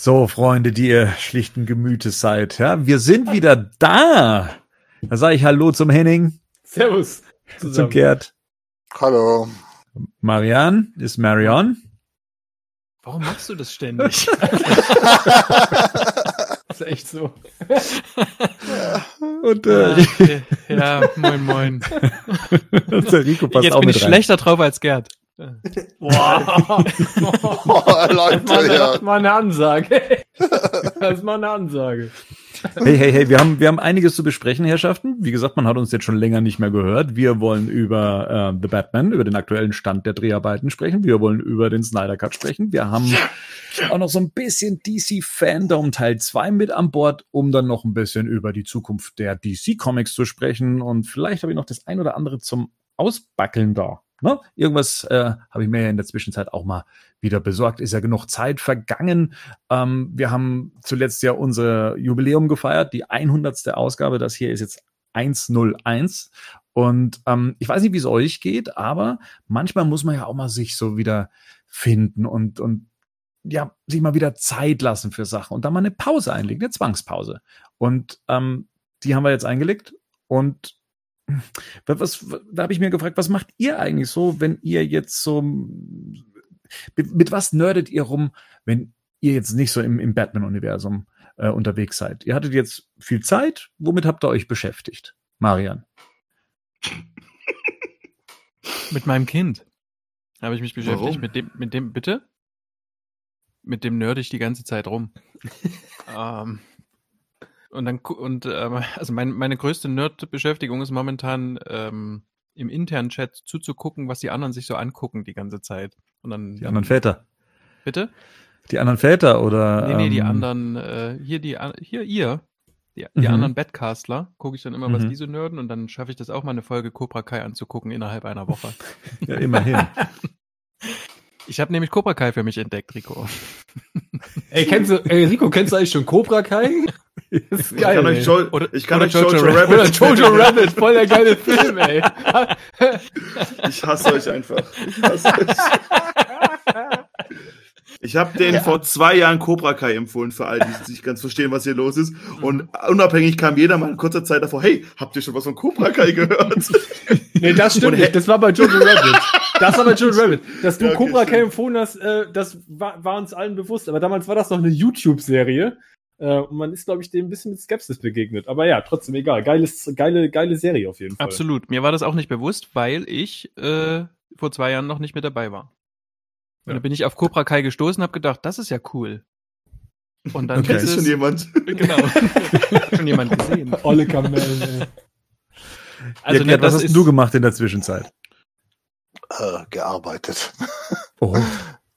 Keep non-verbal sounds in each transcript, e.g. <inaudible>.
So, Freunde, die ihr schlichten Gemütes seid, ja, wir sind wieder da. Da sage ich Hallo zum Henning. Servus. Zusammen. Zum Gerd. Hallo. Marianne ist Marion. Warum machst du das ständig? das <laughs> <laughs> ist echt so. Und, äh, ja, ja, moin, moin. <laughs> der Rico passt Jetzt auch bin mit ich rein. schlechter drauf als Gerd. <laughs> Boah. Das Leute, ist mal eine, ja. mal eine Ansage. <laughs> Das ist mal eine Ansage. Hey, hey, hey, wir haben, wir haben einiges zu besprechen, Herrschaften. Wie gesagt, man hat uns jetzt schon länger nicht mehr gehört. Wir wollen über äh, The Batman, über den aktuellen Stand der Dreharbeiten sprechen. Wir wollen über den Snyder Cut sprechen. Wir haben auch noch so ein bisschen DC Fandom Teil 2 mit an Bord, um dann noch ein bisschen über die Zukunft der DC Comics zu sprechen. Und vielleicht habe ich noch das ein oder andere zum Ausbackeln da. Ne? Irgendwas äh, habe ich mir ja in der Zwischenzeit auch mal wieder besorgt. Ist ja genug Zeit vergangen. Ähm, wir haben zuletzt ja unser Jubiläum gefeiert, die 100. Ausgabe. Das hier ist jetzt 101. Und ähm, ich weiß nicht, wie es euch geht, aber manchmal muss man ja auch mal sich so wieder finden und, und ja, sich mal wieder Zeit lassen für Sachen und dann mal eine Pause einlegen, eine Zwangspause. Und ähm, die haben wir jetzt eingelegt und was, da habe ich mir gefragt, was macht ihr eigentlich so, wenn ihr jetzt so, mit, mit was nerdet ihr rum, wenn ihr jetzt nicht so im, im Batman-Universum äh, unterwegs seid? Ihr hattet jetzt viel Zeit, womit habt ihr euch beschäftigt? Marian. Mit meinem Kind habe ich mich beschäftigt. Warum? Mit dem, mit dem, bitte? Mit dem nerd ich die ganze Zeit rum. <laughs> ähm, und dann, und, ähm, <laughs> also mein, meine größte Nerd-Beschäftigung ist momentan, ähm, im internen Chat zuzugucken, was die anderen sich so angucken die ganze Zeit. Und dann, Die anderen Väter. Bitte? Die anderen Väter oder? Nee, nee, die ähm, anderen, äh, hier, die, an- hier, ihr, die, die Mhm. anderen Badcastler, gucke ich dann immer, was Mhm. die so nerden und dann schaffe ich das auch mal eine Folge Cobra Kai anzugucken innerhalb einer Woche. <laughs> Ja, immerhin. <laughs> Ich habe nämlich Cobra Kai für mich entdeckt, Rico. Ey, kennst du, ey, Rico, kennst du eigentlich schon Cobra Kai? Ist Ich kann ey. euch, jo Oder- ich kann oder euch Jojo, Jojo Rabbit. Oder Jojo Rabbit, voll der geile <laughs> Film, ey. Ich hasse euch einfach. Ich hasse euch. Ich habe den vor zwei Jahren Cobra Kai empfohlen für all die, die nicht ganz verstehen, was hier los ist. Und unabhängig kam jeder mal in kurzer Zeit davor, hey, habt ihr schon was von Cobra Kai gehört? <laughs> Nee, das stimmt Und nicht. Das war bei Jojo Rabbit. Das war bei Jojo Rabbit. Dass du Ja, okay, Cobra Kai empfohlen hast, äh, das war, war uns allen bewusst. Aber damals war das noch eine YouTube-Serie. Äh, und man ist, glaube ich, dem ein bisschen mit Skepsis begegnet. Aber ja, trotzdem egal. Geiles, geile, geile Serie auf jeden Fall. Absolut. Mir war das auch nicht bewusst, weil ich äh, vor zwei Jahren noch nicht mit dabei war. Und Ja. dann bin ich auf Cobra Kai gestoßen und habe gedacht, das ist ja cool. Und dann Okay. ist es schon jemand? genau <laughs> schon jemand gesehen. Olle Kamellen, ey. Also ja, ne, was das hast ist du gemacht in der Zwischenzeit? Äh, gearbeitet. Oh.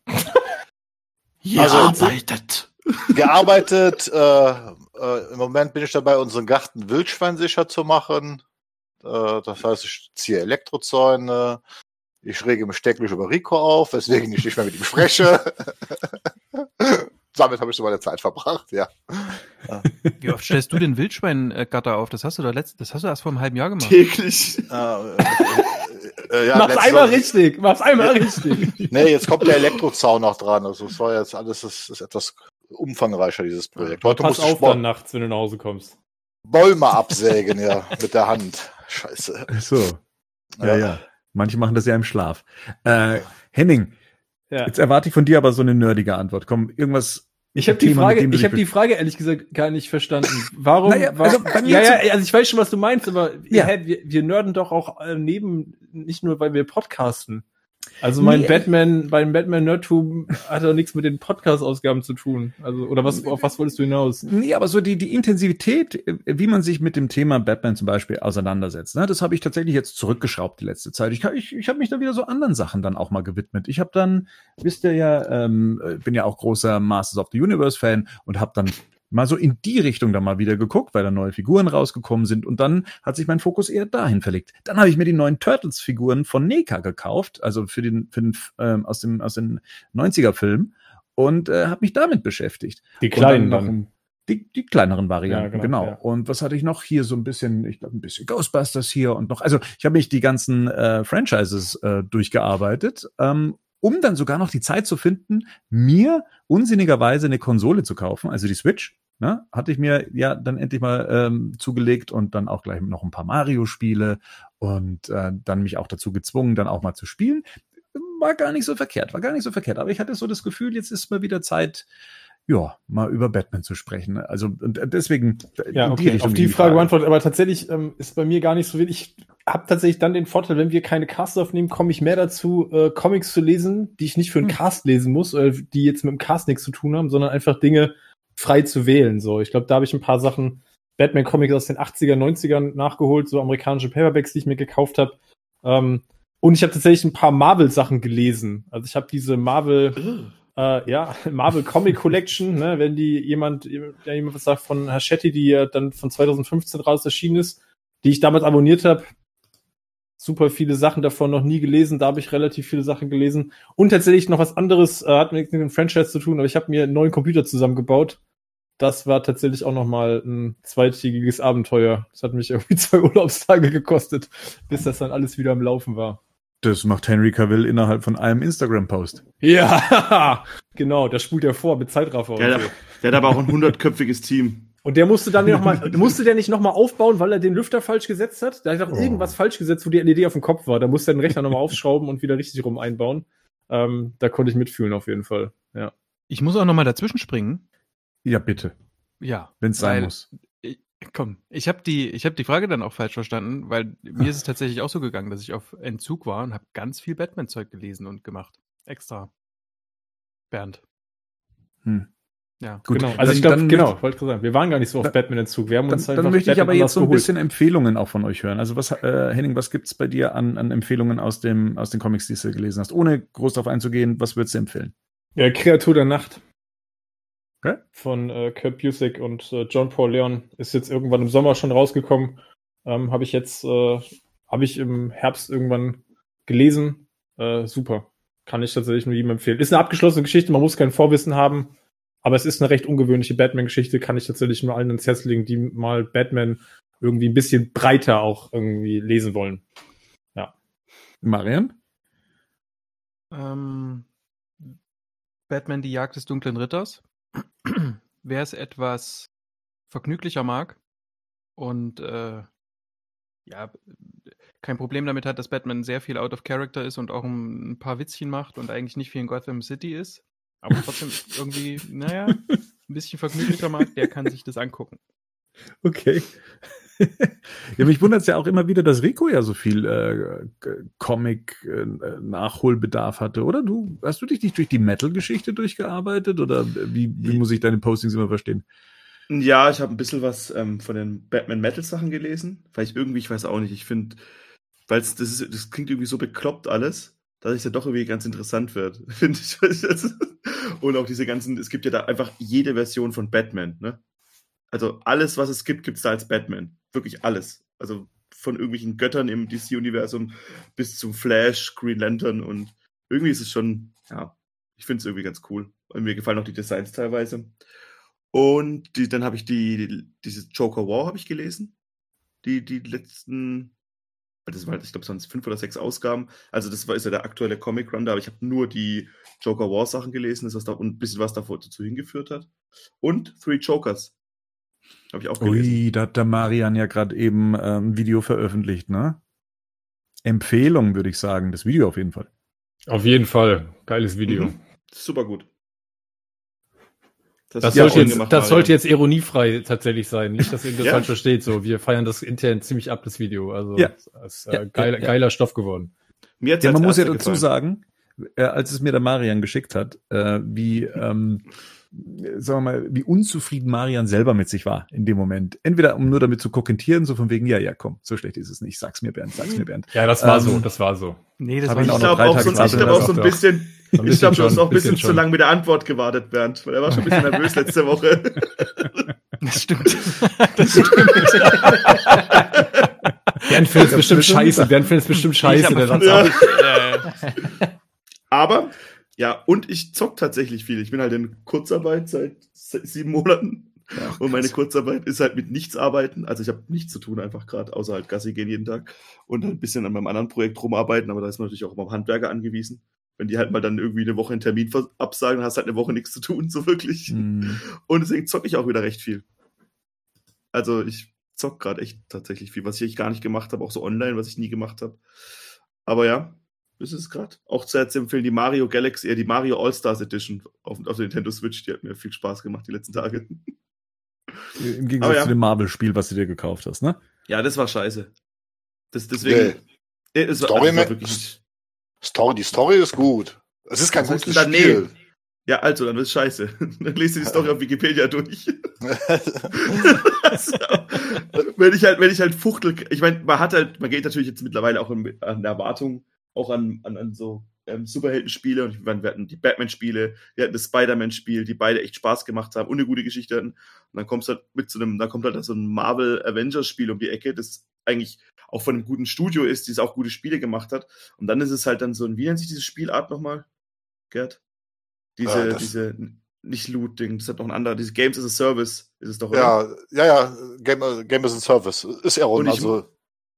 <laughs> Gearbeitet. Gearbeitet. Äh, äh, Im Moment bin ich dabei, unseren Garten wildschweinsicher zu machen. Äh, das heißt, ich ziehe Elektrozäune. Ich rege mich täglich über Rico auf, weswegen ich nicht mehr mit ihm spreche. <laughs> Damit habe ich so meine Zeit verbracht, ja. Wie oft stellst du den Wildschweingatter auf? Das hast du da letzt, das hast du erst vor einem halben Jahr gemacht. Täglich. Äh, äh, äh, ja, Mach's einmal richtig. Mach's einmal richtig. Nee, jetzt kommt der Elektrozaun noch dran. Also es war jetzt alles das ist etwas umfangreicher, dieses Projekt. Heute Pass musste ich auf dann nachts, wenn du nach Hause kommst. Bäume absägen, ja, <laughs> mit der Hand. Scheiße. Ach So. Ja, ja. Manche machen das ja im Schlaf. Äh, Henning, Ja. jetzt erwarte ich von dir aber so eine nerdige Antwort. Komm, irgendwas. Ich habe die Frage, ich habe die Frage ehrlich gesagt gar nicht verstanden. Warum? Naja, also bei mir ja, ja, also ich weiß schon, was du meinst, aber Ja. hä, wir, wir nörden doch auch äh, neben, nicht nur, weil wir podcasten. Also mein Nee. Batman, mein Batman Nerdtum hat doch nichts mit den Podcast-Ausgaben zu tun. Also oder was? Auf was wolltest du hinaus? Nee, aber so die, die Intensivität, äh, wie man sich mit dem Thema Batman zum Beispiel auseinandersetzt, ne, das habe ich tatsächlich jetzt zurückgeschraubt die letzte Zeit. Ich, ich, ich habe mich da wieder so anderen Sachen dann auch mal gewidmet. Ich habe dann, wisst ihr ja, ähm, äh, bin ja auch großer Masters of the Universe-Fan und habe dann mal so in die Richtung dann mal wieder geguckt, weil da neue Figuren rausgekommen sind und dann hat sich mein Fokus eher dahin verlegt. Dann habe ich mir die neuen Turtles-Figuren von NECA gekauft, also für den, für den ähm, aus dem aus den 90er-Film und äh, habe mich damit beschäftigt. Die kleinen dann dann. Die, die kleineren Varianten, Ja, genau. genau, ja. Und was hatte ich noch hier? So ein bisschen, ich glaube, ein bisschen Ghostbusters hier und noch. Also ich habe mich die ganzen äh, Franchises äh, durchgearbeitet. Ähm, um dann sogar noch die Zeit zu finden, mir unsinnigerweise eine Konsole zu kaufen, also die Switch. Ne, hatte ich mir ja dann endlich mal ähm, zugelegt und dann auch gleich noch ein paar Mario-Spiele und äh, dann mich auch dazu gezwungen, dann auch mal zu spielen. War gar nicht so verkehrt, war gar nicht so verkehrt. Aber ich hatte so das Gefühl, jetzt ist mal wieder Zeit, ja, mal über Batman zu sprechen. Also und deswegen. Ja, okay. Die auf die, die Frage beantwortet, aber tatsächlich ähm, ist bei mir gar nicht so wenig. Ich habe tatsächlich dann den Vorteil, wenn wir keine Casts aufnehmen, komme ich mehr dazu, äh, Comics zu lesen, die ich nicht für einen hm. Cast lesen muss, oder die jetzt mit dem Cast nichts zu tun haben, sondern einfach Dinge frei zu wählen. So, ich glaube, da habe ich ein paar Sachen, Batman-Comics aus den 80er, 90ern nachgeholt, so amerikanische Paperbacks, die ich mir gekauft habe. Ähm, und ich habe tatsächlich ein paar Marvel-Sachen gelesen. Also ich habe diese Marvel äh, ja, <laughs> Marvel Comic Collection, ne, wenn die jemand, ja, jemand was sagt von Haschetti, die ja dann von 2015 raus erschienen ist, die ich damals abonniert habe. Super viele Sachen davon noch nie gelesen, da habe ich relativ viele Sachen gelesen. Und tatsächlich noch was anderes, äh, hat mit dem Franchise zu tun, aber ich habe mir einen neuen Computer zusammengebaut. Das war tatsächlich auch noch mal ein zweitägiges Abenteuer. Das hat mich irgendwie <laughs> zwei Urlaubstage gekostet, bis das dann alles wieder am Laufen war. Das macht Henry Cavill innerhalb von einem Instagram-Post. Ja, <laughs> genau, das spult er vor mit Zeitraffer. Der, hat, der hat aber auch ein hundertköpfiges Team. Und der musste dann noch mal, musste der nicht nochmal aufbauen, weil er den Lüfter falsch gesetzt hat? Da hat er doch oh. irgendwas falsch gesetzt, wo die LED auf dem Kopf war. Da musste er den Rechner nochmal aufschrauben und wieder richtig rum einbauen. Ähm, da konnte ich mitfühlen auf jeden Fall. Ja. Ich muss auch nochmal dazwischen springen. Ja, bitte. Ja. Wenn es sein muss. Komm, ich habe die, ich habe die Frage dann auch falsch verstanden, weil mir ist es <laughs> tatsächlich auch so gegangen, dass ich auf Entzug war und habe ganz viel Batman-Zeug gelesen und gemacht. Extra. Bernd. Hm. Ja, gut. Genau. Also ich glaube, genau, wollte ich sagen, wir waren gar nicht so auf Batman-Entzug. Wir haben uns dann, dann möchte ich aber jetzt so ein bisschen Empfehlungen auch von euch hören. Also was, äh, Henning, was gibt's bei dir an, an Empfehlungen aus dem, aus den Comics, die du gelesen hast? Ohne groß darauf einzugehen, was würdest du empfehlen? Ja, Kreatur der Nacht. Okay. Von äh, Kurt Busiek und äh, John Paul Leon ist jetzt irgendwann im Sommer schon rausgekommen. Ähm, habe ich jetzt, äh, habe ich im Herbst irgendwann gelesen. Äh, super. Kann ich tatsächlich nur jedem empfehlen. Ist eine abgeschlossene Geschichte, man muss kein Vorwissen haben, aber es ist eine recht ungewöhnliche Batman-Geschichte, kann ich tatsächlich nur allen ins Herz legen, die mal Batman irgendwie ein bisschen breiter auch irgendwie lesen wollen. Ja. Marian? Ähm, Batman, die Jagd des dunklen Ritters. <clears throat> Wer es etwas vergnüglicher mag und äh, ja, kein Problem damit hat, dass Batman sehr viel out of character ist und auch ein, paar Witzchen macht und eigentlich nicht viel in Gotham City ist, aber <laughs> trotzdem irgendwie, naja, ein bisschen vergnüglicher mag, der kann sich das angucken. Okay. <laughs> ja, mich wundert es ja auch immer wieder, dass Rico ja so viel äh, Comic-Nachholbedarf äh, hatte, oder? Du, hast du dich nicht durch die Metal-Geschichte durchgearbeitet oder wie, wie muss ich deine Postings immer verstehen? Ja, ich habe ein bisschen was ähm, von den Batman-Metal-Sachen gelesen, weil ich irgendwie, ich weiß auch nicht, ich finde, weil das, das klingt irgendwie so bekloppt alles, dass es ja doch irgendwie ganz interessant wird, <laughs> finde ich. Und auch diese ganzen, es gibt ja da einfach jede Version von Batman, ne? Also alles, was es gibt, gibt es da als Batman. Wirklich alles. Also von irgendwelchen Göttern im DC-Universum bis zum Flash, Green Lantern und irgendwie ist es schon, ja, ich finde es irgendwie ganz cool. Und mir gefallen auch die Designs teilweise. Und die, dann habe ich die, die, diese Joker War habe ich gelesen. Die, die letzten, das war, ich glaube, waren fünf oder sechs Ausgaben. Also das war ist ja der aktuelle Comic Run da, aber ich habe nur die Joker War Sachen gelesen, das was da und ein bisschen was davor dazu hingeführt hat. Und Three Jokers habe ich auch gelesen. Ui, da hat der Marian ja gerade eben ein ähm, Video veröffentlicht, ne? Empfehlung, würde ich sagen. Das Video auf jeden Fall. Auf jeden Fall. Geiles Video. Mhm. Super gut. Das, das, sollte, jetzt, das sollte jetzt ironiefrei tatsächlich sein. Nicht, dass ihr das ja. falsch versteht. So, wir feiern das intern ziemlich ab, das Video. Also, ja. ist äh, ja, geiler, geiler Stoff geworden. Mir ja, man muss ja dazu gefallen. sagen, äh, als es mir der Marian geschickt hat, äh, wie, ähm, sagen wir mal, wie unzufrieden Marian selber mit sich war in dem Moment. Entweder um nur damit zu kokettieren, so von wegen, ja, ja, komm, so schlecht ist es nicht. Sag's mir, Bernd, sag's mir, Bernd. Ja, das war ähm, so, das war so. Nee, das war ich glaube auch, so, ich glaub auch so ein bisschen, so ich glaube, du hast auch ein bisschen, bisschen zu lange mit der Antwort gewartet, Bernd, weil er war schon ein bisschen <laughs> nervös letzte Woche. Das stimmt. <laughs> Das stimmt. Bernd findet bestimmt scheiße. Bernd findet bestimmt scheiße. Aber ja, und ich zock tatsächlich viel. Ich bin halt in Kurzarbeit seit sieben Monaten. Ach, und meine Kurzarbeit ist halt mit nichts arbeiten. Also ich habe nichts zu tun einfach gerade, außer halt Gassi gehen jeden Tag und ein bisschen an meinem anderen Projekt rumarbeiten. Aber da ist man natürlich auch immer auf Handwerker angewiesen. Wenn die halt mal dann irgendwie eine Woche einen Termin absagen, hast du halt eine Woche nichts zu tun, so wirklich. Mhm. Und deswegen zocke ich auch wieder recht viel. Also ich zock gerade echt tatsächlich viel, was ich gar nicht gemacht habe, auch so online, was ich nie gemacht habe. Aber ja, das ist gerade. Auch zu empfehlen die Mario Galaxy, äh, die Mario All-Stars Edition auf, auf der Nintendo Switch, die hat mir viel Spaß gemacht die letzten Tage. Im Gegensatz ja. zu dem Marvel-Spiel, was du dir gekauft hast, ne? Ja, das war scheiße. Das, deswegen. Nee. Es Story, also war, wirklich Story, die Story ist gut. Es ist kein gutes Spiel. Nee. Ja, also, dann ist scheiße. <laughs> Dann lest du die Story auf Wikipedia durch. <laughs> <laughs> also, wenn ich halt, wenn ich halt fuchtel, ich meine, man hat halt, man geht natürlich jetzt mittlerweile auch an Erwartung, auch an, an, an so ähm, Superhelden-Spiele und wir hatten die Batman-Spiele, wir hatten das Spider-Man-Spiel, die beide echt Spaß gemacht haben und eine gute Geschichte hatten. Und dann kommst du halt mit so einem, dann kommt halt so ein Marvel Avengers-Spiel um die Ecke, das eigentlich auch von einem guten Studio ist, die es auch gute Spiele gemacht hat. Und dann ist es halt dann so ein, wie nennt sich diese Spielart nochmal, Gerd? Diese, ja, diese, nicht Loot-Ding, das hat noch ein anderer, diese Games as a Service ist es doch, oder? Ja, ja, ja, Game, Game as a Service ist ja auch, also.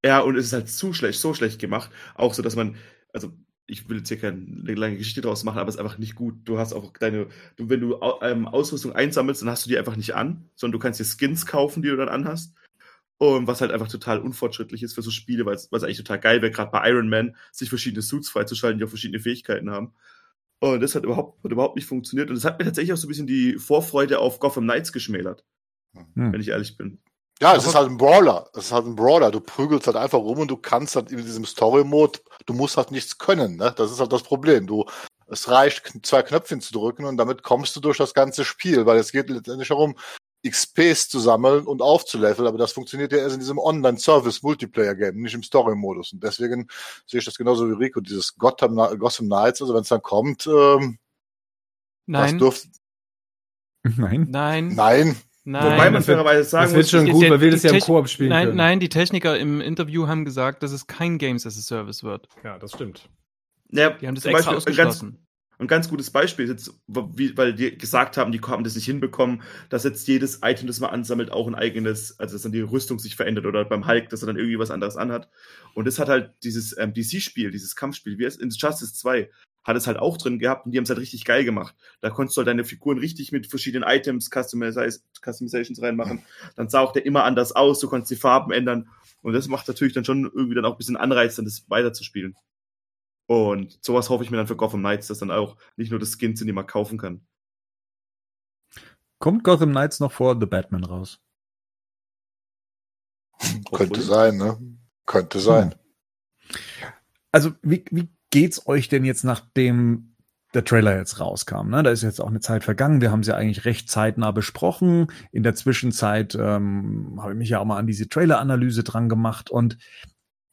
Ja, und es ist halt zu schlecht, so schlecht gemacht. Auch so, dass man, also ich will jetzt hier keine lange Geschichte draus machen, aber es ist einfach nicht gut. Du hast auch deine, du, wenn du ähm, Ausrüstung einsammelst, dann hast du die einfach nicht an, sondern du kannst dir Skins kaufen, die du dann anhast. Und was halt einfach total unfortschrittlich ist für so Spiele, weil es eigentlich total geil wäre, gerade bei Iron Man, sich verschiedene Suits freizuschalten, die auch verschiedene Fähigkeiten haben. Und das hat überhaupt, hat überhaupt nicht funktioniert. Und das hat mir tatsächlich auch so ein bisschen die Vorfreude auf Gotham Knights geschmälert. Hm. Wenn ich ehrlich bin. Ja, es ist halt ein Brawler. Es ist halt ein Brawler. Du prügelst halt einfach rum und du kannst halt in diesem Story-Mode, du musst halt nichts können. Ne? Das ist halt das Problem. Du, es reicht, zwei Knöpfchen zu drücken und damit kommst du durch das ganze Spiel, weil es geht letztendlich darum, XPs zu sammeln und aufzuleveln, aber das funktioniert ja erst in diesem Online-Service-Multiplayer-Game, nicht im Story-Modus. Und deswegen sehe ich das genauso wie Rico, dieses Gotham, Gotham Knights, also wenn es dann kommt, ähm, Nein. Dürft... Nein. Nein. Nein. Nein. Wobei man fairerweise sagen das wird schon gut, weil wir das ja im Koop spielen nein, können. Nein, die Techniker im Interview haben gesagt, dass es kein Games as a Service wird. Ja, das stimmt. Ja, die haben das extra Beispiel, ausgeschlossen. Ganz, ein ganz gutes Beispiel ist jetzt, weil die gesagt haben, die haben das nicht hinbekommen, dass jetzt jedes Item, das man ansammelt, auch ein eigenes, also dass dann die Rüstung sich verändert oder beim Hulk, dass er dann irgendwie was anderes anhat. Und das hat halt dieses ähm, DC-Spiel, dieses Kampfspiel, wie es in Justice 2, hat es halt auch drin gehabt und die haben es halt richtig geil gemacht. Da konntest du halt deine Figuren richtig mit verschiedenen Items, Customizations reinmachen. Dann sah auch der immer anders aus, du konntest die Farben ändern. Und das macht natürlich dann schon irgendwie dann auch ein bisschen Anreiz, dann das weiterzuspielen. Und sowas hoffe ich mir dann für Gotham Knights, dass dann auch nicht nur das Skins sind, die man kaufen kann. Kommt Gotham Knights noch vor The Batman raus? Könnte sein, ne? Könnte sein. Also, wie, wie geht's euch denn jetzt, nachdem der Trailer jetzt rauskam? Ne? Da ist jetzt auch eine Zeit vergangen. Wir haben sie ja eigentlich recht zeitnah besprochen. In der Zwischenzeit ähm, habe ich mich ja auch mal an diese Trailer-Analyse dran gemacht und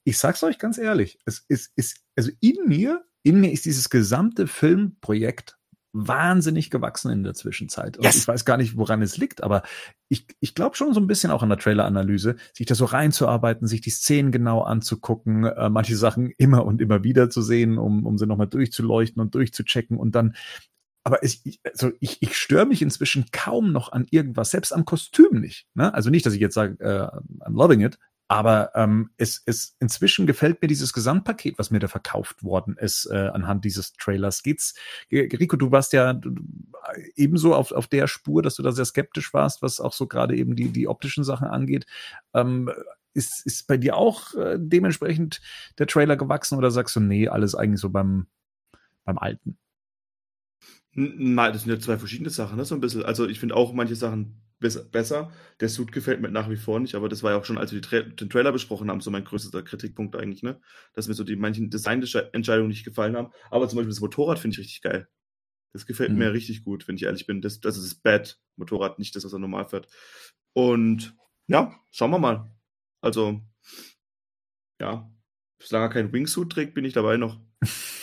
ich sag's euch ganz ehrlich, es ist, ist, also in mir, in mir ist dieses gesamte Filmprojekt wahnsinnig gewachsen in der Zwischenzeit. Und yes. ich weiß gar nicht, woran es liegt, aber ich, ich glaube schon so ein bisschen auch an der Trailer-Analyse, sich da so reinzuarbeiten, sich die Szenen genau anzugucken, äh, manche Sachen immer und immer wieder zu sehen, um, um sie nochmal durchzuleuchten und durchzuchecken und dann aber es, also ich, ich störe mich inzwischen kaum noch an irgendwas, selbst am Kostüm nicht. Ne? Also nicht, dass ich jetzt sage, äh, I'm loving it, aber ähm, es, es inzwischen gefällt mir dieses Gesamtpaket, was mir da verkauft worden ist äh, anhand dieses Trailers. Geht's, Rico, du warst ja ebenso auf, auf der Spur, dass du da sehr skeptisch warst, was auch so gerade eben die, die optischen Sachen angeht. Ähm, ist, ist bei dir auch äh, dementsprechend der Trailer gewachsen oder sagst du, nee, alles eigentlich so beim, beim Alten? Nein, das sind ja zwei verschiedene Sachen, ne? So ein bisschen. Also ich finde auch manche Sachen besser. Der Suit gefällt mir nach wie vor nicht, aber das war ja auch schon, als wir Tra den Trailer besprochen haben, so mein größter Kritikpunkt eigentlich, ne? Dass mir so die manchen Designentscheidungen nicht gefallen haben. Aber zum Beispiel das Motorrad finde ich richtig geil. Das gefällt mhm. mir richtig gut, wenn ich ehrlich bin. Das, das ist das Bad-Motorrad, nicht das, was er normal fährt. Und ja, schauen wir mal. Also, ja, solange er keinen Wingsuit trägt, bin ich dabei noch. <laughs>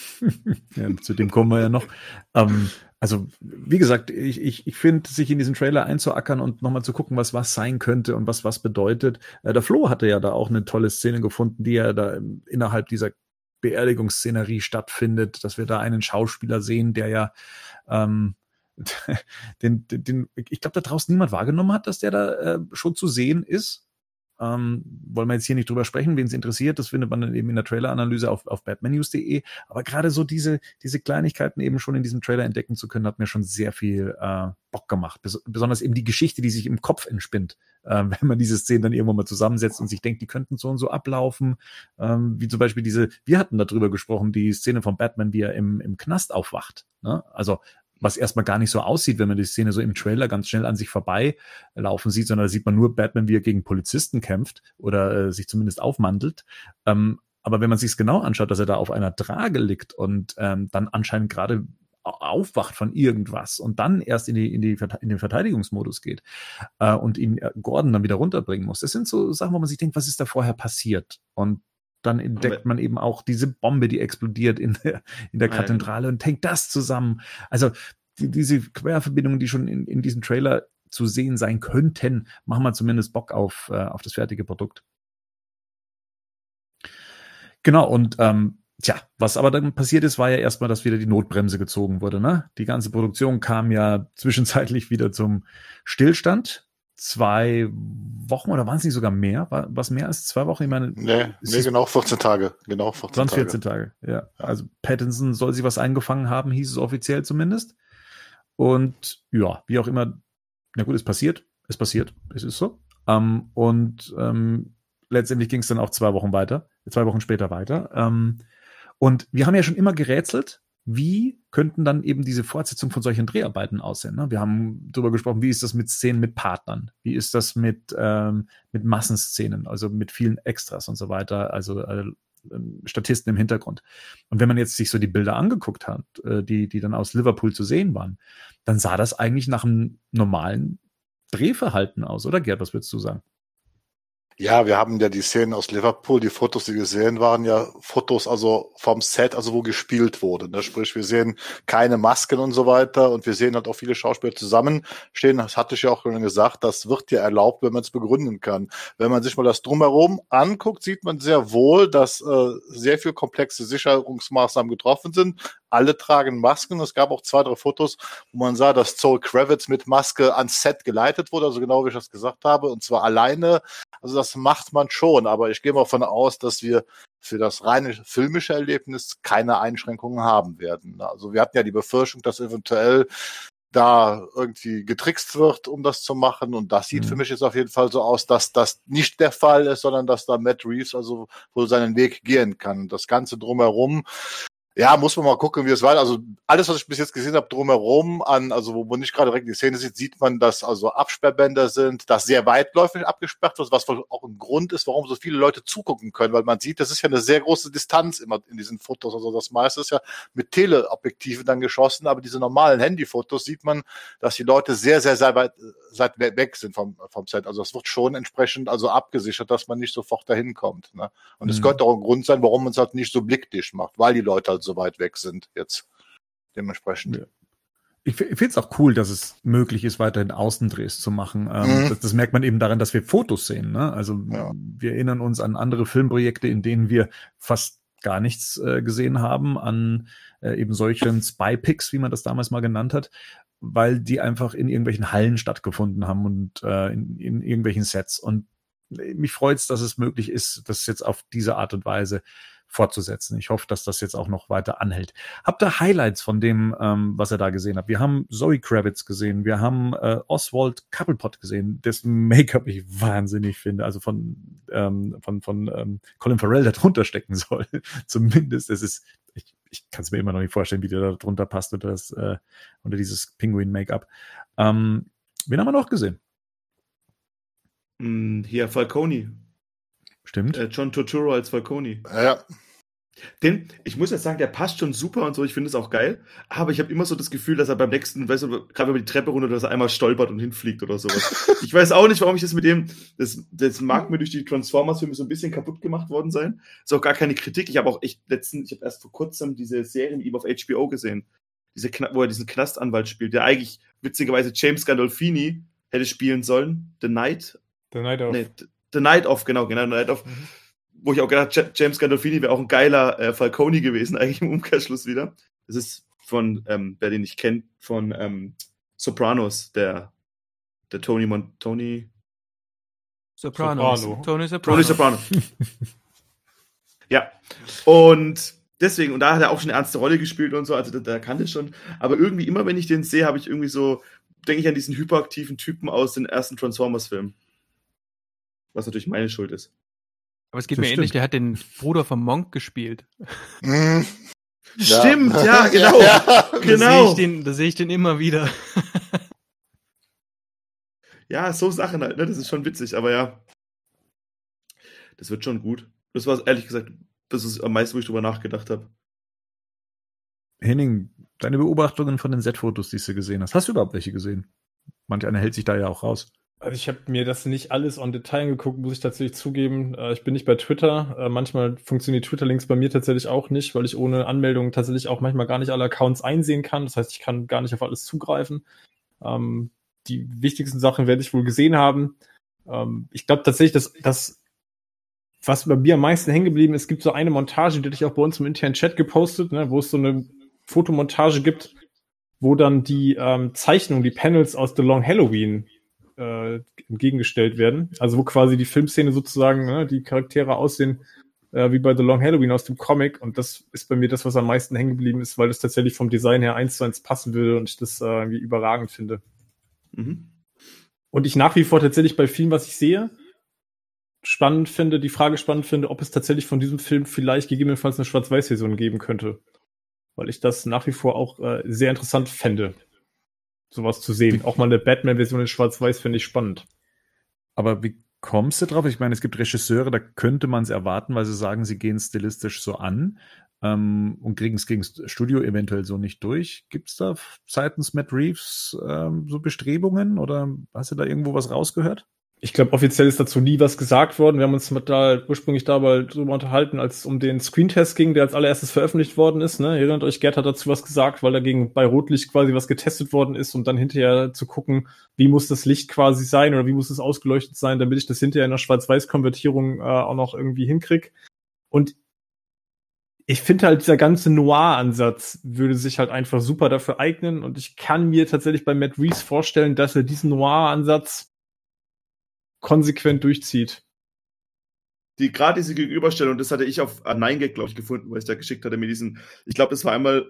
ja, zu dem kommen wir ja noch. Ähm, also, wie gesagt, ich, ich, ich finde, sich in diesen Trailer einzuackern und nochmal zu gucken, was was sein könnte und was was bedeutet. Äh, der Flo hatte ja da auch eine tolle Szene gefunden, die ja da innerhalb dieser Beerdigungsszenerie stattfindet, dass wir da einen Schauspieler sehen, der ja ähm, <laughs> den, den, den, ich glaube, da draußen niemand wahrgenommen hat, dass der da äh, schon zu sehen ist. Ähm, wollen wir jetzt hier nicht drüber sprechen, wen es interessiert, das findet man dann eben in der Trailer-Analyse auf, auf batmannews.de. Aber gerade so diese, diese Kleinigkeiten eben schon in diesem Trailer entdecken zu können, hat mir schon sehr viel äh, Bock gemacht. Bes besonders eben die Geschichte, die sich im Kopf entspinnt, äh, <laughs> wenn man diese Szenen dann irgendwann mal zusammensetzt und sich denkt, die könnten so und so ablaufen. Ähm, wie zum Beispiel diese, wir hatten darüber gesprochen, die Szene von Batman, wie er im, im Knast aufwacht. Ne? Also was erstmal gar nicht so aussieht, wenn man die Szene so im Trailer ganz schnell an sich vorbei laufen sieht, sondern da sieht man nur Batman, wie er gegen Polizisten kämpft oder äh, sich zumindest aufmantelt. Ähm, aber wenn man sich es genau anschaut, dass er da auf einer Trage liegt und ähm, dann anscheinend gerade aufwacht von irgendwas und dann erst in, die, in, die, in den Verteidigungsmodus geht äh, und ihn äh, Gordon dann wieder runterbringen muss. Das sind so Sachen, wo man sich denkt, was ist da vorher passiert? Und dann entdeckt man eben auch diese Bombe, die explodiert in der, in der Kathedrale und hängt das zusammen. Also die, diese Querverbindungen, die schon in, in diesem Trailer zu sehen sein könnten, machen wir zumindest Bock auf, äh, auf das fertige Produkt. Genau, und ähm, tja, was aber dann passiert ist, war ja erstmal, dass wieder die Notbremse gezogen wurde. Ne? Die ganze Produktion kam ja zwischenzeitlich wieder zum Stillstand zwei Wochen oder waren es nicht sogar mehr? War was mehr als zwei Wochen? Ich meine, nee, nee genau 14 Tage. Genau 14 Tage. 14 Tage, ja. ja. Also Pattinson soll sich was eingefangen haben, hieß es offiziell zumindest. Und ja, wie auch immer, na gut, es passiert, es passiert, es ist so. Ähm, und ähm, letztendlich ging es dann auch zwei Wochen weiter, zwei Wochen später weiter. Ähm, und wir haben ja schon immer gerätselt, wie könnten dann eben diese Fortsetzung von solchen Dreharbeiten aussehen? Ne? Wir haben darüber gesprochen, wie ist das mit Szenen mit Partnern? Wie ist das mit, ähm, mit Massenszenen, also mit vielen Extras und so weiter, also äh, ähm, Statisten im Hintergrund. Und wenn man jetzt sich so die Bilder angeguckt hat, äh, die, die dann aus Liverpool zu sehen waren, dann sah das eigentlich nach einem normalen Drehverhalten aus, oder Gerd, was würdest du sagen? Ja, wir haben ja die Szenen aus Liverpool, die Fotos, die wir sehen, waren ja Fotos also vom Set, also wo gespielt wurde. Ne? Sprich, wir sehen keine Masken und so weiter und wir sehen halt auch viele Schauspieler zusammenstehen. Das hatte ich ja auch schon gesagt, das wird ja erlaubt, wenn man es begründen kann. Wenn man sich mal das drumherum anguckt, sieht man sehr wohl, dass äh, sehr viel komplexe Sicherungsmaßnahmen getroffen sind. Alle tragen Masken. Es gab auch zwei, drei Fotos, wo man sah, dass Zoe Kravitz mit Maske ans Set geleitet wurde, also genau wie ich das gesagt habe, und zwar alleine. Also das macht man schon, aber ich gehe mal davon aus, dass wir für das reine filmische Erlebnis keine Einschränkungen haben werden. Also wir hatten ja die Befürchtung, dass eventuell da irgendwie getrickst wird, um das zu machen. Und das sieht mhm. für mich jetzt auf jeden Fall so aus, dass das nicht der Fall ist, sondern dass da Matt Reeves also wohl seinen Weg gehen kann. Das Ganze drumherum ja, muss man mal gucken, wie es war. Also alles, was ich bis jetzt gesehen habe, drumherum an, also wo man nicht gerade direkt die Szene sieht, sieht man, dass also Absperrbänder sind, dass sehr weitläufig abgesperrt wird, was auch ein Grund ist, warum so viele Leute zugucken können, weil man sieht, das ist ja eine sehr große Distanz immer in diesen Fotos. Also das meiste ist ja mit Teleobjektiven dann geschossen, aber diese normalen Handyfotos sieht man, dass die Leute sehr, sehr, sehr weit, seit weg sind vom, vom Set. Also es wird schon entsprechend also abgesichert, dass man nicht sofort dahin kommt. Ne? Und es mhm. könnte auch ein Grund sein, warum man es halt nicht so blickdicht macht, weil die Leute halt so weit weg sind jetzt dementsprechend. Ja. Ich finde es auch cool, dass es möglich ist, weiterhin Außendrehs zu machen. Ähm, mhm. das, das, merkt man eben daran, dass wir Fotos sehen. Ne? Also ja. wir erinnern uns an andere Filmprojekte, in denen wir fast gar nichts äh, gesehen haben, an äh, eben solchen Spy-Picks, wie man das damals mal genannt hat, weil die einfach in irgendwelchen Hallen stattgefunden haben und äh, in, in irgendwelchen Sets. Und mich freut es, dass es möglich ist, das jetzt auf diese Art und Weise fortzusetzen. Ich hoffe, dass das jetzt auch noch weiter anhält. Habt ihr Highlights von dem, ähm, was ihr da gesehen habt? Wir haben Zoe Kravitz gesehen, wir haben äh, Oswald Couplepot gesehen, dessen <laughs> Make-up ich wahnsinnig finde, also von ähm, von von ähm, Colin Farrell da drunter stecken soll. <laughs> Zumindest, es ist ich, ich kann es mir immer noch nicht vorstellen, wie der da drunter passt unter das äh, unter dieses Penguin-Make-up. Ähm, wen haben wir noch gesehen? Hm, hier Falcone. Stimmt. Äh, John Turturro als Falcone. Ja. Den, ich muss jetzt sagen, der passt schon super und so, ich finde es auch geil, aber ich habe immer so das Gefühl, dass er beim nächsten, weißt du, gerade über die Treppe runter, dass er einmal stolpert und hinfliegt oder sowas. <laughs> ich weiß auch nicht, warum ich das mit dem, das, das mag mir durch die Transformers-Filme so ein bisschen kaputt gemacht worden sein. Ist auch gar keine Kritik. Ich habe auch echt letztens, ich habe erst vor kurzem diese Serie mit ihm auf HBO gesehen, diese, wo er diesen Knastanwalt spielt, der eigentlich witzigerweise James Gandolfini hätte spielen sollen, The Night. The Night of. Nee, The Night of, genau, genau, The Night of. Mhm. Wo ich auch gedacht James Gandolfini wäre auch ein geiler äh, Falcone gewesen, <laughs> eigentlich im Umkehrschluss wieder. Das ist von, ähm, wer den nicht kennt, von ähm, Sopranos, der, der Tony Mon Tony Soprano. Soprano. Tony Soprano. Tony Soprano. ja. Und deswegen, und da hat er auch schon eine ernste Rolle gespielt und so, also da, da kannte ich schon. Aber irgendwie immer, wenn ich den sehe, habe ich irgendwie so, denke ich an diesen hyperaktiven Typen aus den ersten Transformers-Filmen. Was natürlich meine Schuld ist. Aber es geht Das mir ähnlich, stimmt. der hat den Bruder von Monk gespielt. Hm. Stimmt, ja, <laughs> genau. Ja, Da sehe Genau. ich, den- da sehe ich den immer wieder. <laughs> Ja, so Sachen halt, ne? Das ist schon witzig, aber ja. Das wird schon gut. Das war ehrlich gesagt, das ist am meisten, wo ich drüber nachgedacht habe. Henning, deine Beobachtungen von den Set-Fotos, die du gesehen hast. Hast du überhaupt welche gesehen? Manch einer hält sich da ja auch raus. Also ich habe mir das nicht alles on Detail angeguckt, muss ich tatsächlich zugeben. Äh, Ich bin nicht bei Twitter. Äh, Manchmal funktionieren die Twitter-Links bei mir tatsächlich auch nicht, weil ich ohne Anmeldung tatsächlich auch manchmal gar nicht alle Accounts einsehen kann. Das heißt, ich kann gar nicht auf alles zugreifen. Ähm, Die wichtigsten Sachen werde ich wohl gesehen haben. Ähm, Ich glaube tatsächlich, dass das, was bei mir am meisten hängen geblieben ist, gibt so eine Montage, die hatte ich auch bei uns im internen Chat gepostet, ne, wo es so eine Fotomontage gibt, wo dann die ähm, Zeichnungen, die Panels aus The Long Halloween äh, entgegengestellt werden. Also wo quasi die Filmszene sozusagen, ne, die Charaktere aussehen äh, wie bei The Long Halloween aus dem Comic. Und das ist bei mir das, was am meisten hängen geblieben ist, weil das tatsächlich vom Design her eins zu eins passen würde und ich das äh, irgendwie überragend finde. Mhm. Und ich nach wie vor tatsächlich bei vielen, was ich sehe, spannend finde, die Frage spannend finde, ob es tatsächlich von diesem Film vielleicht gegebenenfalls eine Schwarz-Weiß-Version geben könnte. Weil ich das nach wie vor auch äh, sehr interessant fände, sowas zu sehen. Auch mal eine Batman-Version in Schwarz-Weiß finde ich spannend. Aber wie kommst du drauf? Ich meine, es gibt Regisseure, da könnte man es erwarten, weil sie sagen, sie gehen stilistisch so an ähm, und kriegen es gegen das Studio eventuell so nicht durch. Gibt es da seitens Matt Reeves ähm, so Bestrebungen oder hast du da irgendwo was rausgehört? Ich glaube, offiziell ist dazu nie was gesagt worden. Wir haben uns mit da ursprünglich dabei drüber unterhalten, als es um den Screentest ging, der als allererstes veröffentlicht worden ist. Ne? Erinnert euch, Gerd hat dazu was gesagt, weil dagegen bei Rotlicht quasi was getestet worden ist, um dann hinterher zu gucken, wie muss das Licht quasi sein oder wie muss es ausgeleuchtet sein, damit ich das hinterher in der Schwarz-Weiß-Konvertierung äh, auch noch irgendwie hinkrieg. Und ich finde halt, dieser ganze Noir-Ansatz würde sich halt einfach super dafür eignen. Und ich kann mir tatsächlich bei Matt Reeves vorstellen, dass er diesen Noir-Ansatz konsequent durchzieht. Die gerade diese Gegenüberstellung, das hatte ich auf ah, 9gag, glaube ich, gefunden, weil ich da geschickt hatte mit diesen, ich glaube, das war einmal,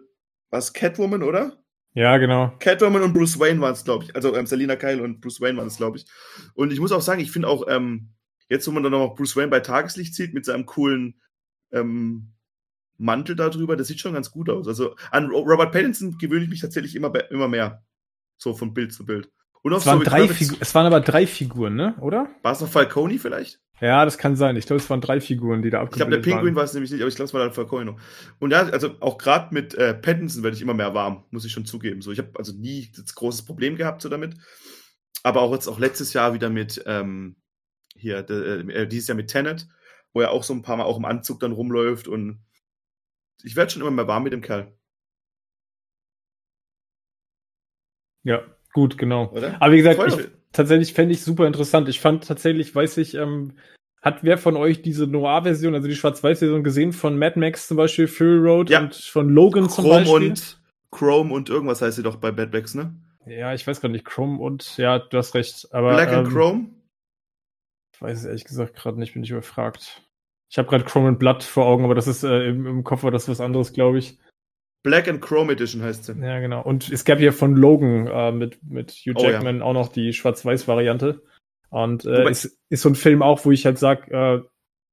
was Catwoman, oder? Ja, genau. Catwoman und Bruce Wayne waren es, glaube ich. Also ähm, Selina Kyle und Bruce Wayne waren es, glaube ich. Und ich muss auch sagen, ich finde auch, ähm, jetzt, wo man dann noch Bruce Wayne bei Tageslicht sieht, mit seinem coolen ähm, Mantel darüber, das sieht schon ganz gut aus. Also an Ro- Robert Pattinson gewöhne ich mich tatsächlich immer, immer mehr. So von Bild zu Bild. Auch Es waren, drei Figu es waren aber drei Figuren, ne? Oder? War es noch Falcone vielleicht? Ja, das kann sein. Ich glaube, es waren drei Figuren, die da Ich glaube, der abgebildet Pinguin waren. war es nämlich nicht, aber ich glaube, es war dann Falcone noch. Und ja, also auch gerade mit äh, Pattinson werde ich immer mehr warm, muss ich schon zugeben. So, ich habe also nie das großes Problem gehabt so damit. Aber auch jetzt auch letztes Jahr wieder mit ähm, hier, de, äh, dieses Jahr mit Tenet, wo er auch so ein paar Mal auch im Anzug dann rumläuft und ich werde schon immer mehr warm mit dem Kerl, Ja, gut, genau. oder? Aber wie gesagt, ich, tatsächlich fände ich super interessant. Ich fand tatsächlich, weiß ich, ähm, hat wer von euch diese Noir-Version, also die Schwarz-Weiß-Version gesehen von Mad Max zum Beispiel, Fury Road Ja. und von Logan zum Chrome Beispiel? und Chrome und irgendwas heißt sie doch bei Bad Bags, ne? ja, ich weiß gar nicht, Chrome und, ja, du hast recht. Aber, Black and ähm, Chrome? Ich weiß es ehrlich gesagt gerade nicht, bin ich überfragt. Ich habe gerade Chrome and Blood vor Augen, aber das ist äh, im, im Kopf war das was anderes, glaube ich. Black and Chrome Edition heißt sie. Ja, genau. Und es gab ja von Logan äh, mit, mit Hugh Oh, ja. Jackman auch noch die Schwarz-Weiß-Variante. Und äh, Wobei- ist, ist so ein Film auch, wo ich halt sag, äh,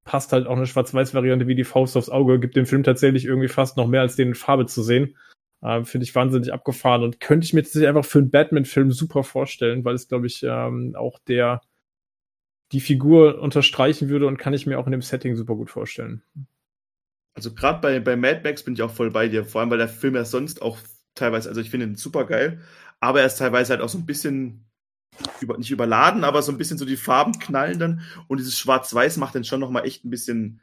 passt halt auch eine Schwarz-Weiß-Variante wie die Faust aufs Auge, gibt dem Film tatsächlich irgendwie fast noch mehr als den in Farbe zu sehen. Äh, Finde ich wahnsinnig abgefahren und könnte ich mir tatsächlich einfach für einen Batman-Film super vorstellen, weil es, glaube ich, ähm, auch der die Figur unterstreichen würde und kann ich mir auch in dem Setting super gut vorstellen. Also gerade bei, bei Mad Max bin ich auch voll bei dir, vor allem weil der Film ja sonst auch teilweise, also ich finde ihn super geil, aber er ist teilweise halt auch so ein bisschen über, nicht überladen, aber so ein bisschen so die Farben knallen dann und dieses Schwarz-Weiß macht dann schon nochmal echt ein bisschen,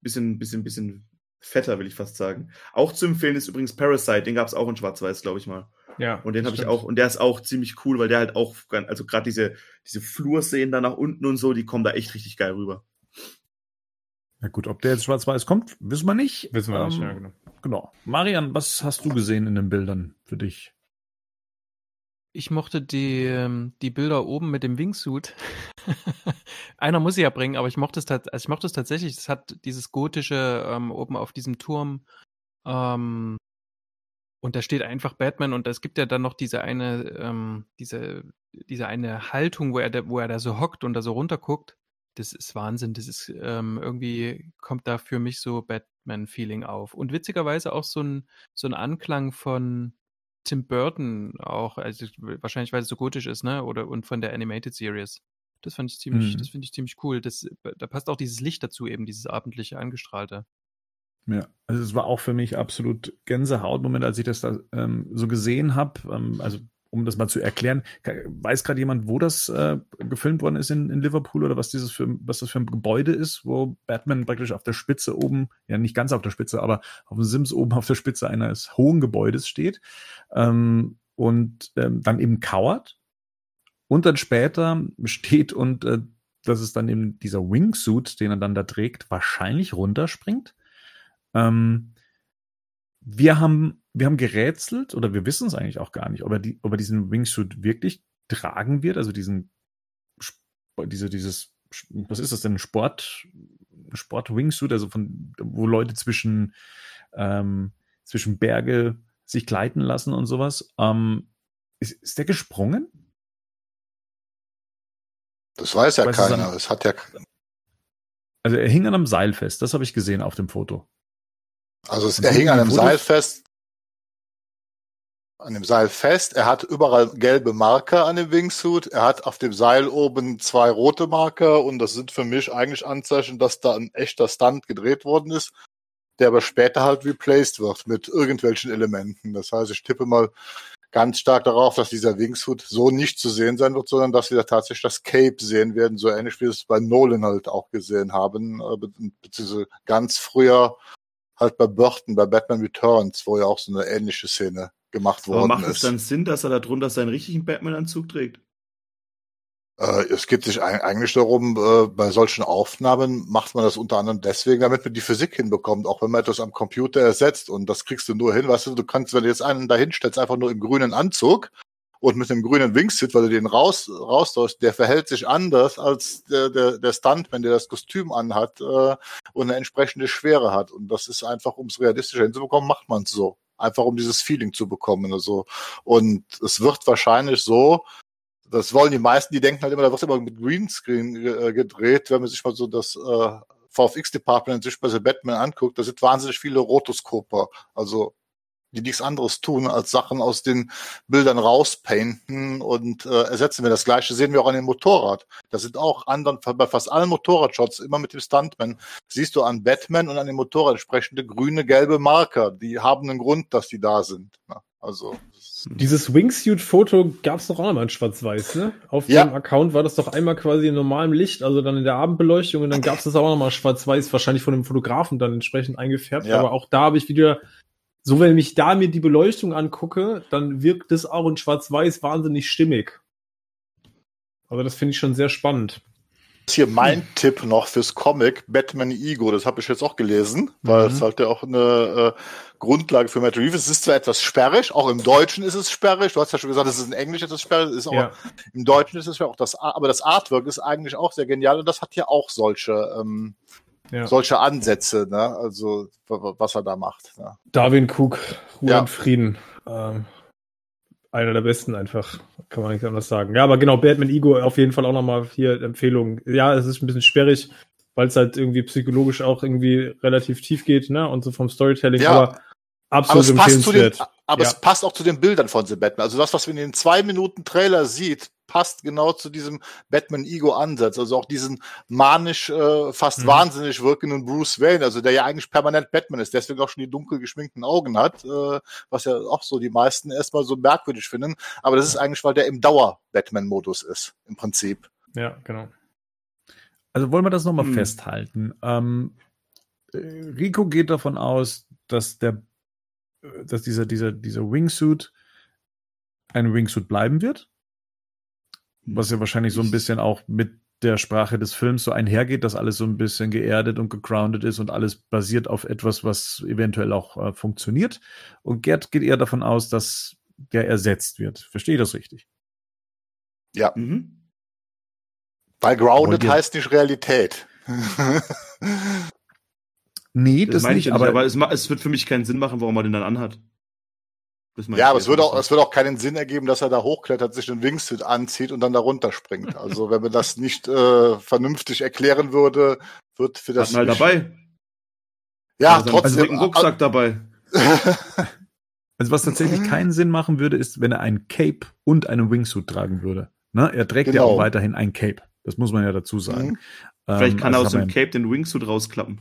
bisschen, bisschen, bisschen fetter, will ich fast sagen. Auch zu empfehlen ist übrigens Parasite, den gab es auch in Schwarz-Weiß, glaube ich mal. Ja. Und den habe ich auch, und der ist auch ziemlich cool, weil der halt auch, also gerade diese, diese Flurszenen da nach unten und so, die kommen da echt richtig geil rüber. Na gut, ob der jetzt schwarz-weiß kommt, wissen wir nicht. Wissen wir nicht, Ähm, ja, genau. Genau. Marian, was hast du gesehen in den Bildern für dich? Ich mochte die, ähm, die Bilder oben mit dem Wingsuit. <laughs> Einer muss sie ja bringen, aber ich mochte es, also ich mochte es tatsächlich. Es hat dieses gotische ähm, oben auf diesem Turm. Ähm, und da steht einfach Batman und es gibt ja dann noch diese eine, ähm, diese, diese eine Haltung, wo er, da, wo er da so hockt und da so runterguckt. Das ist Wahnsinn. Das ist ähm, irgendwie kommt da für mich so Batman-Feeling auf. Und witzigerweise auch so ein, so ein Anklang von Tim Burton auch, also wahrscheinlich, weil es so gotisch ist, ne? Oder und von der Animated Series. Das fand ich ziemlich, mhm. das finde ich ziemlich cool. Das, da passt auch dieses Licht dazu, eben dieses abendliche Angestrahlte. Ja, also es war auch für mich absolut Gänsehautmoment, als ich das da ähm, so gesehen habe. Ähm, also um das mal zu erklären, weiß gerade jemand, wo das äh, gefilmt worden ist in, in Liverpool oder was dieses für was das für ein Gebäude ist, wo Batman praktisch auf der Spitze oben, ja nicht ganz auf der Spitze, aber auf dem Sims oben auf der Spitze eines hohen Gebäudes steht ähm, und ähm, dann eben kauert und dann später steht und äh, das ist dann eben dieser Wingsuit, den er dann da trägt, wahrscheinlich runterspringt. Ähm, wir haben, wir haben gerätselt oder wir wissen es eigentlich auch gar nicht, ob er, die, ob er diesen Wingsuit wirklich tragen wird, also diesen, diese, dieses, was ist das denn, Sport, Sport-Wingsuit, also von, wo Leute zwischen, ähm, zwischen Berge sich gleiten lassen und sowas. Ähm, ist, ist der gesprungen? Das weiß ja weiß keiner. Es hat ja. Also er hing an einem Seil fest, das habe ich gesehen auf dem Foto. Also es, er hing an einem Seil fest. An dem Seil fest. Er hat überall gelbe Marker an dem Wingsuit. Er hat auf dem Seil oben zwei rote Marker und das sind für mich eigentlich Anzeichen, dass da ein echter Stunt gedreht worden ist, der aber später halt replaced wird mit irgendwelchen Elementen. Das heißt, ich tippe mal ganz stark darauf, dass dieser Wingsuit so nicht zu sehen sein wird, sondern dass wir da tatsächlich das Cape sehen werden, so ähnlich wie wir es bei Nolan halt auch gesehen haben, äh, beziehungsweise ganz früher halt bei Burton, bei Batman Returns, wo ja auch so eine ähnliche Szene gemacht worden Aber macht ist. Macht es dann Sinn, dass er da drunter seinen richtigen Batman-Anzug trägt? Äh, es geht sich eigentlich darum, äh, bei solchen Aufnahmen macht man das unter anderem deswegen, damit man die Physik hinbekommt, auch wenn man etwas am Computer ersetzt. Und das kriegst du nur hin, weißt du, du kannst, wenn du jetzt einen dahin stellst, einfach nur im grünen Anzug und mit dem grünen Wingsuit, weil du den raus rausläufst, der verhält sich anders als der, der, der Stuntman, der das Kostüm anhat äh, und eine entsprechende Schwere hat. Und das ist einfach, um es realistischer hinzubekommen, macht man es so. Einfach um dieses Feeling zu bekommen. Also. Und es wird wahrscheinlich so, das wollen die meisten, die denken halt immer, da wird immer mit Greenscreen äh, gedreht, wenn man sich mal so das äh, VFX-Department sich bei The Batman anguckt, da sind wahnsinnig viele Rotoskoper. Also die nichts anderes tun, als Sachen aus den Bildern rauspainten und äh, ersetzen wir. Das gleiche sehen wir auch an dem Motorrad. Da sind auch anderen, bei fast allen Motorradshots, immer mit dem Stuntman, siehst du an Batman und an dem Motorrad entsprechende grüne, gelbe Marker. Die haben einen Grund, dass die da sind. Ne? Also dieses Wingsuit-Foto gab es doch auch einmal in Schwarz-Weiß, ne? Auf ja. dem Account war das doch einmal quasi in normalem Licht, also dann in der Abendbeleuchtung und dann gab es das auch nochmal Schwarz-Weiß, wahrscheinlich von dem Fotografen dann entsprechend eingefärbt. Ja. Aber auch da habe ich wieder so wenn ich da mir die Beleuchtung angucke, dann wirkt es auch in Schwarz-Weiß wahnsinnig stimmig. Also das finde ich schon sehr spannend. Das ist hier mein hm. Tipp noch fürs Comic Batman Ego. Das habe ich jetzt auch gelesen, weil mhm. es halt ja auch eine äh, Grundlage für Matt Reeves. Es ist zwar etwas sperrig, auch im Deutschen ist es sperrig. Du hast ja schon gesagt, es ist in Englisch etwas sperrig. Ist auch, ja. Im Deutschen ist es ja auch das, aber das Artwork ist eigentlich auch sehr genial und das hat ja auch solche ähm, ja. solche Ansätze, ne? Also was er da macht. Ne? Darwin Cook, Ruhe ja. und Frieden. Ähm, einer der besten einfach, kann man nicht anders sagen. Ja, aber genau, Batman Ego auf jeden Fall auch nochmal hier Empfehlung. Ja, es ist ein bisschen sperrig, weil es halt irgendwie psychologisch auch irgendwie relativ tief geht, ne? Und so vom Storytelling, ja. aber absolut aber empfehlenswert. Den, aber ja. es passt auch zu den Bildern von The Batman. Also das, was man in den zwei Minuten Trailer sieht, passt genau zu diesem Batman-Ego-Ansatz. Also auch diesen manisch, äh, fast mhm. wahnsinnig wirkenden Bruce Wayne, also der ja eigentlich permanent Batman ist, deswegen auch schon die dunkel geschminkten Augen hat, äh, was ja auch so die meisten erstmal so merkwürdig finden. Aber das ist eigentlich, weil der im Dauer-Batman-Modus ist, im Prinzip. Ja, genau. Also wollen wir das nochmal hm. festhalten. Ähm, äh, Rico geht davon aus, dass der, äh, dass dieser, dieser, dieser Wingsuit ein Wingsuit bleiben wird was ja wahrscheinlich so ein bisschen auch mit der Sprache des Films so einhergeht, dass alles so ein bisschen geerdet und gegroundet ist und alles basiert auf etwas, was eventuell auch äh, funktioniert. Und Gerd geht eher davon aus, dass der ersetzt wird. Verstehe ich das richtig? Ja. Mhm. Weil Grounded heißt nicht Realität. Nee, Das, das, meine ich nicht, ja nicht, aber, aber es, es wird für mich keinen Sinn machen, warum man den dann anhat. Ja, aber es würde auch, es würde auch keinen Sinn ergeben, dass er da hochklettert, sich den Wingsuit anzieht und dann da runterspringt. Also wenn man das nicht äh, vernünftig erklären würde, wird für das Hat halt nicht- dabei. Ja, Also einen trotzdem. dicken Rucksack dabei. <laughs> also was tatsächlich keinen Sinn machen würde, ist, wenn er ein Cape und einen Wingsuit tragen würde. Ne? Er trägt ja Genau. auch weiterhin ein Cape. Das muss man ja dazu sagen. Mhm. Vielleicht Ähm, kann er also aus dem Cape den Wingsuit rausklappen.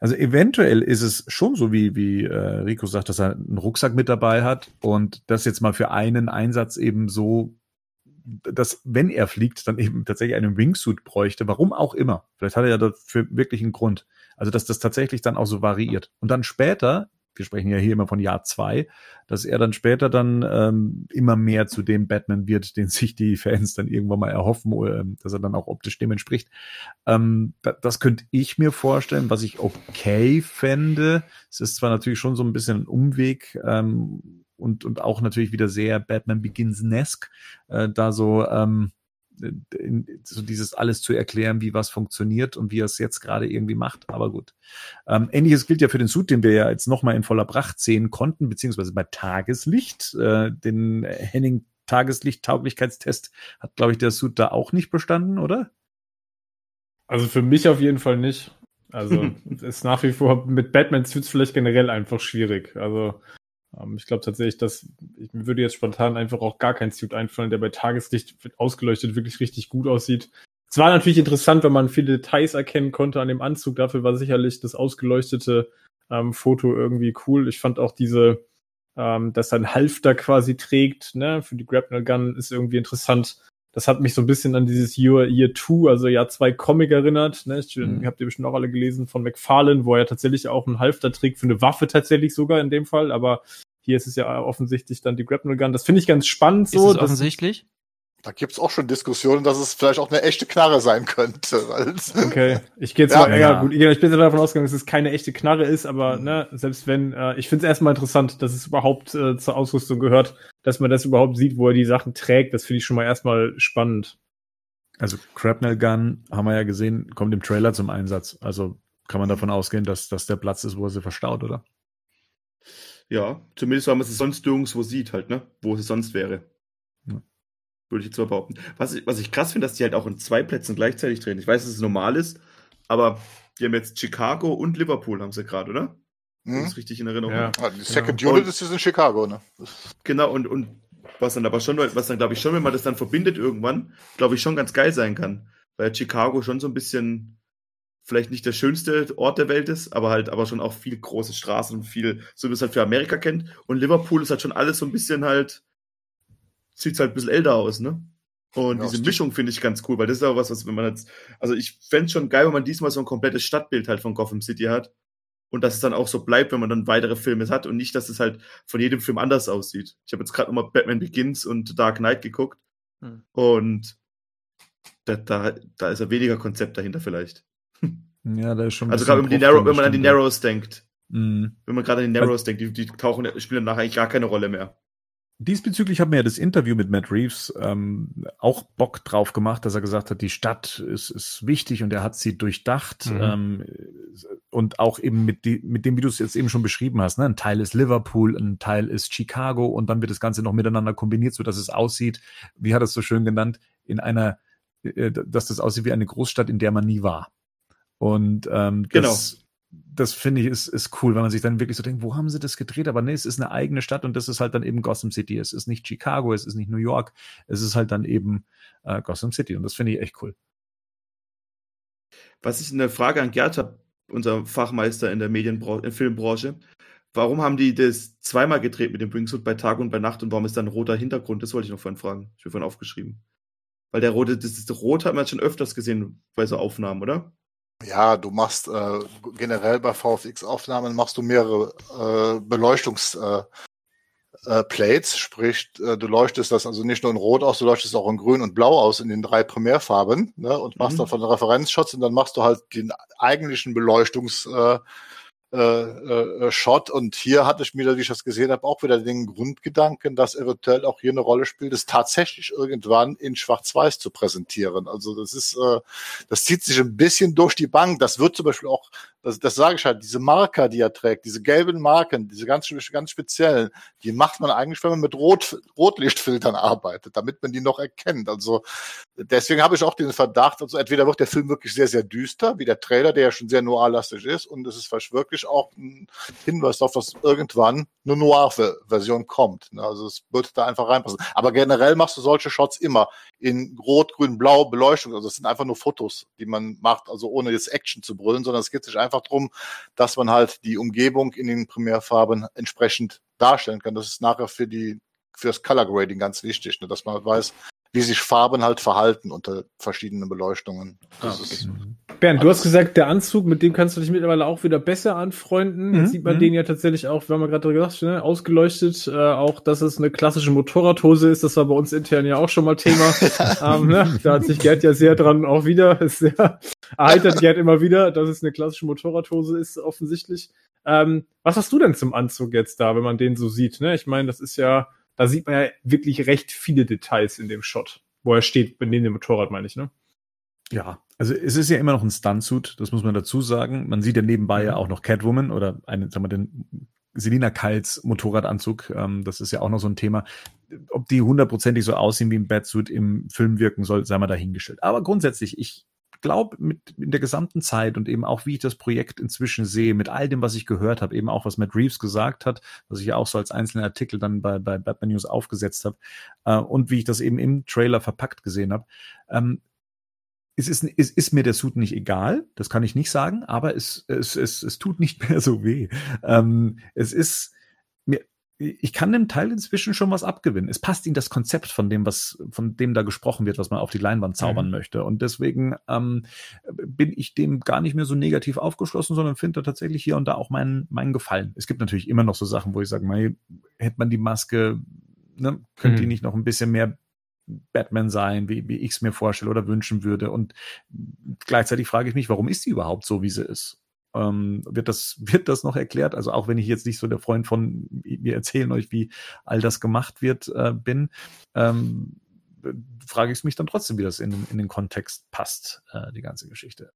Also eventuell ist es schon so, wie, wie äh, Rico sagt, dass er einen Rucksack mit dabei hat und das jetzt mal für einen Einsatz eben so, dass wenn er fliegt, dann eben tatsächlich einen Wingsuit bräuchte, warum auch immer. Vielleicht hat er ja dafür wirklich einen Grund. Also dass das tatsächlich dann auch so variiert. Und dann später, wir sprechen ja hier immer von Jahr zwei, dass er dann später dann ähm, immer mehr zu dem Batman wird, den sich die Fans dann irgendwann mal erhoffen, ähm, dass er dann auch optisch dem entspricht. Ähm, da, das könnte ich mir vorstellen, was ich okay fände. Es ist zwar natürlich schon so ein bisschen ein Umweg ähm, und, und auch natürlich wieder sehr Batman Begins-esque, äh, da so, ähm, so dieses alles zu erklären, wie was funktioniert und wie er es jetzt gerade irgendwie macht. Aber gut. Ähm, Ähnliches gilt ja für den Suit, den wir ja jetzt nochmal in voller Pracht sehen konnten, beziehungsweise bei Tageslicht. Äh, den Henning Tageslicht-Tauglichkeitstest hat, glaube ich, der Suit da auch nicht bestanden, oder? Also für mich auf jeden Fall nicht. Also <laughs> ist nach wie vor mit Batman Suits vielleicht generell einfach schwierig. Also ich glaube tatsächlich, dass ich, mir würde jetzt spontan einfach auch gar kein Suit einfallen, der bei Tageslicht ausgeleuchtet wirklich richtig gut aussieht. Es war natürlich interessant, wenn man viele Details erkennen konnte an dem Anzug. Dafür war sicherlich das ausgeleuchtete ähm, Foto irgendwie cool. Ich fand auch diese, ähm, dass er einen Halfter quasi trägt, ne, für die Grapnel Gun ist irgendwie interessant. Das hat mich so ein bisschen an dieses Year, Year 2, also Jahr 2 Comic erinnert. Ne? Ich, Mhm. Habt ihr bestimmt auch alle gelesen von McFarlane, wo er tatsächlich auch einen Halfter trägt, für eine Waffe tatsächlich sogar in dem Fall. Aber hier ist es ja offensichtlich dann die Grapnel Gun. Das finde ich ganz spannend Ist so. es dass- offensichtlich? Da gibt's auch schon Diskussionen, dass es vielleicht auch eine echte Knarre sein könnte. <laughs> Okay, ich gehe jetzt Ja, mal, ja, gut, ich bin jetzt davon ausgegangen, dass es keine echte Knarre ist, aber Mhm. ne, selbst wenn, äh, ich finde es erstmal interessant, dass es überhaupt äh, zur Ausrüstung gehört, dass man das überhaupt sieht, wo er die Sachen trägt, das finde ich schon mal erstmal spannend. Also Crapnel Gun, haben wir ja gesehen, kommt im Trailer zum Einsatz. Also kann man davon ausgehen, dass das der Platz ist, wo er sie verstaut, oder? Ja, zumindest weil man es sonst nirgendwo sieht, halt, ne? Wo es sonst wäre. Ja. Würde ich jetzt mal behaupten. Was ich, was ich krass finde, dass die halt auch in zwei Plätzen gleichzeitig drehen. Ich weiß, dass es normal ist, aber die haben jetzt Chicago und Liverpool, haben sie gerade, oder? Wenn ich Hm? das richtig in Erinnerung Ja. Ah, Die Second Ja. Unit ist jetzt in Chicago, ne? Genau, und, und was dann aber schon, was dann, glaube ich, schon, wenn man das dann verbindet irgendwann, glaube ich, schon ganz geil sein kann. Weil Chicago schon so ein bisschen vielleicht nicht der schönste Ort der Welt ist, aber halt aber schon auch viel große Straßen und viel, so wie man es halt für Amerika kennt. Und Liverpool ist halt schon alles so ein bisschen halt, sieht halt ein bisschen älter aus, ne? Und Ja, diese stimmt. Mischung finde ich ganz cool, weil das ist auch was, was wenn man jetzt, also ich fände schon geil, wenn man diesmal so ein komplettes Stadtbild halt von Gotham City hat. Und dass es dann auch so bleibt, wenn man dann weitere Filme hat und nicht, dass es halt von jedem Film anders aussieht. Ich habe jetzt gerade nochmal Batman Begins und Dark Knight geguckt Hm. und da, da, da ist ja weniger Konzept dahinter vielleicht. <laughs> Ja, da ist schon. ein Also gerade wenn, Narrow, wenn man an die. Narrows denkt. Mhm. Wenn man gerade an die Narrows denkt, die, die tauchen, spielen danach eigentlich gar keine Rolle mehr. Diesbezüglich hat mir ja das Interview mit Matt Reeves ähm, auch Bock drauf gemacht, dass er gesagt hat, die Stadt ist, ist wichtig und er hat sie durchdacht. Mhm. Ähm, und auch eben mit, die, mit dem, wie du es jetzt eben schon beschrieben hast, ne? ein Teil ist Liverpool, ein Teil ist Chicago und dann wird das Ganze noch miteinander kombiniert, so dass es aussieht, wie hat er es so schön genannt, in einer, äh, dass das aussieht wie eine Großstadt, in der man nie war. Und ähm, das, das finde ich ist, ist cool, wenn man sich dann wirklich so denkt, wo haben sie das gedreht? Aber nee, es ist eine eigene Stadt und das ist halt dann eben Gotham City. Es ist nicht Chicago, es ist nicht New York, es ist halt dann eben äh, Gotham City und das finde ich echt cool. Was ich eine Frage an Gerd habe, unser Fachmeister in der Medienbranche, in Filmbranche. Warum haben die das zweimal gedreht mit dem Wingsuit bei Tag und bei Nacht und warum ist da ein roter Hintergrund? Das wollte ich noch vorhin fragen. Ich habe vorhin aufgeschrieben. Weil der rote, das, das Rot hat man schon öfters gesehen bei so Aufnahmen, oder? Ja, du machst äh, generell bei VFX-Aufnahmen machst du mehrere äh, Beleuchtungs- äh, äh, Plates, sprich, äh, du leuchtest das also nicht nur in Rot aus, du leuchtest auch in Grün und Blau aus in den drei Primärfarben ne, und machst Mhm. dann von Referenzshots und dann machst du halt den eigentlichen Beleuchtungs äh, äh, äh, Shot. Und hier hatte ich mir, wie ich das gesehen habe, auch wieder den Grundgedanken, dass eventuell auch hier eine Rolle spielt, es tatsächlich irgendwann in Schwarz-Weiß zu präsentieren. Also das ist, äh, das zieht sich ein bisschen durch die Bank. Das wird zum Beispiel auch, das, das sage ich halt, diese Marker, die er trägt, diese gelben Marken, diese ganz, ganz speziellen, die macht man eigentlich, wenn man mit Rot, Rotlichtfiltern arbeitet, damit man die noch erkennt. Also deswegen habe ich auch den Verdacht, also entweder wird der Film wirklich sehr, sehr düster, wie der Trailer, der ja schon sehr noir-lastig ist, und es ist vielleicht wirklich auch ein Hinweis darauf, dass irgendwann eine Noir-Version kommt. Also es wird da einfach reinpassen. Aber generell machst du solche Shots immer in Rot, Grün, Blau Beleuchtung. Also es sind einfach nur Fotos, die man macht, also ohne jetzt Action zu brüllen, sondern es geht sich einfach darum, dass man halt die Umgebung in den Primärfarben entsprechend darstellen kann. Das ist nachher für die für das Color Grading ganz wichtig, ne, dass man halt weiß, wie sich Farben halt verhalten unter verschiedenen Beleuchtungen. Ah, okay. ist Bernd, du hast gesagt, der Anzug, mit dem kannst du dich mittlerweile auch wieder besser anfreunden. Mhm. Jetzt sieht man mhm. den ja tatsächlich auch, wir haben ja gerade gesagt, ne, ausgeleuchtet, äh, auch, dass es eine klassische Motorradhose ist. Das war bei uns intern ja auch schon mal Thema. <laughs> ähm, ne? Da hat sich Gerd ja sehr dran auch wieder, <laughs> ist sehr erheitert Gerd immer wieder, dass es eine klassische Motorradhose ist, offensichtlich. Ähm, was hast du denn zum Anzug jetzt da, wenn man den so sieht? Ne? Ich meine, das ist ja, da sieht man ja wirklich recht viele Details in dem Shot, wo er steht, neben dem Motorrad, meine ich, ne? Ja, also es ist ja immer noch ein Stuntsuit, das muss man dazu sagen. Man sieht ja nebenbei ja mhm. auch noch Catwoman oder einen, sagen wir, den Selina Kyles Motorradanzug. Ähm, das ist ja auch noch so ein Thema. Ob die hundertprozentig so aussehen wie ein Batsuit im Film wirken soll, sei mal dahingestellt. Aber grundsätzlich, ich glaube, mit in der gesamten Zeit und eben auch, wie ich das Projekt inzwischen sehe, mit all dem, was ich gehört habe, eben auch, was Matt Reeves gesagt hat, was ich ja auch so als einzelnen Artikel dann bei, bei Batman News aufgesetzt habe, äh, und wie ich das eben im Trailer verpackt gesehen habe, ähm, es ist, es ist mir der Suit nicht egal, das kann ich nicht sagen, aber es, es, es, es tut nicht <laughs> mehr so weh. Ähm, es ist mir, ich kann dem Teil inzwischen schon was abgewinnen. Es passt in das Konzept von dem, was, von dem da gesprochen wird, was man auf die Leinwand zaubern mhm. möchte. Und deswegen ähm, bin ich dem gar nicht mehr so negativ aufgeschlossen, sondern finde da tatsächlich hier und da auch meinen, meinen Gefallen. Es gibt natürlich immer noch so Sachen, wo ich sage, mal, hätte man die Maske, ne, könnte mhm. die nicht noch ein bisschen mehr Batman sein, wie, wie ich es mir vorstelle oder wünschen würde. Und gleichzeitig frage ich mich, warum ist sie überhaupt so, wie sie ist? Ähm, wird das <laughs> wird das noch erklärt? Also auch wenn ich jetzt nicht so der Freund von wir erzählen euch, wie all das gemacht wird äh, bin, ähm, frage ich mich dann trotzdem, wie das in, in den Kontext passt, äh, die ganze Geschichte.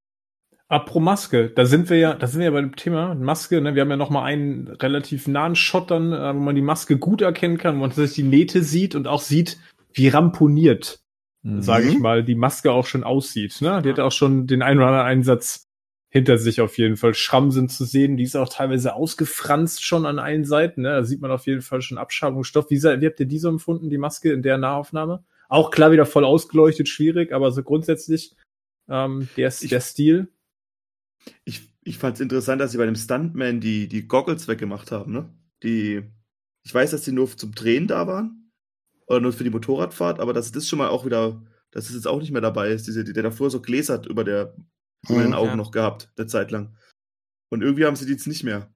Apro Maske, da sind wir ja, da sind wir ja bei dem Thema Maske. Ne? Wir haben ja noch mal einen relativ nahen Shot dann, äh, wo man die Maske gut erkennen kann, wo man sich die Nähte sieht und auch sieht, wie ramponiert, mhm. sage ich mal, die Maske auch schon aussieht. Ne? Die hat auch schon den einen oder anderen Einsatz hinter sich auf jeden Fall. Schrammen sind zu sehen, die ist auch teilweise ausgefranst schon an allen Seiten. Ne? Da sieht man auf jeden Fall schon Abschabungsstoff. Wie, wie habt ihr die so empfunden, die Maske in der Nahaufnahme? Auch klar wieder voll ausgeleuchtet, schwierig, aber so grundsätzlich ähm, der, ich, der Stil. Ich, ich fand es interessant, dass sie bei dem Stuntman die, die Goggles weggemacht haben. Ne? Die, ich weiß, dass sie nur zum Drehen da waren, oder nur für die Motorradfahrt, aber dass das schon mal auch wieder, dass es jetzt auch nicht mehr dabei ist, diese, der davor so gläsert über der über den mhm. Augen ja. noch gehabt, der Zeit lang. Und irgendwie haben sie die jetzt nicht mehr.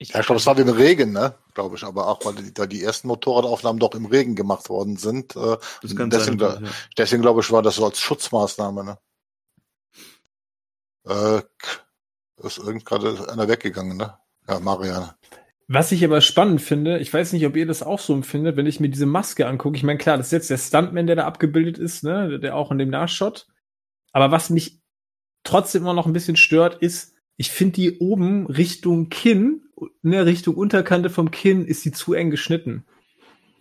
Ich ja, ich glaube, es war im Regen, ne? Glaube ich, aber auch, weil die, da die ersten Motorradaufnahmen doch im Regen gemacht worden sind. Äh, deswegen, sein, ja. deswegen glaube ich, war das so als Schutzmaßnahme, ne? Äh, ist irgend gerade einer weggegangen, ne? Ja, Marianne. Was ich aber spannend finde, ich weiß nicht, ob ihr das auch so empfindet, wenn ich mir diese Maske angucke. Ich meine, klar, das ist jetzt der Stuntman, der da abgebildet ist, ne, der auch in dem Nahshot. Aber was mich trotzdem immer noch ein bisschen stört, ist, ich finde die oben Richtung Kinn, ne, Richtung Unterkante vom Kinn, ist die zu eng geschnitten.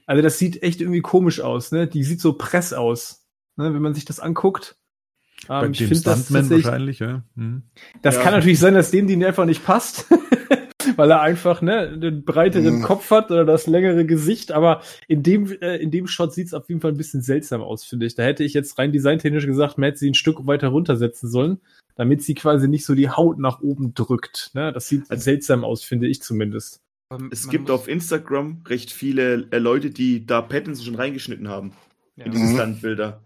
Also das sieht echt irgendwie komisch aus, ne? Die sieht so press aus, ne, wenn man sich das anguckt. Ähm, Bei ich finde das wahrscheinlich, ja. Hm. Das ja. kann natürlich sein, dass dem die einfach nicht passt. <laughs> weil er einfach ne, den breiteren mhm. Kopf hat oder das längere Gesicht. Aber in dem, äh, in dem Shot sieht es auf jeden Fall ein bisschen seltsam aus, finde ich. Da hätte ich jetzt rein designtechnisch gesagt, man hätte sie ein Stück weiter runtersetzen sollen, damit sie quasi nicht so die Haut nach oben drückt. Ne? Das sieht also, seltsam aus, finde ich zumindest. Es gibt auf Instagram recht viele äh, Leute, die da Patterns schon reingeschnitten haben. Ja. In diese mhm. Standbilder.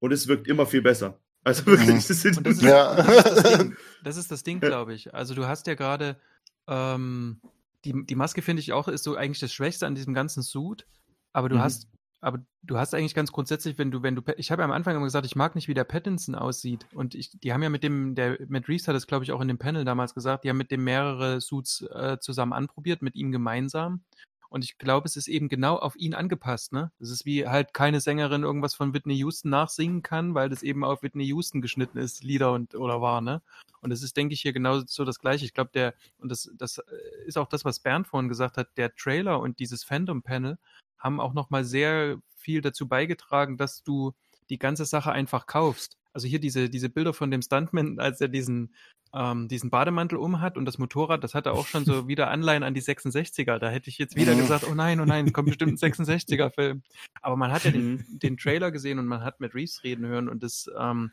Und es wirkt immer viel besser. Also wirklich, mhm. das, sind, das, ist, <laughs> ja. das, ist das Ding, das ist das Ding, glaube ich. Also du hast ja gerade ähm, die, die Maske finde ich auch ist so eigentlich das Schwächste an diesem ganzen Suit. Aber du mhm. hast aber du hast eigentlich ganz grundsätzlich, wenn du, wenn du, ich habe ja am Anfang immer gesagt, ich mag nicht, wie der Pattinson aussieht. Und ich, die haben ja mit dem, der Matt Reeves hat es, glaube ich, auch in dem Panel damals gesagt, die haben mit dem mehrere Suits äh, zusammen anprobiert, mit ihm gemeinsam. Und ich glaube, es ist eben genau auf ihn angepasst, ne? Das ist wie halt keine Sängerin irgendwas von Whitney Houston nachsingen kann, weil das eben auf Whitney Houston geschnitten ist, Lieder und oder war, ne? Und es ist, denke ich, hier genau so das Gleiche. Ich glaube, der, und das, das äh, ist auch das, was Bernd vorhin gesagt hat, der Trailer und dieses Fandom-Panel haben auch nochmal sehr viel dazu beigetragen, dass du die ganze Sache einfach kaufst. Also hier diese, diese Bilder von dem Stuntman, als er diesen, ähm, diesen Bademantel umhat und das Motorrad, das hatte auch schon so <laughs> wieder Anleihen an die 66er. Da hätte ich jetzt wieder gesagt, oh nein, oh nein, es kommt bestimmt ein <laughs> 66er-Film. Aber man hat ja den, mhm. den Trailer gesehen und man hat mit Reeves reden hören und das, ähm,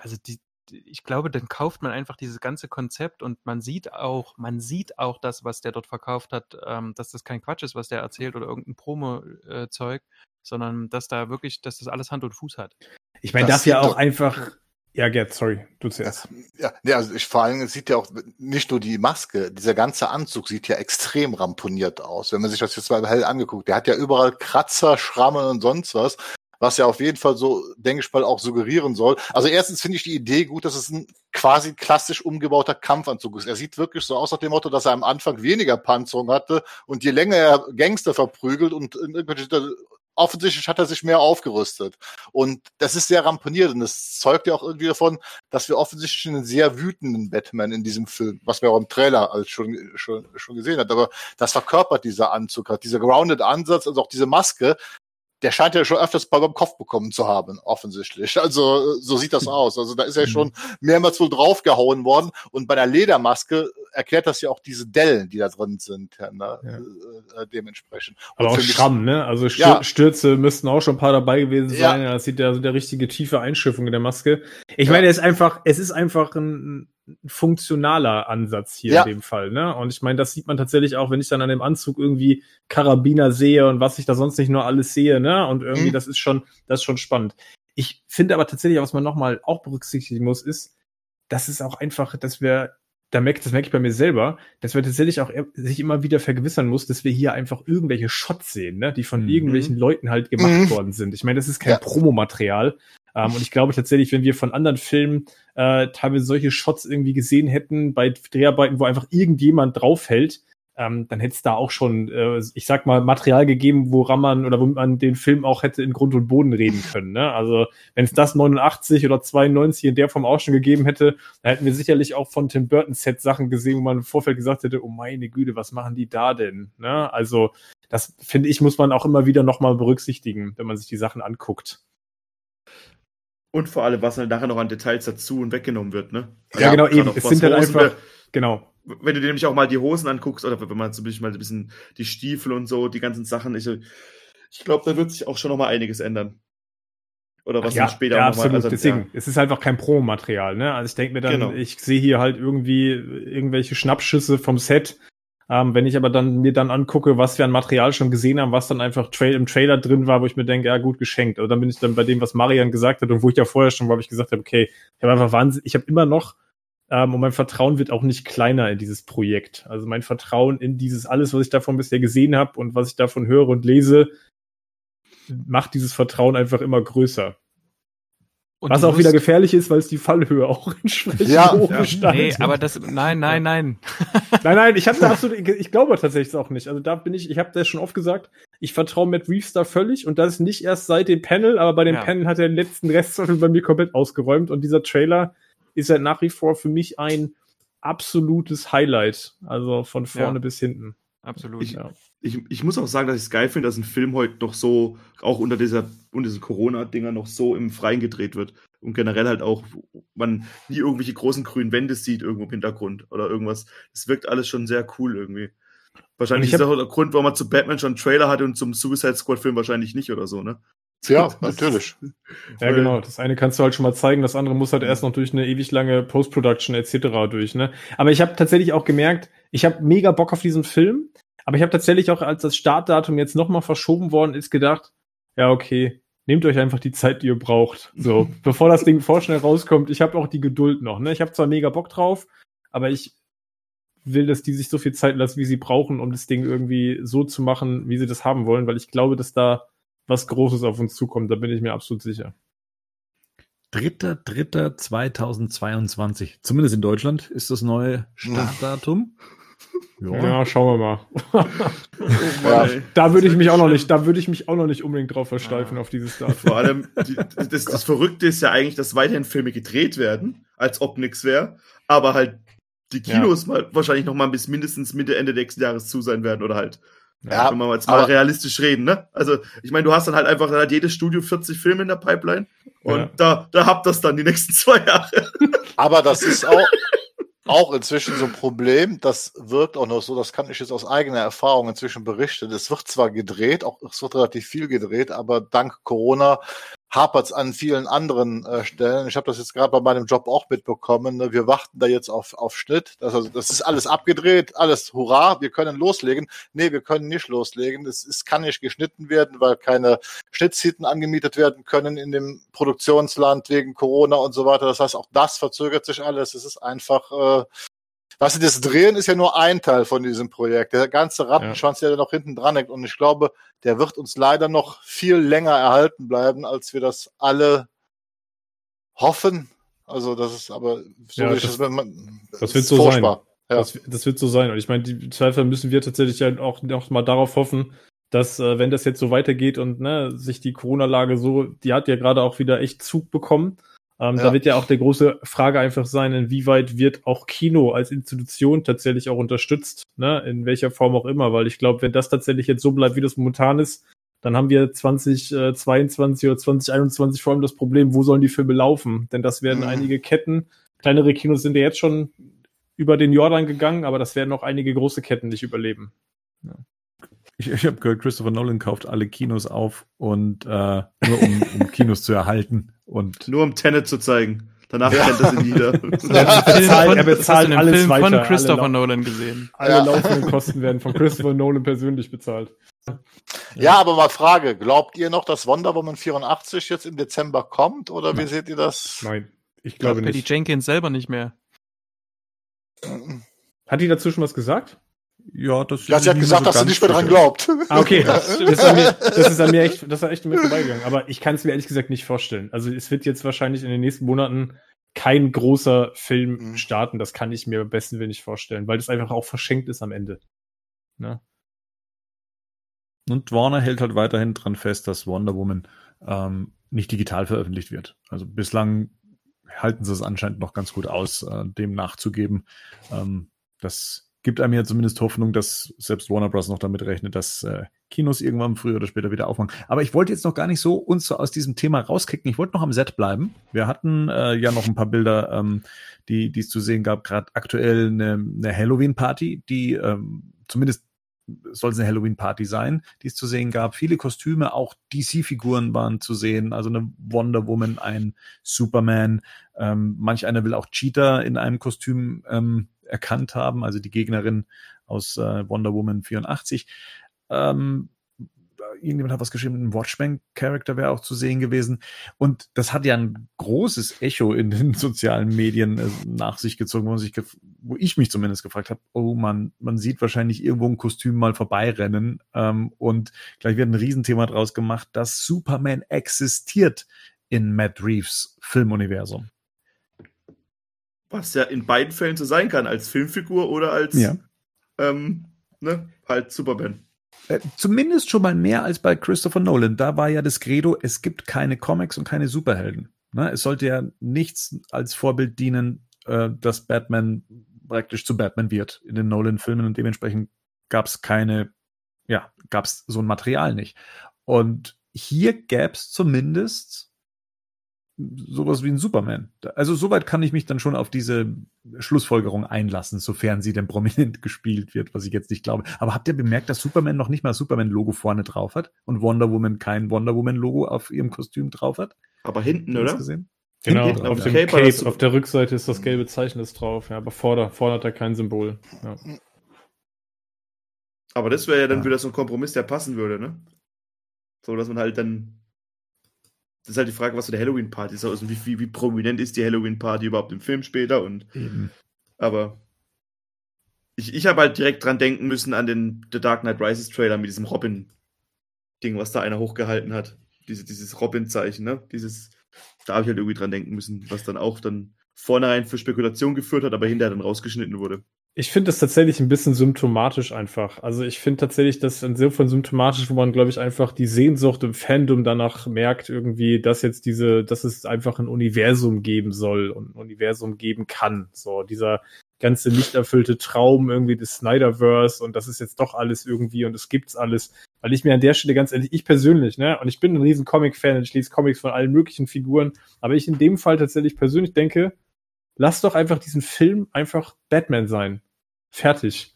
also die, ich glaube, dann kauft man einfach dieses ganze Konzept und man sieht auch, man sieht auch das, was der dort verkauft hat, ähm, dass das kein Quatsch ist, was der erzählt oder irgendein Promo-Zeug, äh, sondern dass da wirklich, dass das alles Hand und Fuß hat. Ich meine, das, das ja auch einfach. Ja, Gerd, sorry, du zuerst. Ja, ja, also ich vor allem sieht ja auch nicht nur die Maske, dieser ganze Anzug sieht ja extrem ramponiert aus. Wenn man sich das jetzt mal hell angeguckt, der hat ja überall Kratzer, Schrammen und sonst was was ja auf jeden Fall so, denke ich mal, auch suggerieren soll. Also erstens finde ich die Idee gut, dass es ein quasi klassisch umgebauter Kampfanzug ist. Er sieht wirklich so aus nach dem Motto, dass er am Anfang weniger Panzerung hatte und je länger er Gangster verprügelt und irgendwelche offensichtlich hat er sich mehr aufgerüstet. Und das ist sehr ramponiert und das zeugt ja auch irgendwie davon, dass wir offensichtlich einen sehr wütenden Batman in diesem Film, was wir auch im Trailer als schon, schon, schon gesehen hat. Aber das verkörpert dieser Anzug, hat dieser grounded Ansatz, also auch diese Maske, der scheint ja schon öfters beim Kopf bekommen zu haben, offensichtlich. Also so sieht das <laughs> aus. Also da ist er schon mehrmals wohl draufgehauen worden. Und bei der Ledermaske erklärt das ja auch diese Dellen, die da drin sind, ja, ne? ja. Äh, dementsprechend. Und Aber auch Schramm, ne? Also Stür ja. Stürze müssten auch schon ein paar dabei gewesen sein. Ja. Das sieht ja so der richtige tiefe Einschiffung in der Maske. Ich meine, es ist einfach, es ist einfach ein funktionaler Ansatz hier ja. in dem Fall. Ne? Und ich meine, das sieht man tatsächlich auch, wenn ich dann an dem Anzug irgendwie Karabiner sehe und was ich da sonst nicht nur alles sehe. Ne? Und irgendwie, mhm. das ist schon, das ist schon spannend. Ich finde aber tatsächlich, was man nochmal auch berücksichtigen muss, ist, dass es auch einfach, dass wir, da merkt, das merke ich bei mir selber, dass wir tatsächlich auch sich immer wieder vergewissern muss, dass wir hier einfach irgendwelche Shots sehen, ne? die von mhm. irgendwelchen Leuten halt gemacht mhm. worden sind. Ich meine, das ist kein ja. Promomaterial, ähm, und ich glaube tatsächlich, wenn wir von anderen Filmen äh, teilweise solche Shots irgendwie gesehen hätten bei Dreharbeiten, wo einfach irgendjemand draufhält, ähm, dann hätte es da auch schon, äh, ich sag mal, Material gegeben, woran man oder wo man den Film auch hätte in Grund und Boden reden können. Ne? Also wenn es das 89 oder 92 in der Form auch schon gegeben hätte, dann hätten wir sicherlich auch von Tim Burton Set Sachen gesehen, wo man im Vorfeld gesagt hätte, oh meine Güte, was machen die da denn? Ne? Also das finde ich muss man auch immer wieder nochmal berücksichtigen, wenn man sich die Sachen anguckt. Und vor allem, was halt nachher noch an Details dazu und weggenommen wird, ne? Also ja, genau, eben. Es sind halt einfach, genau. Wenn du dir nämlich auch mal die Hosen anguckst, oder wenn man zum mal ein bisschen die Stiefel und so, die ganzen Sachen, ich, ich glaube, da wird sich auch schon noch mal einiges ändern. Oder was ja, dann später ja, nochmal. Also, Deswegen, ja. es ist einfach kein Pro-Material, ne? Also ich denke mir dann, genau. ich sehe hier halt irgendwie irgendwelche Schnappschüsse vom Set, ähm, wenn ich aber dann mir dann angucke, was wir an Material schon gesehen haben, was dann einfach Trail im Trailer drin war, wo ich mir denke, ja gut geschenkt. Oder dann bin ich dann bei dem, was Marian gesagt hat und wo ich ja vorher schon, wo ich gesagt habe, okay, ich habe einfach Wahnsinn, ich habe immer noch ähm, und mein Vertrauen wird auch nicht kleiner in dieses Projekt. Also mein Vertrauen in dieses alles, was ich davon bisher gesehen habe und was ich davon höre und lese, macht dieses Vertrauen einfach immer größer. Und Was auch wieder gefährlich ist, weil es die Fallhöhe auch entsprechend ja, ja. Nee, aber das, nein, nein, nein. <laughs> nein, nein, ich habe da absolut, ich glaube tatsächlich auch nicht. Also da bin ich, ich habe das schon oft gesagt, ich vertraue Matt Reeves da völlig und das ist nicht erst seit dem Panel, aber bei dem ja. Panel hat er den letzten Restzweifel bei mir komplett ausgeräumt und dieser Trailer ist halt nach wie vor für mich ein absolutes Highlight. Also von vorne ja. bis hinten. Absolut, ich, ja. Ich, ich muss auch sagen, dass ich es geil finde, dass ein Film heute noch so, auch unter dieser, unter diesen Corona-Dinger noch so im Freien gedreht wird. Und generell halt auch, man nie irgendwelche großen grünen Wände sieht irgendwo im Hintergrund oder irgendwas. Es wirkt alles schon sehr cool irgendwie. Wahrscheinlich ist das auch der Grund, warum man zu Batman schon einen Trailer hatte und zum Suicide Squad-Film wahrscheinlich nicht oder so, ne? Ja, <laughs> natürlich. <laughs> Ja, genau. Das eine kannst du halt schon mal zeigen, das andere muss halt erst noch durch eine ewig lange Post-Production etc. durch, ne? Aber ich habe tatsächlich auch gemerkt, ich habe mega Bock auf diesen Film, aber ich habe tatsächlich auch, als das Startdatum jetzt nochmal verschoben worden ist, gedacht, ja, okay, nehmt euch einfach die Zeit, die ihr braucht. So, <laughs> bevor das Ding vorschnell rauskommt, ich habe auch die Geduld noch, ne? Ich habe zwar mega Bock drauf, aber ich will, dass die sich so viel Zeit lassen, wie sie brauchen, um das Ding irgendwie so zu machen, wie sie das haben wollen, weil ich glaube, dass da was Großes auf uns zukommt, da bin ich mir absolut sicher. 3.3.2022. Zumindest in Deutschland ist das neue Startdatum. Ja, ja schauen wir mal. <laughs> ja. Da würde ich mich auch noch nicht, da würde ich mich auch noch nicht unbedingt drauf versteifen ja. auf dieses Datum. Vor allem, die, das, das Verrückte ist ja eigentlich, dass weiterhin Filme gedreht werden, als ob nichts wäre, aber halt die Kinos ja. mal wahrscheinlich noch mal bis mindestens Mitte, Ende nächsten Jahres zu sein werden oder halt. Ja, wenn wir jetzt mal realistisch reden, ne? Also, ich meine, du hast dann halt einfach dann hat jedes Studio 40 Filme in der Pipeline und ja. da, da habt das dann die nächsten <laughs> zwei Jahre. Aber das ist auch, auch inzwischen so ein Problem. Das wirkt auch noch so, das kann ich jetzt aus eigener Erfahrung inzwischen berichten. Es wird zwar gedreht, auch es wird relativ viel gedreht, aber dank Corona hapert es an vielen anderen äh, Stellen. Ich habe das jetzt gerade bei meinem Job auch mitbekommen. Ne? Wir warten da jetzt auf, auf Schnitt. Das, also, das ist alles abgedreht, alles hurra, wir können loslegen. Nee, wir können nicht loslegen. Es, es kann nicht geschnitten werden, weil keine Schnittzeiten angemietet werden können in dem Produktionsland wegen Corona und so weiter. Das heißt, auch das verzögert sich alles. Es ist einfach äh, Weißt du, das Drehen ist ja nur ein Teil von diesem Projekt. Der ganze Rattenschwanz, ja. der da noch hinten dran hängt. Und ich glaube, der wird uns leider noch viel länger erhalten bleiben, als wir das alle hoffen. Also, das ist aber so ja, das, das, man, das wird so furchtbar. sein. Ja. Das, das, wird so sein. Und ich meine, die Zweifel müssen wir tatsächlich ja auch noch mal darauf hoffen, dass, äh, wenn das jetzt so weitergeht und ne, sich die Corona-Lage so, die hat ja gerade auch wieder echt Zug bekommen. Ähm, ja. Da wird ja auch der große Frage einfach sein, inwieweit wird auch Kino als Institution tatsächlich auch unterstützt, ne? in welcher Form auch immer, weil ich glaube, wenn das tatsächlich jetzt so bleibt, wie das momentan ist, dann haben wir 2022 oder 2021 vor allem das Problem, wo sollen die Filme laufen? Denn das werden mhm. einige Ketten, kleinere Kinos sind ja jetzt schon über den Jordan gegangen, aber das werden auch einige große Ketten nicht überleben. Ja. Ich, ich habe gehört, Christopher Nolan kauft alle Kinos auf und äh, nur um, um <laughs> Kinos zu erhalten und nur um Tenet zu zeigen. Danach ja. kennt <laughs> er sie wieder. er bezahlt, er bezahlt alles Film weiter. von Christopher alle Nolan gesehen. Alle ja. laufenden Kosten werden von Christopher Nolan persönlich bezahlt. Ja, aber mal Frage, glaubt ihr noch, dass Wonder Woman 84 jetzt im Dezember kommt oder Nein. wie seht ihr das? Nein, ich glaube nicht. Patty Jenkins selber nicht mehr. Hat die dazu schon was gesagt? Ja, das ja, sie hat gesagt, so dass sie nicht mehr dran glaubt. Ah, okay. <laughs> Das, ist an mir, das ist an mir echt, das ist echt mir vorbeigegangen. Aber ich kann es mir ehrlich gesagt nicht vorstellen. Also es wird jetzt wahrscheinlich in den nächsten Monaten kein großer Film mhm. starten. Das kann ich mir am besten Willen nicht vorstellen, weil das einfach auch verschenkt ist am Ende. Ne? Und Warner hält halt weiterhin dran fest, dass Wonder Woman ähm, nicht digital veröffentlicht wird. Also bislang halten sie es anscheinend noch ganz gut aus, äh, dem nachzugeben. Ähm, das gibt einem ja zumindest Hoffnung, dass selbst Warner Bros. noch damit rechnet, dass äh, Kinos irgendwann früher oder später wieder aufmachen. Aber ich wollte jetzt noch gar nicht so uns so aus diesem Thema rauskicken. Ich wollte noch am Set bleiben. Wir hatten äh, ja noch ein paar Bilder, ähm, die es zu sehen gab. Gerade aktuell eine, eine Halloween-Party, die ähm, zumindest soll es eine Halloween-Party sein, die es zu sehen gab. Viele Kostüme, auch DC-Figuren waren zu sehen. Also eine Wonder Woman, ein Superman. Ähm, manch einer will auch Cheetah in einem Kostüm ähm, erkannt haben, also die Gegnerin aus äh, Wonder Woman 84. Ähm, irgendjemand hat was geschrieben, ein Watchmen-Charakter wäre auch zu sehen gewesen. Und das hat ja ein großes Echo in den <laughs> sozialen Medien äh, nach sich gezogen, wo, sich wo ich mich zumindest gefragt habe, oh man, man sieht wahrscheinlich irgendwo ein Kostüm mal vorbeirennen. Ähm, und gleich wird ein Riesenthema draus gemacht, dass Superman existiert in Matt Reeves Filmuniversum. Was ja in beiden Fällen so sein kann, als Filmfigur oder als ja. ähm, ne, halt Superman. Äh, zumindest schon mal mehr als bei Christopher Nolan. Da war ja das Credo, es gibt keine Comics und keine Superhelden. Ne? Es sollte ja nichts als Vorbild dienen, äh, dass Batman praktisch zu Batman wird in den Nolan-Filmen und dementsprechend gab es keine, ja, gab es so ein Material nicht. Und hier gäbe es zumindest sowas wie ein Superman. Also soweit kann ich mich dann schon auf diese Schlussfolgerung einlassen, sofern sie denn prominent <laughs> gespielt wird, was ich jetzt nicht glaube. Aber habt ihr bemerkt, dass Superman noch nicht mal Superman-Logo vorne drauf hat und Wonder Woman kein Wonder Woman-Logo auf ihrem Kostüm drauf hat? Aber hinten, oder? Gesehen? Genau, hinten auf, dem Cape, Cape auf der Rückseite ist das gelbe Zeichen ist drauf, ja, aber vorne, vorne hat er kein Symbol. Ja. Aber das wäre ja dann ja. wieder so ein Kompromiss, der passen würde, ne? So, dass man halt dann das ist halt die Frage, was so der Halloween-Party ist. Also wie, wie, wie, prominent ist die Halloween-Party überhaupt im Film später? Und, Eben. Aber ich, ich habe halt direkt dran denken müssen an den The Dark Knight Rises Trailer mit diesem Robin. Ding, was da einer hochgehalten hat. Diese, dieses Robin-Zeichen, ne? Dieses, da habe ich halt irgendwie dran denken müssen, was dann auch dann vornherein für Spekulation geführt hat, aber hinterher dann rausgeschnitten wurde. Ich finde das tatsächlich ein bisschen symptomatisch einfach. Also ich finde tatsächlich das insofern symptomatisch, wo man, glaube ich, einfach die Sehnsucht im Fandom danach merkt, irgendwie, dass jetzt diese, dass es einfach ein Universum geben soll und ein Universum geben kann. So, dieser ganze nicht erfüllte Traum irgendwie des Snyderverse und das ist jetzt doch alles irgendwie und es gibt's alles. Weil ich mir an der Stelle ganz ehrlich, ich persönlich, ne, und ich bin ein riesen Comic-Fan und ich lese Comics von allen möglichen Figuren, aber ich in dem Fall tatsächlich persönlich denke, lass doch einfach diesen Film einfach Batman sein. Fertig.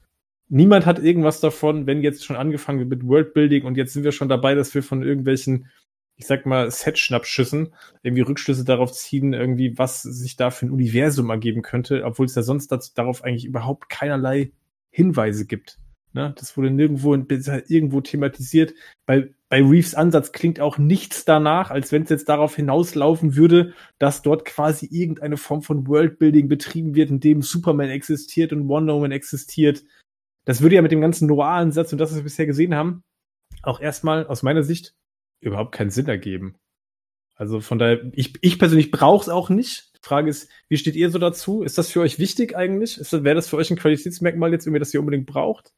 Niemand hat irgendwas davon, wenn jetzt schon angefangen wird mit Worldbuilding und jetzt sind wir schon dabei, dass wir von irgendwelchen, ich sag mal, Set-Schnappschüssen irgendwie Rückschlüsse darauf ziehen, irgendwie, was sich da für ein Universum ergeben könnte, obwohl es ja sonst dazu, darauf eigentlich überhaupt keinerlei Hinweise gibt. Ne? Das wurde nirgendwo irgendwo thematisiert. Bei, bei Reeves Ansatz klingt auch nichts danach, als wenn es jetzt darauf hinauslaufen würde, dass dort quasi irgendeine Form von Worldbuilding betrieben wird, in dem Superman existiert und Wonder Woman existiert. Das würde ja mit dem ganzen Noir-Ansatz und das, was wir bisher gesehen haben, auch erstmal aus meiner Sicht überhaupt keinen Sinn ergeben. Also von daher, ich, ich persönlich brauche es auch nicht. Die Frage ist, wie steht ihr so dazu? Ist das für euch wichtig eigentlich? Wäre das für euch ein Qualitätsmerkmal jetzt, irgendwie, das ihr unbedingt braucht?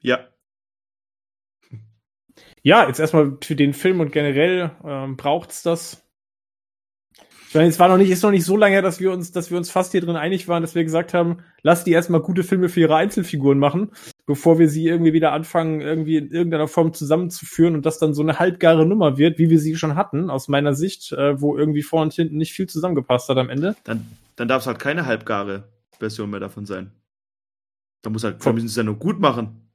Ja. Ja, jetzt erstmal für den Film und generell ähm, braucht's das. Ich meine, es war noch nicht, ist noch nicht so lange her, dass wir uns, dass wir uns fast hier drin einig waren, dass wir gesagt haben, lass die erstmal gute Filme für ihre Einzelfiguren machen, bevor wir sie irgendwie wieder anfangen, irgendwie in irgendeiner Form zusammenzuführen und das dann so eine halbgare Nummer wird, wie wir sie schon hatten, aus meiner Sicht, äh, wo irgendwie vor und hinten nicht viel zusammengepasst hat am Ende. Dann, dann darf es halt keine halbgare Version mehr davon sein. Da muss halt, wir müssen es ja nur gut machen.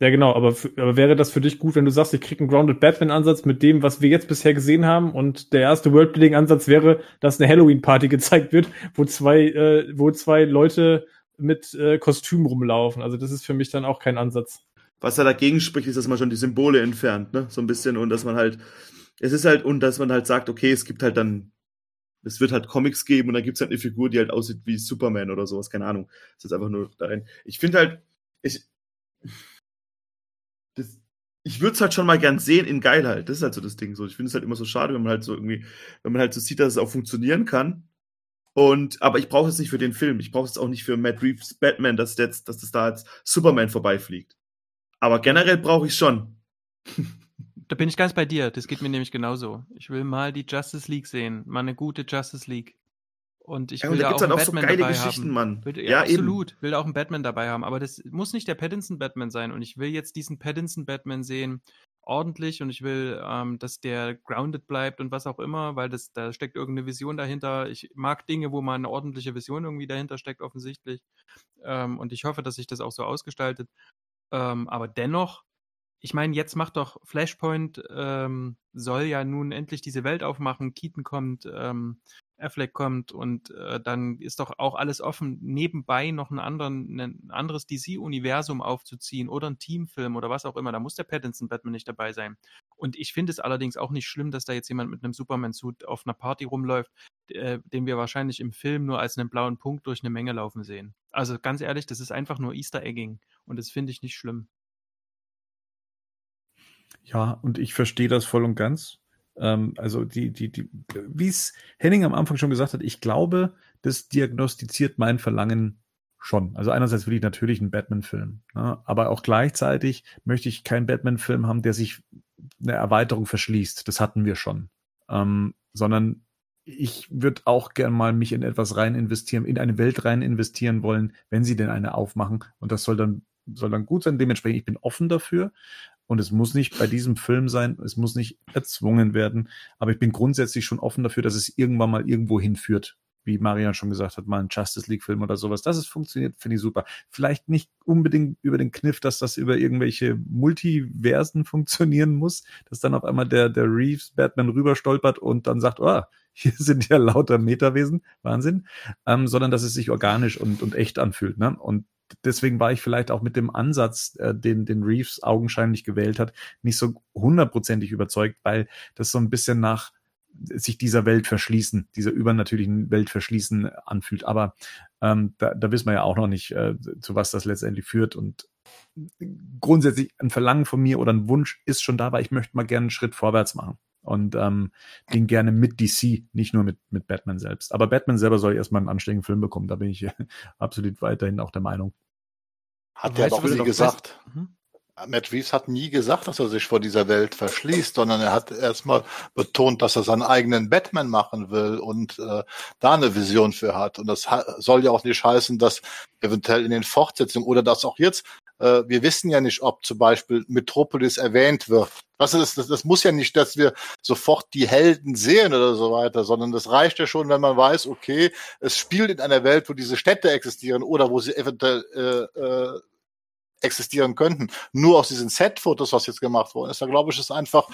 Ja, genau, aber, aber wäre das für dich gut, wenn du sagst, ich krieg einen Grounded Batman-Ansatz mit dem, was wir jetzt bisher gesehen haben und der erste Worldbuilding-Ansatz wäre, dass eine Halloween-Party <laughs> gezeigt wird, wo zwei, äh, wo zwei Leute mit äh, Kostüm rumlaufen. Also das ist für mich dann auch kein Ansatz. Was da dagegen spricht, ist, dass man schon die Symbole entfernt, ne? So ein bisschen und dass man halt, es ist halt, und dass man halt sagt, okay, es gibt halt dann, es wird halt Comics geben und dann gibt's halt eine Figur, die halt aussieht wie Superman oder sowas, keine Ahnung. Das ist einfach nur da rein. Ich finde halt, ich, ich würde es halt schon mal gern sehen in geil halt. Das ist halt so das Ding. So, ich finde es halt immer so schade, wenn man halt so irgendwie, wenn man halt so sieht, dass es auch funktionieren kann. Und, aber ich brauche es nicht für den Film. Ich brauche es auch nicht für Matt Reeves Batman, dass, jetzt, dass das da als Superman vorbeifliegt. Aber generell brauche ich schon. <laughs> Da bin ich ganz bei dir. Das geht mir nämlich genauso. Ich will mal die Justice League sehen. Mal eine gute Justice League. Und ich Ja, will und da da gibt's auch einen auch so Batman geile dabei Geschichten, haben. Mann. Will, ja, Ja, eben. absolut. Will auch einen Batman dabei haben. Aber das muss nicht der Pattinson-Batman sein. Und ich will jetzt diesen Pattinson-Batman sehen, ordentlich. Und ich will, ähm, dass der grounded bleibt und was auch immer, weil das, da steckt irgendeine Vision dahinter. Ich mag Dinge, wo mal eine ordentliche Vision irgendwie dahinter steckt, offensichtlich. Ähm, und ich hoffe, dass sich das auch so ausgestaltet. Ähm, aber dennoch, ich meine, jetzt macht doch Flashpoint, ähm, soll ja nun endlich diese Welt aufmachen. Keaton kommt, ähm, Affleck kommt und äh, dann ist doch auch alles offen, nebenbei noch einen anderen, ein anderes DC-Universum aufzuziehen oder einen Teamfilm oder was auch immer. Da muss der Pattinson Batman nicht dabei sein. Und ich finde es allerdings auch nicht schlimm, dass da jetzt jemand mit einem Superman-Suit auf einer Party rumläuft, äh, den wir wahrscheinlich im Film nur als einen blauen Punkt durch eine Menge laufen sehen. Also ganz ehrlich, das ist einfach nur Easter Egging und das finde ich nicht schlimm. Ja, und ich verstehe das voll und ganz. Ähm, also die, die, die, wie es Henning am Anfang schon gesagt hat, ich glaube, das diagnostiziert mein Verlangen schon. Also einerseits will ich natürlich einen Batman-Film, ne? aber auch gleichzeitig möchte ich keinen Batman-Film haben, der sich eine Erweiterung verschließt. Das hatten wir schon. Ähm, sondern ich würde auch gern mal mich in etwas rein investieren, in eine Welt rein investieren wollen, wenn sie denn eine aufmachen. Und das soll dann, soll dann gut sein. Dementsprechend, ich bin offen dafür. Und es muss nicht bei diesem Film sein, es muss nicht erzwungen werden, aber ich bin grundsätzlich schon offen dafür, dass es irgendwann mal irgendwo hinführt. Wie Marian schon gesagt hat, mal ein Justice League-Film oder sowas. Dass es funktioniert, finde ich super. Vielleicht nicht unbedingt über den Kniff, dass das über irgendwelche Multiversen <laughs> funktionieren muss, dass dann auf einmal der, der Reeves Batman rüberstolpert und dann sagt, oh, hier sind ja lauter Metawesen, Wahnsinn, ähm, sondern dass es sich organisch und, und echt anfühlt. Ne? Und deswegen war ich vielleicht auch mit dem Ansatz, äh, den, den Reeves augenscheinlich gewählt hat, nicht so hundertprozentig überzeugt, weil das so ein bisschen nach sich dieser Welt verschließen, dieser übernatürlichen Welt verschließen anfühlt. Aber ähm, da, da wissen wir ja auch noch nicht, äh, zu was das letztendlich führt. Und grundsätzlich ein Verlangen von mir oder ein Wunsch ist schon da, weil ich möchte mal gerne einen Schritt vorwärts machen. Und ähm, den gerne mit DC, nicht nur mit, mit Batman selbst. Aber Batman selber soll erstmal einen anständigen Film bekommen. Da bin ich <laughs> absolut weiterhin auch der Meinung. Hat er doch nie gesagt. Mhm. Matt Reeves hat nie gesagt, dass er sich vor dieser Welt verschließt, sondern er hat erstmal betont, dass er seinen eigenen Batman machen will und äh, da eine Vision für hat. Und das soll ja auch nicht heißen, dass eventuell in den Fortsetzungen oder dass auch jetzt, wir wissen ja nicht, ob zum Beispiel Metropolis erwähnt wird. Was ist das, das muss ja nicht, dass wir sofort die Helden sehen oder so weiter, sondern das reicht ja schon, wenn man weiß, okay, es spielt in einer Welt, wo diese Städte existieren oder wo sie eventuell äh, äh, existieren könnten. Nur aus diesen Set-Fotos, was jetzt gemacht worden ist, da glaube ich, ist einfach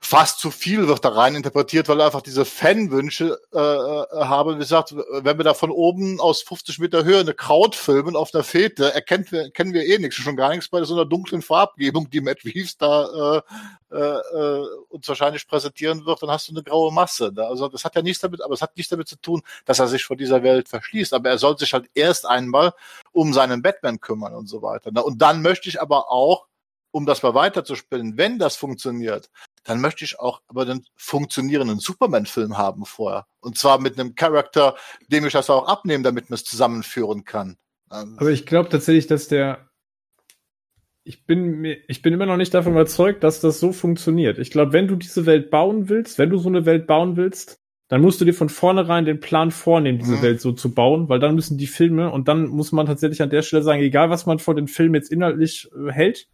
fast zu viel wird da rein interpretiert, weil er einfach diese Fanwünsche äh, äh, haben. Wie gesagt, wenn wir da von oben aus 50 Meter Höhe eine Kraut filmen auf einer Fete, erkennen wir, kennen wir eh nichts. Schon gar nichts bei so einer dunklen Farbgebung, die Matt Reeves da äh, äh, uns wahrscheinlich präsentieren wird, dann hast du eine graue Masse. Also das hat ja nichts damit, aber es hat nichts damit zu tun, dass er sich vor dieser Welt verschließt. Aber er soll sich halt erst einmal um seinen Batman kümmern und so weiter. Und dann möchte ich aber auch um das mal weiterzuspielen, wenn das funktioniert, dann möchte ich auch aber einen funktionierenden Superman-Film haben vorher. Und zwar mit einem Charakter, dem ich das auch abnehme, damit man es zusammenführen kann. Ähm, aber ich glaube tatsächlich, dass der ich bin mir, ich bin immer noch nicht davon überzeugt, dass das so funktioniert. Ich glaube, wenn du diese Welt bauen willst, wenn du so eine Welt bauen willst, dann musst du dir von vornherein den Plan vornehmen, diese mhm. Welt so zu bauen, weil dann müssen die Filme und dann muss man tatsächlich an der Stelle sagen, egal was man vor den Filmen jetzt inhaltlich äh, hält,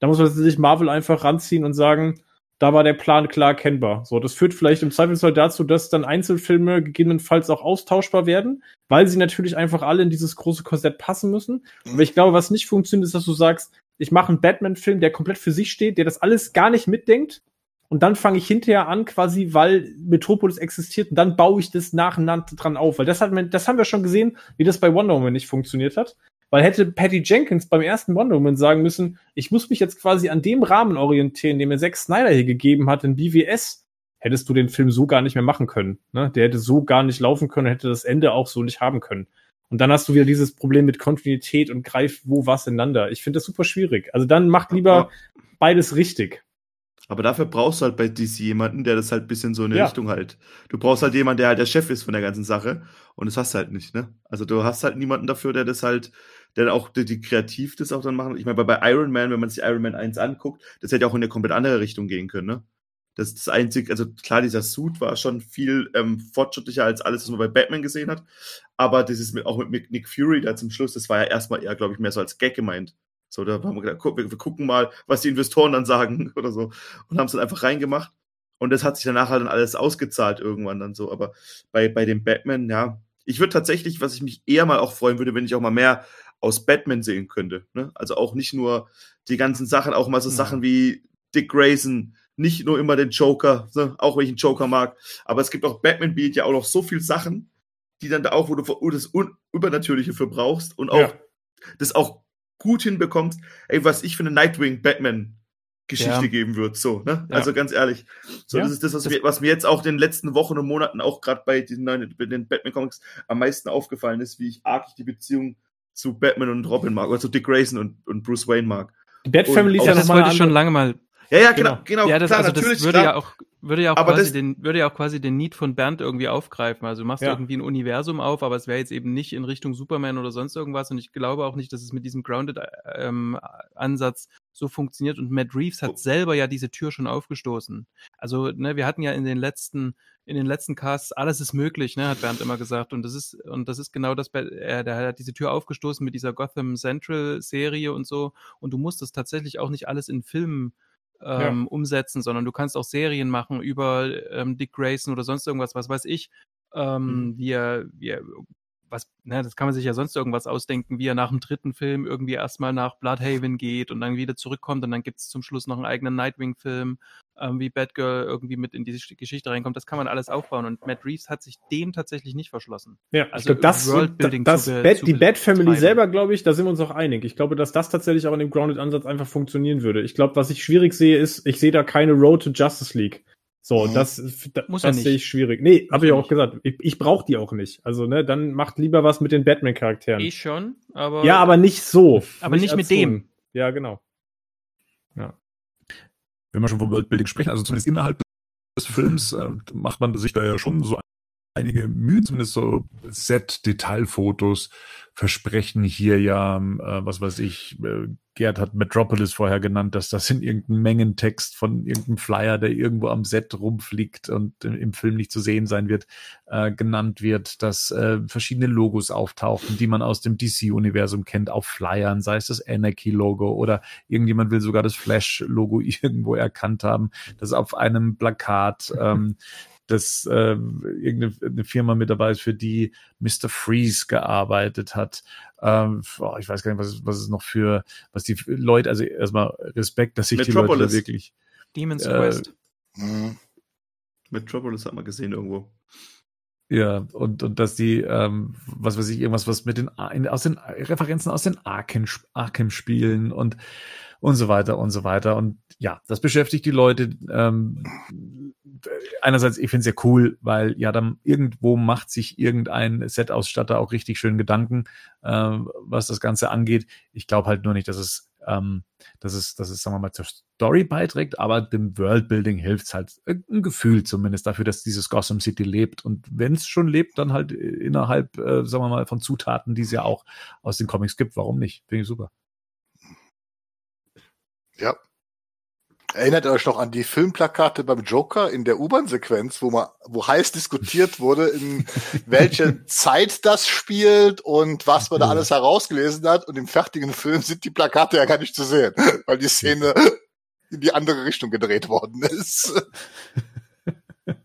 da muss man tatsächlich Marvel einfach ranziehen und sagen, da war der Plan klar erkennbar. So, das führt vielleicht im Zweifelsfall dazu, dass dann Einzelfilme gegebenenfalls auch austauschbar werden, weil sie natürlich einfach alle in dieses große Korsett passen müssen. Aber ich glaube, was nicht funktioniert, ist, dass du sagst, ich mache einen Batman-Film, der komplett für sich steht, der das alles gar nicht mitdenkt. Und dann fange ich hinterher an, quasi, weil Metropolis existiert, und dann baue ich das nacheinander dran auf. Weil das hat man, das haben wir schon gesehen, wie das bei Wonder Woman nicht funktioniert hat. Weil hätte Patty Jenkins beim ersten Wonder Woman sagen müssen, ich muss mich jetzt quasi an dem Rahmen orientieren, den mir Zack Snyder hier gegeben hat in BWS, hättest du den Film so gar nicht mehr machen können. Ne? Der hätte so gar nicht laufen können, hätte das Ende auch so nicht haben können. Und dann hast du wieder dieses Problem mit Kontinuität und greift wo was ineinander. Ich finde das super schwierig. Also dann macht lieber beides richtig. Aber dafür brauchst du halt bei DC jemanden, der das halt bisschen so in eine ja. Richtung halt. Du brauchst halt jemanden, der halt der Chef ist von der ganzen Sache. Und das hast du halt nicht, ne? Also du hast halt niemanden dafür, der das halt der auch die, die kreativ das auch dann machen. Ich meine, bei, bei Iron Man, wenn man sich Iron Man 1 anguckt, das hätte auch in eine komplett andere Richtung gehen können, ne? Das ist das einzige, also klar, dieser Suit war schon viel ähm, fortschrittlicher als alles, was man bei Batman gesehen hat. Aber das ist mit, auch mit Nick Fury da zum Schluss, das war ja erstmal eher, glaube ich, mehr so als Gag gemeint. So, da haben wir gedacht, guck, wir, wir, gucken mal, was die Investoren dann sagen <laughs> oder so. Und haben es dann einfach reingemacht. Und das hat sich danach halt dann alles ausgezahlt irgendwann dann so. Aber bei, bei dem Batman, ja, ich würde tatsächlich, was ich mich eher mal auch freuen würde, wenn ich auch mal mehr aus Batman sehen könnte. Ne? Also auch nicht nur die ganzen Sachen, auch mal so ja. Sachen wie Dick Grayson, nicht nur immer den Joker, ne? auch wenn ich einen Joker mag. Aber es gibt auch Batman bietet ja auch noch so viel Sachen, die dann da auch, wo du das Un Übernatürliche für brauchst und auch ja. das auch gut hinbekommst. Ey, was ich für eine Nightwing Batman Geschichte ja. geben wird, so, ne? Ja. Also ganz ehrlich. So, das ist das, was, das mir, was mir jetzt auch in den letzten Wochen und Monaten auch gerade bei neuen, den Batman Comics am meisten aufgefallen ist, wie ich arg die Beziehung zu Batman und Robin mag, oder zu Dick Grayson und, und Bruce Wayne mag. Die Bat Family ist ja Das wollte ich schon lange mal. Ja, ja, genau, genau. Ja, das, klar, also das würde klar. ja auch, würde ja auch aber quasi den, würde ja auch quasi den Need von Bernd irgendwie aufgreifen. Also du machst ja. irgendwie ein Universum auf, aber es wäre jetzt eben nicht in Richtung Superman oder sonst irgendwas. Und ich glaube auch nicht, dass es mit diesem Grounded ähm, Ansatz so funktioniert. Und Matt Reeves hat oh. selber ja diese Tür schon aufgestoßen. Also, ne, wir hatten ja in den letzten in den letzten Casts, alles ist möglich, ne, hat Bernd immer gesagt. Und das ist, und das ist genau das, er, der hat diese Tür aufgestoßen mit dieser Gotham Central Serie und so. Und du musst das tatsächlich auch nicht alles in Filmen ähm, ja. umsetzen, sondern du kannst auch Serien machen über ähm, Dick Grayson oder sonst irgendwas, was weiß ich, ähm, mhm. wie er, wie er was, ne, das kann man sich ja sonst irgendwas ausdenken, wie er nach dem dritten Film irgendwie erstmal nach Bloodhaven geht und dann wieder zurückkommt und dann gibt es zum Schluss noch einen eigenen Nightwing-Film, ähm, wie Batgirl irgendwie mit in diese Geschichte reinkommt. Das kann man alles aufbauen und Matt Reeves hat sich dem tatsächlich nicht verschlossen. Ja, also glaub, das, Worldbuilding das, zu, Bat, die Bat Family selber, glaube ich, da sind wir uns auch einig. Ich glaube, dass das tatsächlich auch in dem Grounded-Ansatz einfach funktionieren würde. Ich glaube, was ich schwierig sehe, ist, ich sehe da keine Road to Justice League. So, Mhm. das, das, Muss ja das nicht. sehe ich schwierig. Nee, habe ich ja auch gesagt. Ich, ich brauche die auch nicht. Also, ne, dann macht lieber was mit den Batman-Charakteren. Ich schon, aber. Ja, aber nicht so. Aber nicht mit als so. dem. Ja, genau. wenn wir schon vom Worldbuilding sprechen, also zumindest innerhalb des Films äh, macht man sich da ja schon so einige Mühe, zumindest so Set-Detailfotos versprechen hier ja, äh, was weiß ich, äh, Gerd hat Metropolis vorher genannt, dass das in irgendeinem Mengentext von irgendeinem Flyer, der irgendwo am Set rumfliegt und im, Film nicht zu sehen sein wird, äh, genannt wird, dass äh, verschiedene Logos auftauchen, die man aus dem DC-Universum kennt, auf Flyern, sei es das Anarchy-Logo oder irgendjemand will sogar das Flash-Logo <laughs> irgendwo erkannt haben, das auf einem Plakat ähm, dass äh, irgendeine eine Firma mit dabei ist, für die Mr. Freeze gearbeitet hat. Ähm, boah, ich weiß gar nicht, was, es- was es noch für, was die Leute, also erstmal Respekt, dass sich die Leute Metropolis. wirklich. Demon's äh, Quest. Mhm. Metropolis hat man gesehen irgendwo. Ja, und, und dass die, ähm, was weiß ich, irgendwas, was mit den, aus den Referenzen aus den Arkham, Arkham-Spielen und, und so weiter und so weiter. Und ja, das beschäftigt die Leute. Ähm, einerseits, ich finde es ja cool, weil ja dann irgendwo macht sich irgendein Set-Ausstatter auch richtig schön Gedanken, ähm, was das Ganze angeht. Ich glaube halt nur nicht, dass es, ähm, dass es, dass es, sagen wir mal, zur Story beiträgt, aber dem Worldbuilding hilft es halt äh, ein Gefühl zumindest dafür, dass dieses Gotham City lebt. Und wenn es schon lebt, dann halt innerhalb, äh, sagen wir mal, von Zutaten, die es ja auch aus den Comics gibt. Warum nicht? Finde ich super. Ja. Erinnert ihr euch noch an die Filmplakate beim Joker in der U-Bahn-Sequenz, wo man, wo heiß diskutiert wurde, in <laughs> welche Zeit das spielt und was man da alles herausgelesen hat. Und im fertigen Film sind die Plakate ja gar nicht zu sehen, weil die Szene in die andere Richtung gedreht worden ist. <laughs>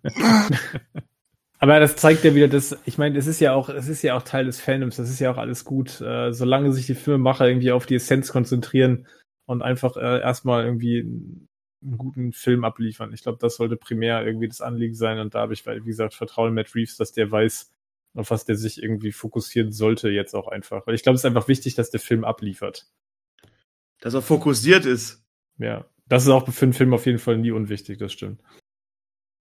Aber das zeigt ja wieder, dass, ich meine, es ist ja auch, es ist ja auch Teil des Fandoms, das ist ja auch alles gut, äh, solange sich die Filmemacher irgendwie auf die Essenz konzentrieren und einfach äh, erstmal irgendwie einen, guten Film abliefern. Ich glaube, das sollte primär irgendwie das Anliegen sein und da habe ich, weil, wie gesagt, Vertrauen in Matt Reeves, dass der weiß, auf was der sich irgendwie fokussieren sollte jetzt auch einfach. Weil ich glaube, es ist einfach wichtig, dass der Film abliefert. Dass er fokussiert ist. Ja, das ist auch für einen Film auf jeden Fall nie unwichtig, das stimmt.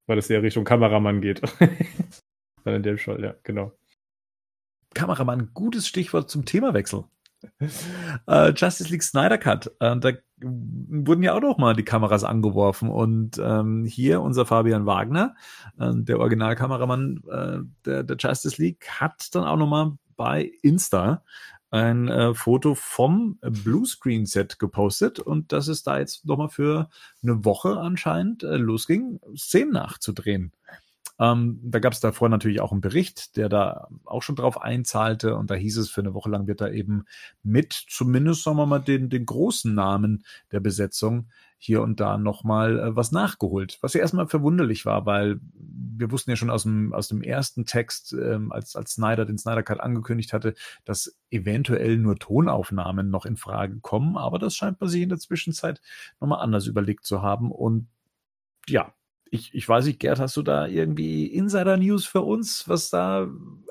Weil es ja Richtung Kameramann geht. <laughs> Dann in dem Fall, ja, genau. Kameramann, gutes Stichwort zum Themawechsel. <laughs> Äh, Justice League Snyder Cut. Äh, da wurden ja auch noch mal die Kameras angeworfen und ähm, hier unser Fabian Wagner, äh, der Originalkameramann äh, der, der Justice League, hat dann auch noch mal bei Insta ein äh, Foto vom Bluescreen Set gepostet und dass es da jetzt noch mal für eine Woche anscheinend äh, losging, Szenen nachzudrehen. Ähm, da gab es davor natürlich auch einen Bericht, der da auch schon drauf einzahlte. Und da hieß es, für eine Woche lang wird da eben mit zumindest, sagen wir mal, den, den großen Namen der Besetzung hier und da nochmal äh, was nachgeholt. Was ja erstmal verwunderlich war, weil wir wussten ja schon aus dem, aus dem ersten Text, ähm, als, als Snyder den Snyder Cut angekündigt hatte, dass eventuell nur Tonaufnahmen noch in Frage kommen, aber das scheint man sich in der Zwischenzeit nochmal anders überlegt zu haben. Und ja, ich, ich weiß nicht, Gerd, hast du da irgendwie Insider-News für uns, was da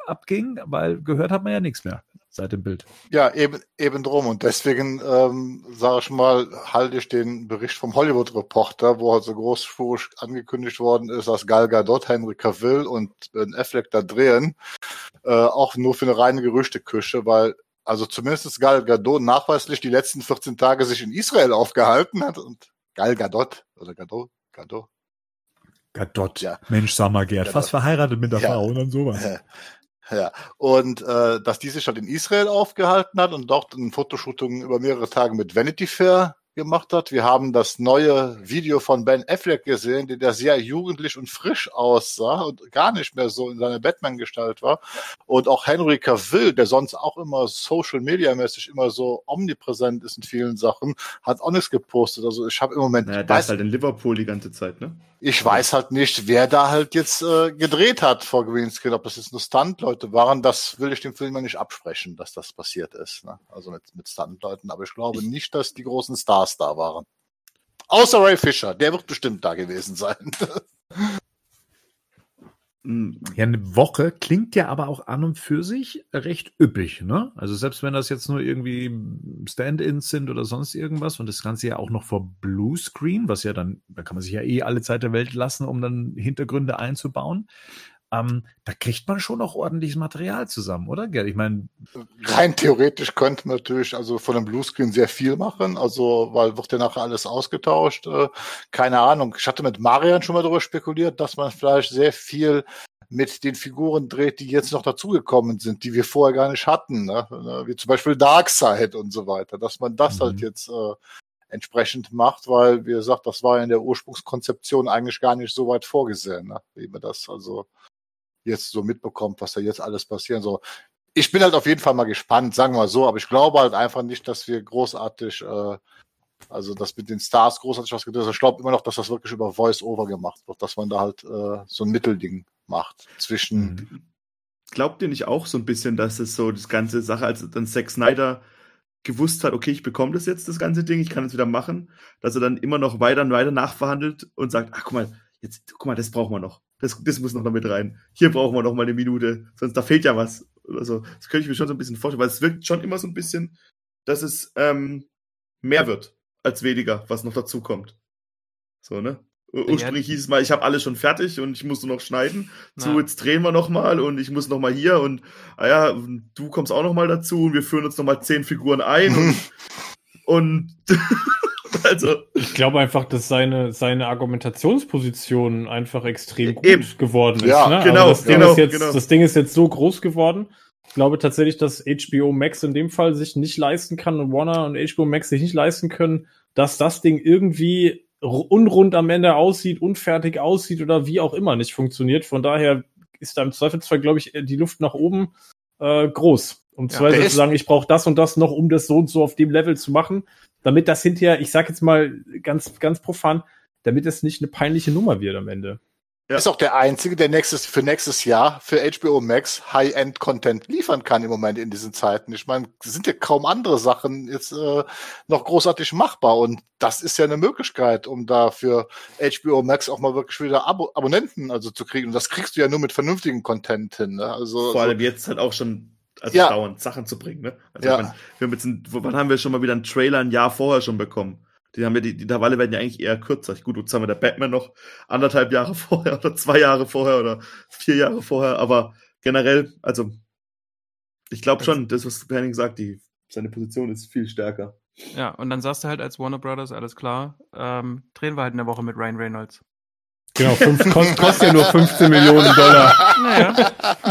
abging? Weil gehört hat man ja nichts mehr seit dem Bild. Ja, eben, eben drum. Und deswegen, ähm, sage ich mal, halte ich den Bericht vom Hollywood Reporter, wo also großspurig angekündigt worden ist, dass Gal Gadot, Henry Cavill und Ben Affleck da drehen, äh, auch nur für eine reine Gerüchteküche, weil also zumindest Gal Gadot nachweislich die letzten 14 Tage sich in Israel aufgehalten hat und Gal Gadot oder Gadot, Gadot, Gadot. Ja. Mensch, sag mal, Gerd, Gadot. fast verheiratet mit der Ja. Frau und dann sowas. <laughs> Ja. Und äh, dass die sich halt in Israel aufgehalten hat und dort ein Fotoshooting über mehrere Tage mit Vanity Fair gemacht hat. Wir haben das neue Video von Ben Affleck gesehen, der da sehr jugendlich und frisch aussah und gar nicht mehr so in seiner Batman-Gestalt war. Und auch Henry Cavill, der sonst auch immer Social-Media-mäßig immer so omnipräsent ist in vielen Sachen, hat auch nichts gepostet. Also ich habe im Moment, Naja, der weiß, ist halt in Liverpool die ganze Zeit, ne? ich weiß halt nicht, wer da halt jetzt äh, gedreht hat vor Greenscreen, ob das jetzt nur Stunt-Leute waren, das will ich dem Film ja nicht absprechen, dass das passiert ist. Ne? Also mit, mit Stunt-Leuten, aber ich glaube nicht, dass die großen Stars da waren. Außer Ray Fisher, der wird bestimmt da gewesen sein. hm. Ja, eine Woche klingt ja aber auch an und für sich recht üppig, ne? Also selbst wenn das jetzt nur irgendwie Stand-ins sind oder sonst irgendwas und das Ganze ja auch noch vor Bluescreen, was ja dann, da kann man sich ja eh alle Zeit der Welt lassen, um dann Hintergründe einzubauen. Ähm, da kriegt man schon noch ordentliches Material zusammen, oder? Gerd? Ich meine. Rein theoretisch könnte man natürlich also von einem Bluescreen sehr viel machen, also weil wird ja nachher alles ausgetauscht. Äh, keine Ahnung. Ich hatte mit Marian schon mal darüber spekuliert, dass man vielleicht sehr viel mit den Figuren dreht, die jetzt noch dazugekommen sind, die wir vorher gar nicht hatten, ne? wie zum Beispiel Darkseid und so weiter, dass man das halt mhm. halt jetzt äh, entsprechend macht, weil, wie gesagt, das war in der Ursprungskonzeption eigentlich gar nicht so weit vorgesehen, ne? wie man das also jetzt so mitbekommt, was da jetzt alles passieren soll. Ich bin halt auf jeden Fall mal gespannt, sagen wir mal so, aber ich glaube halt einfach nicht, dass wir großartig, äh, also das mit den Stars großartig was gedreht Ich glaube immer noch, dass das wirklich über Voice-Over gemacht wird, dass man da halt äh, so ein Mittelding macht zwischen. Mhm. Glaubt ihr nicht auch so ein bisschen, dass es so das ganze Sache, als dann Zack Snyder gewusst hat, okay, ich bekomme das jetzt, das ganze Ding, ich kann es wieder machen, dass er dann immer noch weiter und weiter nachverhandelt und sagt, ach guck mal, jetzt, guck mal, das brauchen wir noch. Das, das muss noch mit rein. Hier brauchen wir noch mal eine Minute, sonst da fehlt ja was. Oder so. Das könnte ich mir schon so ein bisschen vorstellen, weil es wirkt schon immer so ein bisschen, dass es ähm, mehr wird als weniger, was noch dazu kommt. So, ne? Ursprünglich hieß es mal, ich habe alles schon fertig und ich muss nur noch schneiden. Na. So, jetzt drehen wir noch mal und ich muss noch mal hier und ah ja, du kommst auch noch mal dazu und wir führen uns noch mal zehn Figuren ein und, <laughs> und <laughs> Also. Ich glaube einfach, dass seine, seine Argumentationsposition einfach extrem gut Eben. geworden ist. Ja, ne? genau, also das, Ding genau, ist jetzt, genau. das Ding ist jetzt so groß geworden. Ich glaube tatsächlich, dass HBO Max in dem Fall sich nicht leisten kann und Warner und HBO Max sich nicht leisten können, dass das Ding irgendwie unrund am Ende aussieht, unfertig aussieht oder wie auch immer nicht funktioniert. Von daher ist da im Zweifelsfall, glaube ich, die Luft nach oben äh, groß. Um ja, zu sagen, ich brauche das und das noch, um das so und so auf dem Level zu machen damit das hinterher, ich sag jetzt mal ganz, ganz profan, damit es nicht eine peinliche Nummer wird am Ende. Ja. Ist auch der einzige, der nächstes, für nächstes Jahr für HBO Max High-End-Content liefern kann im Moment in diesen Zeiten. Ich meine, sind ja kaum andere Sachen jetzt äh, noch großartig machbar und das ist ja eine Möglichkeit, um da für HBO Max auch mal wirklich wieder Abo Abonnenten also zu kriegen. Und das kriegst du ja nur mit vernünftigen Content hin. Ne? Also vor allem jetzt halt auch schon also ja. dauernd Sachen zu bringen. Ne? Also ja. meine, wir haben jetzt ein, wann haben wir schon mal wieder einen Trailer ein Jahr vorher schon bekommen? Die haben wir, die, die Intervalle werden ja eigentlich eher kürzer. Gut, jetzt haben wir der Batman noch anderthalb Jahre <laughs> vorher oder zwei Jahre vorher oder vier Jahre vorher, aber generell, also ich glaube schon, das, was Henning sagt, die, seine Position ist viel stärker. Ja, und dann sagst du halt als Warner Brothers, alles klar, ähm, drehen wir halt eine Woche mit Ryan Reynolds. Genau, fünf, kost, kostet ja nur 15 Millionen Dollar. Naja.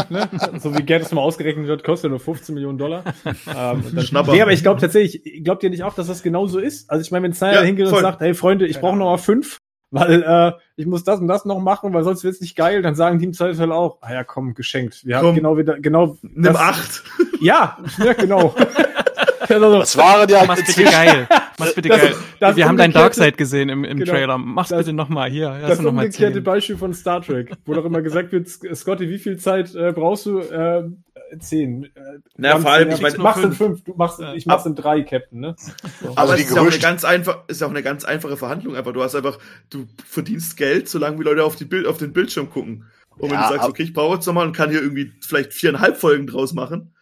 Ne? So wie Geld es mal ausgerechnet wird, kostet ja nur 15 Millionen Dollar. Ähm, dann, nee, aber ich glaube tatsächlich, glaubt ihr nicht auch, dass das genau so ist? Also ich meine, wenn Snyder ja, hingeht voll. und sagt, hey Freunde, ich brauche noch mal fünf, weil äh, ich muss das und das noch machen, weil sonst wird's nicht geil, dann sagen die im Zweifelsfall auch, ah ja, komm, geschenkt. Wir komm, haben genau wieder, genau. Nimm das, acht. Ja, ja, genau. <laughs> <laughs> Das waren ja. Bitte geil. Mach's bitte das, geil. Das Wir haben dein Darkseid gesehen im, im genau, Trailer. Mach's das, bitte nochmal hier. Das noch umgekehrte Beispiel von Star Trek, wo doch immer gesagt wird, Scotty, wie viel Zeit äh, brauchst du? Äh, zehn. Äh, Na, vor allem, ich meine, machst in fünf, du machst, ich mach's in drei, Captain, ne? So. Aber es ist auch eine ganz einfach, ist auch eine ganz einfache Verhandlung. Einfach, du hast einfach, du verdienst Geld, solange wie Leute auf die Bild, auf den Bildschirm gucken. Und wenn ja, du sagst, okay, ich brauche jetzt nochmal und kann hier irgendwie vielleicht viereinhalb Folgen draus machen,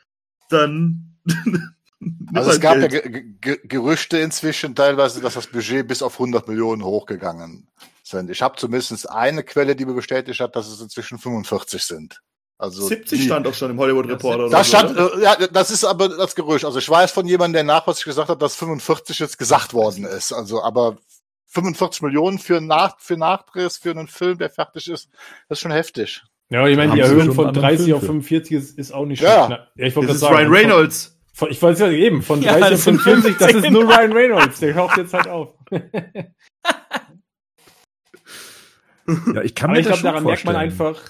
dann <laughs> <laughs> Also es gab Geld. ja G G Gerüchte inzwischen teilweise, dass das Budget bis auf 100 Millionen hochgegangen sind. Ich habe zumindest eine Quelle, die mir bestätigt hat, dass es inzwischen 45 sind. Also 70 die, stand auch schon im Hollywood Reporter. Das stand, so, äh, ja, das ist aber das Gerücht. Also ich weiß von jemandem, der nachweislich gesagt hat, dass 45 jetzt gesagt worden ist. Also, aber 45 Millionen für, Nach für Nachdrehs, für einen Film, der fertig ist, das ist schon heftig. Ja, ich meine, die Erhöhung von 30 auf 45 ist, ist auch nicht ja. schlecht. Ja, ich wollte das sagen. Ryan Reynolds. Von, ich wollte es ja eben, von 30 ja, auf 45, das ist nur Ryan Reynolds, der taucht jetzt halt auf. <laughs> ja, ich kann mir Aber ich glaube, daran merkt man einfach,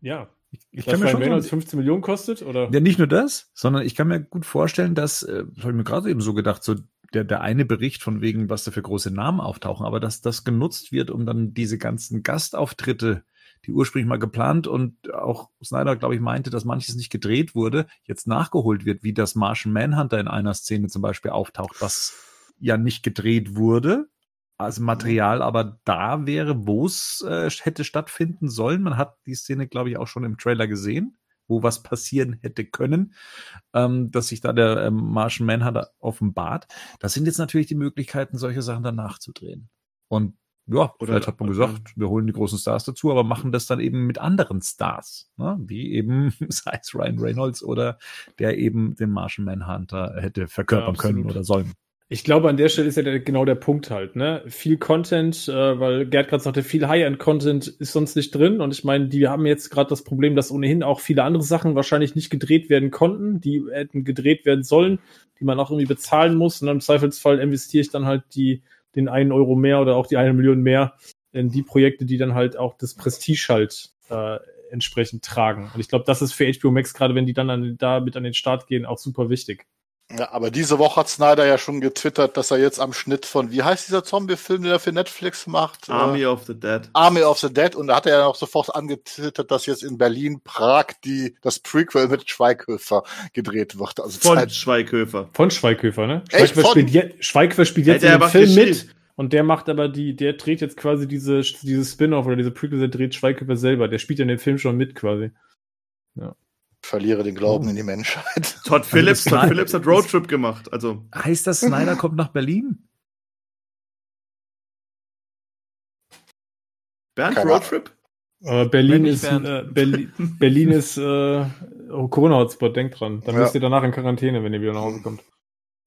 ja, ich, ich dass kann mir schon Reynolds 15 Millionen kostet, oder? Ja, nicht nur das, sondern ich kann mir gut vorstellen, dass, äh, das habe ich mir gerade eben so gedacht, so der, der eine Bericht von wegen, was da für große Namen auftauchen, aber dass das genutzt wird, um dann diese ganzen Gastauftritte die ursprünglich mal geplant und auch Snyder, glaube ich, meinte, dass manches nicht gedreht wurde, jetzt nachgeholt wird, wie das Martian Manhunter in einer Szene zum Beispiel auftaucht, was ja nicht gedreht wurde, also Material aber da wäre, wo es äh, hätte stattfinden sollen. Man hat die Szene, glaube ich, auch schon im Trailer gesehen, wo was passieren hätte können, ähm, dass sich da der ähm, Martian Manhunter offenbart. Das sind jetzt natürlich die Möglichkeiten, solche Sachen dann nachzudrehen. Und ja, Oder- vielleicht hat man gesagt, wir holen die großen Stars dazu, aber machen das dann eben mit anderen Stars, ne? wie eben <laughs> sei es Ryan Reynolds oder der eben den Martian Manhunter hätte verkörpern Ja, können oder sollen. Ich glaube, an der Stelle ist ja der, genau der Punkt halt, ne? Viel Content, äh, weil Gerd gerade sagte, viel High-End-Content ist sonst nicht drin. Und ich meine, die haben jetzt gerade das Problem, dass ohnehin auch viele andere Sachen wahrscheinlich nicht gedreht werden konnten, die hätten gedreht werden sollen, die man auch irgendwie bezahlen muss. Und im Zweifelsfall investiere ich dann halt die, den einen Euro mehr oder auch die eine Million mehr in die Projekte, die dann halt auch das Prestige halt äh, entsprechend tragen. Und ich glaube, das ist für HBO Max, gerade wenn die dann an, da mit an den Start gehen, auch super wichtig. Ja, aber diese Woche hat Snyder ja schon getwittert, dass er jetzt am Schnitt von, wie heißt dieser Zombie-Film, den er für Netflix macht? Army Äh, of the Dead. Army of the Dead. Und da hat er ja auch sofort angetwittert, dass jetzt in Berlin, Prag, die, das Prequel mit Schweighöfer gedreht wird. Also Von Zeit, Schweighöfer. Von Schweighöfer, ne? Echt? Schweighöfer spielt, je, Schweighöfer spielt jetzt Ja, der in dem macht Film mit und der macht aber die, der dreht jetzt quasi diese, diese Spin-off oder diese Prequel, der dreht Schweighöfer selber. Der spielt in dem Film schon mit quasi. Verliere den Glauben in die Menschheit. <laughs> Todd Phillips, das Todd Phillips hat Roadtrip gemacht. Also Heißt das, Snyder <laughs> kommt nach Berlin? Bernd Keine Roadtrip? Aber Berlin nicht ist, Bernd. äh, Berlin, <laughs> Berlin ist äh, oh, Corona-Hotspot, denkt dran. Dann Ja. müsst ihr danach in Quarantäne, wenn ihr wieder nach Hause kommt.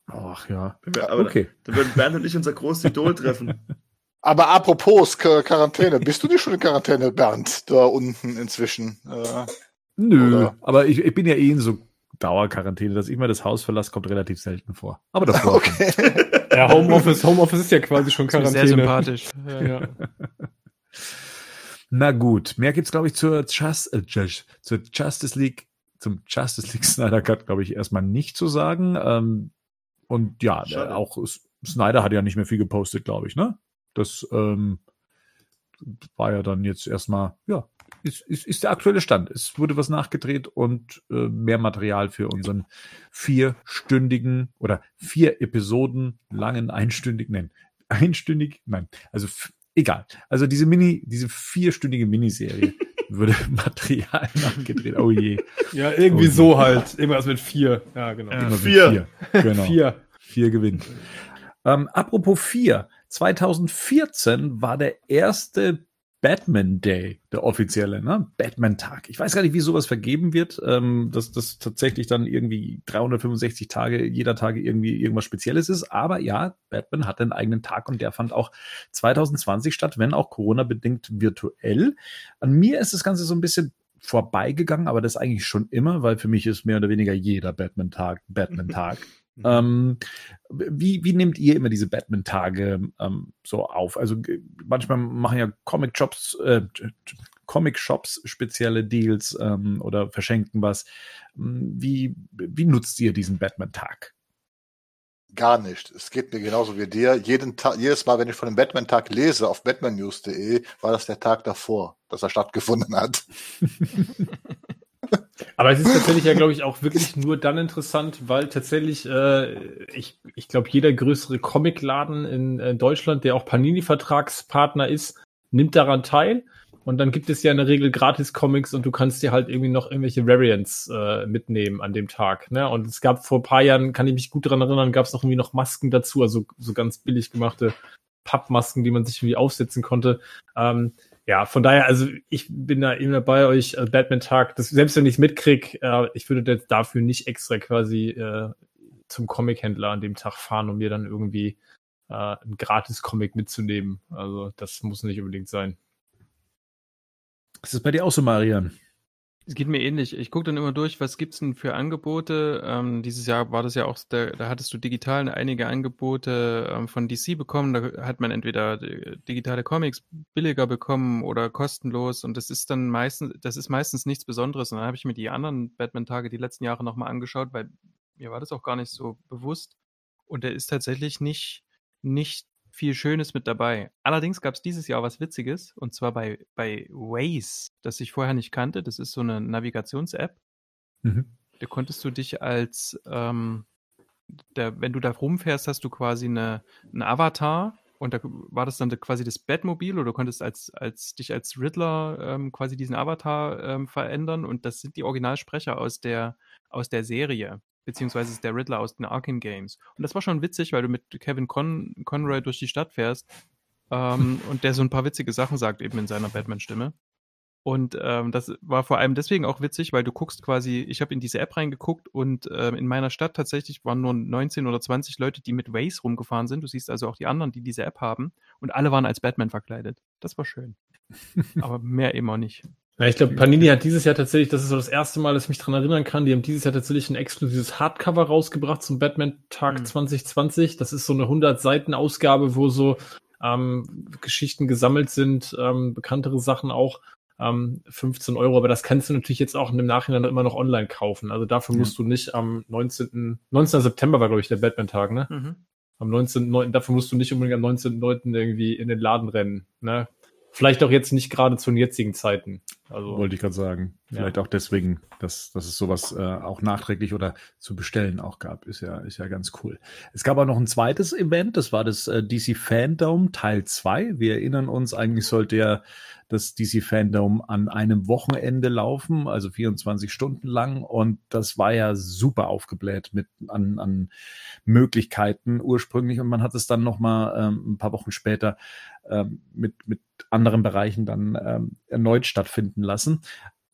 Ach ja. Wir- Aber Okay. dann würden Bernd und ich unser großes Idol treffen. Aber apropos Qu- Quarantäne, bist du nicht schon in Quarantäne, Bernd, da unten inzwischen? Äh, Nö, Oder? aber ich, ich bin ja eh in so Dauerquarantäne, dass ich mal das Haus verlasse, kommt relativ selten vor. Aber davor. <laughs> okay. Ja, Homeoffice, Homeoffice ist ja quasi schon Das Quarantäne. sehr sympathisch. Ja. Ja. <laughs> Na gut, mehr gibt's glaube ich zur, Just, äh, Just, zur Justice League, zum Justice League <laughs> Snyder Cut glaube ich erstmal nicht zu sagen. Ähm, und ja, Schade. äh, auch S- Snyder hat ja nicht mehr viel gepostet, glaube ich, ne? Das ähm, war ja dann jetzt erstmal, ja, ist, ist, ist der aktuelle Stand. Es wurde was nachgedreht und äh, mehr Material für unseren vierstündigen oder vier Episoden langen einstündigen, nein, einstündig, nein, also egal. Also diese Mini, diese vierstündige Miniserie <laughs> würde Material nachgedreht. Oh je. ja, irgendwie Oh, so halt. Irgendwas mit vier. Ja, genau. Ja. Vier. vier. Genau. Vier. Vier gewinnt. Ähm, apropos vier. 2014 war der erste Batman Day, der offizielle, ne? Batman-Tag. Ich weiß gar nicht, wie sowas vergeben wird, ähm, dass das tatsächlich dann irgendwie 365 Tage, jeder Tage irgendwie irgendwas Spezielles ist. Aber ja, Batman hat einen eigenen Tag und der fand auch 2020 statt, wenn auch Corona-bedingt virtuell. An mir ist das Ganze so ein bisschen vorbeigegangen, aber das eigentlich schon immer, weil für mich ist mehr oder weniger jeder Batman-Tag Batman-Tag. <laughs> Ähm, wie, wie nehmt ihr immer diese Batman-Tage ähm, so auf? Also manchmal machen ja Comic-Shops, äh, Comic-Shops spezielle Deals ähm, oder verschenken was. Hm, Wie, wie nutzt ihr diesen Batman-Tag? Gar nicht. Es geht mir genauso wie dir. Jeden Tag, jedes Mal, wenn ich von dem Batman-Tag lese auf batmannews.de, war das der Tag davor, dass er stattgefunden hat. <laughs> Aber es ist tatsächlich ja, glaube ich, auch wirklich nur dann interessant, weil tatsächlich, äh, ich, ich glaube, jeder größere Comicladen in, äh, Deutschland, der auch Panini-Vertragspartner ist, nimmt daran teil. Und dann gibt es ja in der Regel Gratis-Comics und du kannst dir halt irgendwie noch irgendwelche Variants äh, mitnehmen an dem Tag. Ne? Und es gab vor ein paar Jahren, kann ich mich gut daran erinnern, gab es noch irgendwie noch Masken dazu, also so ganz billig gemachte Pappmasken, die man sich irgendwie aufsetzen konnte. Ähm, ja, von daher, also ich bin da immer bei euch, äh, Batman-Tag, das, selbst wenn ich es mitkrieg, äh, ich würde jetzt dafür nicht extra quasi äh, zum Comic-Händler an dem Tag fahren, um mir dann irgendwie äh, ein Gratis-Comic mitzunehmen. Also das muss nicht unbedingt sein. Ist das bei dir auch so, Marian? Es geht mir ähnlich. Ich gucke dann immer durch, was gibt's denn für Angebote. Ähm, dieses Jahr war das ja auch, da, da hattest du digital einige Angebote ähm, von DC bekommen. Da hat man entweder äh, digitale Comics billiger bekommen oder kostenlos. Und das ist dann meistens, das ist meistens nichts Besonderes. Und dann habe ich mir die anderen Batman-Tage die letzten Jahre nochmal angeschaut, weil mir war das auch gar nicht so bewusst. Und da ist tatsächlich nicht, nicht viel Schönes mit dabei. Allerdings gab es dieses Jahr was Witziges, und zwar bei, bei Waze, das ich vorher nicht kannte. Das ist so eine Navigations-App. Mhm. Da konntest du dich als, ähm, der, wenn du da rumfährst, hast du quasi eine, einen Avatar und da war das dann quasi das Batmobil oder du konntest als, als dich als Riddler ähm, quasi diesen Avatar ähm, verändern und das sind die Originalsprecher aus der, aus der Serie, beziehungsweise ist der Riddler aus den Arkham Games. Und das war schon witzig, weil du mit Kevin Con Conroy durch die Stadt fährst ähm, <laughs> und der so ein paar witzige Sachen sagt eben in seiner Batman-Stimme. Und ähm, das war vor allem deswegen auch witzig, weil du guckst quasi, ich habe in diese App reingeguckt und ähm, in meiner Stadt tatsächlich waren nur 19 oder 20 Leute, die mit Waze rumgefahren sind. Du siehst also auch die anderen, die diese App haben. Und alle waren als Batman verkleidet. Das war schön. <laughs> Aber mehr immer nicht. Ja, ich glaube, Panini hat dieses Jahr tatsächlich, das ist so das erste Mal, dass ich mich dran erinnern kann, die haben dieses Jahr tatsächlich ein exklusives Hardcover rausgebracht zum Batman-Tag mhm. 2020. Das ist so eine 100-Seiten-Ausgabe, wo so ähm, Geschichten gesammelt sind, ähm, bekanntere Sachen auch ähm, 15 Euro, aber das kannst du natürlich jetzt auch im Nachhinein immer noch online kaufen. Also dafür ja. musst du nicht am 19. 19. September war, glaube ich, der Batman-Tag, ne? Mhm. Am 19. dafür musst du nicht unbedingt am 19.9. irgendwie in den Laden rennen, ne? Vielleicht auch jetzt nicht gerade zu den jetzigen Zeiten. Also, Wollte ich gerade sagen. Vielleicht ja. auch deswegen, dass, dass es sowas äh, auch nachträglich oder zu bestellen auch gab. Ist ja, ist ja ganz cool. Es gab auch noch ein zweites Event, das war das äh, DC Fandom Teil 2. Wir erinnern uns, eigentlich sollte ja das DC Fandom an einem Wochenende laufen, also 24 Stunden lang. Und das war ja super aufgebläht mit an, an Möglichkeiten ursprünglich. Und man hat es dann noch mal ähm, ein paar Wochen später ähm, mit, mit anderen Bereichen dann ähm, erneut stattfinden lassen.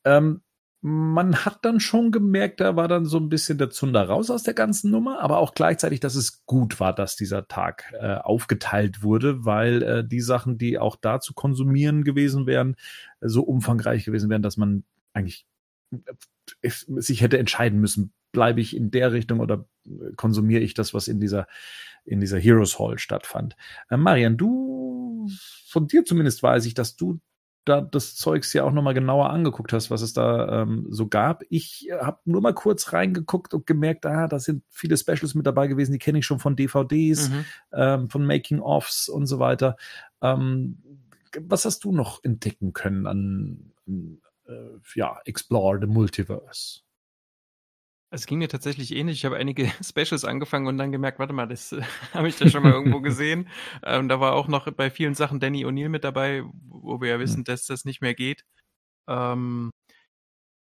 Ähm, man hat dann schon gemerkt, da war dann so ein bisschen der Zunder raus aus der ganzen Nummer, aber auch gleichzeitig, dass es gut war, dass dieser Tag äh, aufgeteilt wurde, weil äh, die Sachen, die auch da zu konsumieren gewesen wären, äh, so umfangreich gewesen wären, dass man eigentlich äh, sich hätte entscheiden müssen, bleibe ich in der Richtung oder konsumiere ich das, was in dieser, in dieser Heroes Hall stattfand. Äh, Marian, du, von dir zumindest weiß ich, dass du da das Zeugs ja auch nochmal genauer angeguckt hast, was es da ähm, so gab. Ich äh, habe nur mal kurz reingeguckt und gemerkt, ah, da sind viele Specials mit dabei gewesen, die kenne ich schon von DVDs, mhm. ähm, von Making-ofs und so weiter. Ähm, was hast du noch entdecken können an, äh, ja, Explore the Multiverse? Es ging mir tatsächlich ähnlich. Ich habe einige <laughs> Specials angefangen und dann gemerkt, warte mal, das äh, <laughs> habe ich da schon mal irgendwo gesehen. Ähm, da war auch noch bei vielen Sachen Danny O'Neill mit dabei, wo wir ja wissen, dass das nicht mehr geht. Ähm,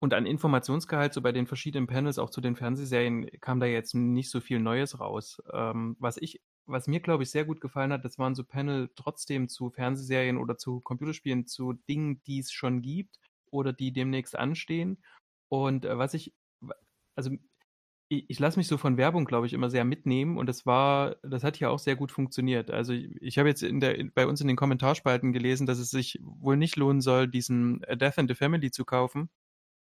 und an Informationsgehalt, so bei den verschiedenen Panels, auch zu den Fernsehserien, kam da jetzt nicht so viel Neues raus. Ähm, was ich, was mir, glaube ich, sehr gut gefallen hat, das waren so Panel trotzdem zu Fernsehserien oder zu Computerspielen, zu Dingen, die es schon gibt oder die demnächst anstehen. Und äh, was ich also ich, ich lasse mich so von Werbung, glaube ich, immer sehr mitnehmen und das war, das hat ja auch sehr gut funktioniert. Also ich, ich habe jetzt in der, bei uns in den Kommentarspalten gelesen, dass es sich wohl nicht lohnen soll, diesen Death in the Family zu kaufen.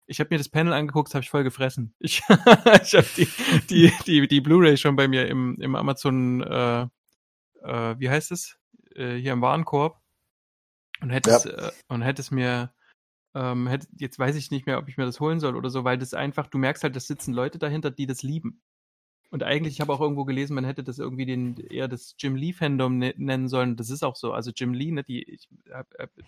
Ich habe mir das Panel angeguckt, habe ich voll gefressen. <laughs> Ich, ich habe die, die, die, die Blu-ray schon bei mir im, im Amazon, äh, äh, wie heißt es, äh, hier im Warenkorb und hätte ja. es, äh, und hätte es mir ähm, hätte, jetzt weiß ich nicht mehr, ob ich mir das holen soll oder so, weil das einfach, du merkst halt, da sitzen Leute dahinter, die das lieben. Und eigentlich, ich habe auch irgendwo gelesen, man hätte das irgendwie den eher das Jim Lee Fandom ne, nennen sollen. Das ist auch so. Also Jim Lee, ne, die, ich,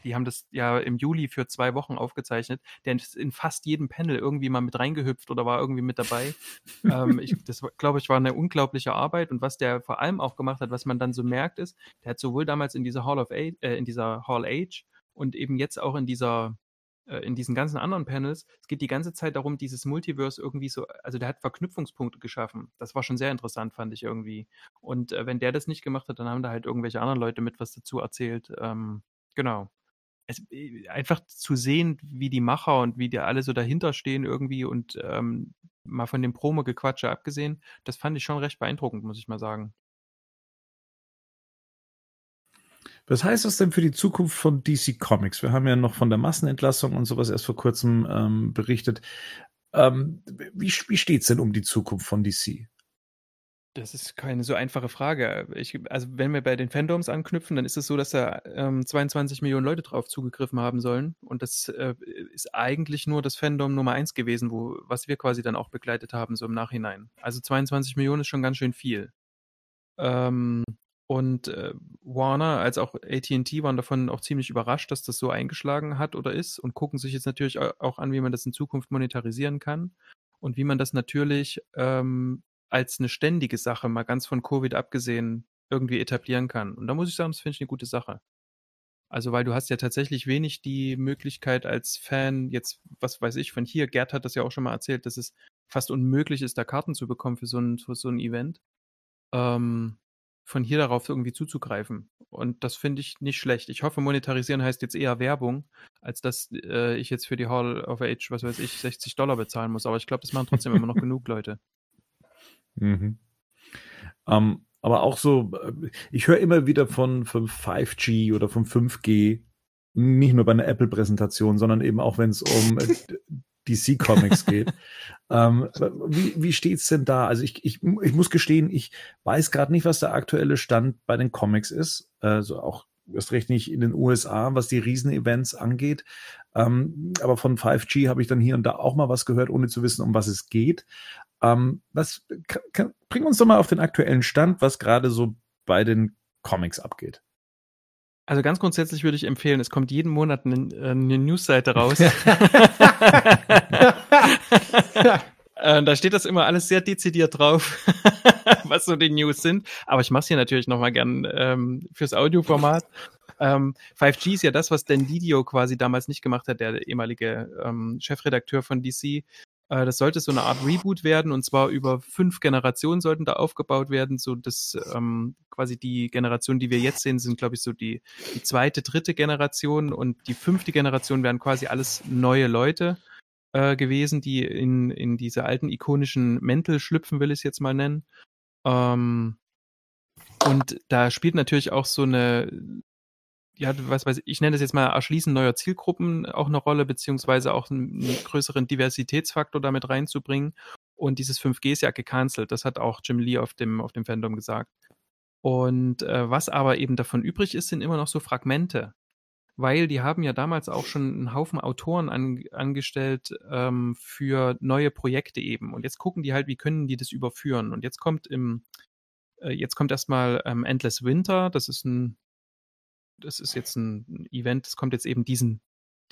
die haben das ja im Juli für zwei Wochen aufgezeichnet. Der ist in fast jedem Panel irgendwie mal mit reingehüpft oder war irgendwie mit dabei. <laughs> ähm, ich, das glaube ich war eine unglaubliche Arbeit. Und was der vor allem auch gemacht hat, was man dann so merkt, ist, der hat sowohl damals in dieser Hall of Age, äh, in dieser Hall Age und eben jetzt auch in dieser äh, in diesen ganzen anderen Panels, es geht die ganze Zeit darum, dieses Multiverse irgendwie so, also der hat Verknüpfungspunkte geschaffen. Das war schon sehr interessant, fand ich irgendwie. Und äh, wenn der das nicht gemacht hat, dann haben da halt irgendwelche anderen Leute mit was dazu erzählt. Ähm, genau. Es, äh, einfach zu sehen, wie die Macher und wie die alle so dahinter stehen irgendwie und ähm, mal von dem Promo-Gequatsche abgesehen, das fand ich schon recht beeindruckend, muss ich mal sagen. Was heißt das denn für die Zukunft von DC Comics? Wir haben ja noch von der Massenentlassung und sowas erst vor kurzem ähm, berichtet. Ähm, wie wie steht es denn um die Zukunft von DC? Das ist keine so einfache Frage. Ich, also wenn wir bei den Fandoms anknüpfen, dann ist es so, dass da ähm, 22 Millionen Leute drauf zugegriffen haben sollen. Und das äh, ist eigentlich nur das Fandom Nummer eins gewesen, wo, was wir quasi dann auch begleitet haben, so im Nachhinein. Also 22 Millionen ist schon ganz schön viel. Ähm, und äh, Warner als auch AT&T waren davon auch ziemlich überrascht, dass das so eingeschlagen hat oder ist und gucken sich jetzt natürlich auch an, wie man das in Zukunft monetarisieren kann und wie man das natürlich ähm, als eine ständige Sache, mal ganz von Covid abgesehen, irgendwie etablieren kann. Und da muss ich sagen, das finde ich eine gute Sache. Also, weil du hast ja tatsächlich wenig die Möglichkeit als Fan, jetzt, was weiß ich, von hier, Gerd hat das ja auch schon mal erzählt, dass es fast unmöglich ist, da Karten zu bekommen für so ein, für so ein Event. Ähm, von hier darauf irgendwie zuzugreifen. Und das finde ich nicht schlecht. Ich hoffe, monetarisieren heißt jetzt eher Werbung, als dass äh, ich jetzt für die Hall of Age, was weiß ich, 60 Dollar bezahlen muss. Aber ich glaube, das machen trotzdem immer noch genug Leute. Mhm. Ähm, aber auch so, äh, ich höre immer wieder von, von 5G oder von 5G, nicht nur bei einer Apple-Präsentation, sondern eben auch, wenn es um äh, <laughs> DC Comics <laughs> geht. ähm, wie wie steht's denn da? Also ich, ich, ich muss gestehen, ich weiß gerade nicht, was der aktuelle Stand bei den Comics ist. Also auch erst recht nicht in den USA, was die Riesenevents angeht. Ähm, aber von 5G habe ich dann hier und da auch mal was gehört, ohne zu wissen, um was es geht. Ähm, was kann, bring uns doch mal auf den aktuellen Stand, was gerade so bei den Comics abgeht. Also ganz grundsätzlich würde ich empfehlen, es kommt jeden Monat eine, eine Newsseite raus. <laughs> Äh, da steht das immer alles sehr dezidiert drauf, <laughs> was so die News sind. Aber ich mache es hier natürlich nochmal gern ähm, fürs Audioformat. Ähm, 5G ist ja das, was Dan Didio quasi damals nicht gemacht hat, der ehemalige ähm, Chefredakteur von DC. Äh, das sollte so eine Art Reboot werden und zwar über fünf Generationen sollten da aufgebaut werden. So dass ähm, quasi die Generation, die wir jetzt sehen, sind, glaube ich, so die, die zweite, dritte Generation und die fünfte Generation wären quasi alles neue Leute äh, gewesen, die in, in diese alten ikonischen Mäntel schlüpfen, will ich es jetzt mal nennen. Ähm, und da spielt natürlich auch so eine ja, was weiß ich, ich nenne das jetzt mal Erschließen neuer Zielgruppen auch eine Rolle, beziehungsweise auch einen, größeren Diversitätsfaktor damit reinzubringen. Und dieses 5G ist ja gecancelt. Das hat auch Jim Lee auf dem, auf dem Fandom gesagt. Und äh, was aber eben davon übrig ist, sind immer noch so Fragmente. Weil die haben ja damals auch schon einen Haufen Autoren an, angestellt ähm, für neue Projekte eben. Und jetzt gucken die halt, wie können die das überführen. Und jetzt kommt im, äh, jetzt kommt erstmal ähm, Endless Winter. Das ist ein das ist jetzt ein Event, das kommt jetzt eben diesen,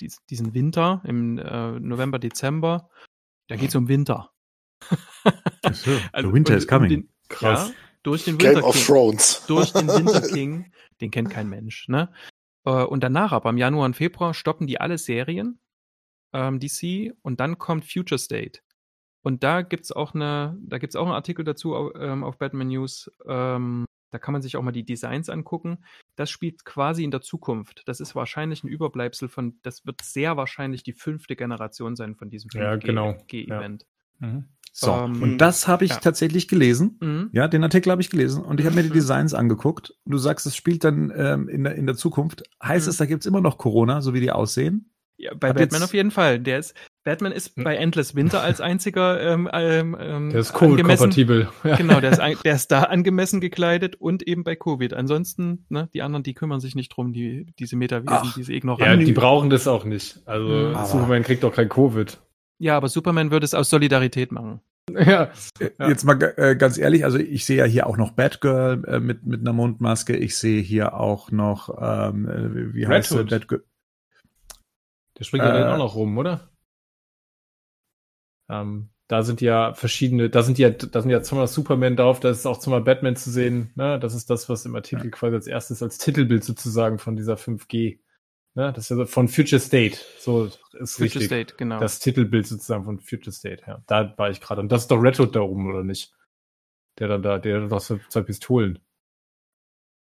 diesen Winter im äh, November, Dezember. Da geht es um Winter. so, <laughs> also, Winter is coming. Den, Krass. Ja, durch den Winter Game of Thrones. Durch den <laughs> Winter King, den kennt kein Mensch. Ne? Äh, und danach, aber im Januar und Februar, stoppen die alle Serien, ähm, DC, und dann kommt Future State. Und da gibt's auch eine, da gibt's auch einen Artikel dazu auf, ähm, auf Batman News. Ähm, da kann man sich auch mal die Designs angucken. Das spielt quasi in der Zukunft. Das ist wahrscheinlich ein Überbleibsel von, das wird sehr wahrscheinlich die fünfte Generation sein von diesem 5G-Event. Ja, genau. Ja. Mhm. So, ähm, und das habe ich ja. tatsächlich gelesen. Mhm. Ja, den Artikel habe ich gelesen und ich habe mir die mhm. Designs angeguckt. Du sagst, es spielt dann ähm, in, der, in der Zukunft. Heißt mhm. es, da gibt's immer noch Corona, so wie die aussehen? Ja, bei Hab Batman auf jeden Fall. Der ist, Batman ist hm. bei Endless Winter als einziger ähm, ähm, ähm Der ist Covid-kompatibel. <laughs> Ja. Genau, der ist, der ist da angemessen gekleidet und eben bei Covid. Ansonsten, ne, die anderen, die kümmern sich nicht drum, die, diese Metawesen, Ach, diese Ignoranten. Ja, die brauchen das auch nicht. Also mhm. Superman kriegt doch kein Covid. Ja, aber Superman würde es aus Solidarität machen. <laughs> Ja. ja. Jetzt mal äh, ganz ehrlich, also ich sehe ja hier auch noch Batgirl äh, mit, mit einer Mundmaske. Ich sehe hier auch noch, ähm, äh, wie Red heißt der Batgirl? Der springt ja dann äh, auch noch rum, oder? Ähm, da sind ja verschiedene, da sind ja, da sind ja zweimal Superman drauf, da ist auch zweimal Batman zu sehen. Ne? Das ist das, was im Artikel ja. quasi als erstes als Titelbild sozusagen von dieser 5G. Ne? Das ist ja von Future State. So ist Future richtig. State, genau. Das Titelbild sozusagen von Future State. Ja, da war ich gerade. Und das ist doch Red Hood da oben, oder nicht? Der dann da, der hat doch zwei Pistolen.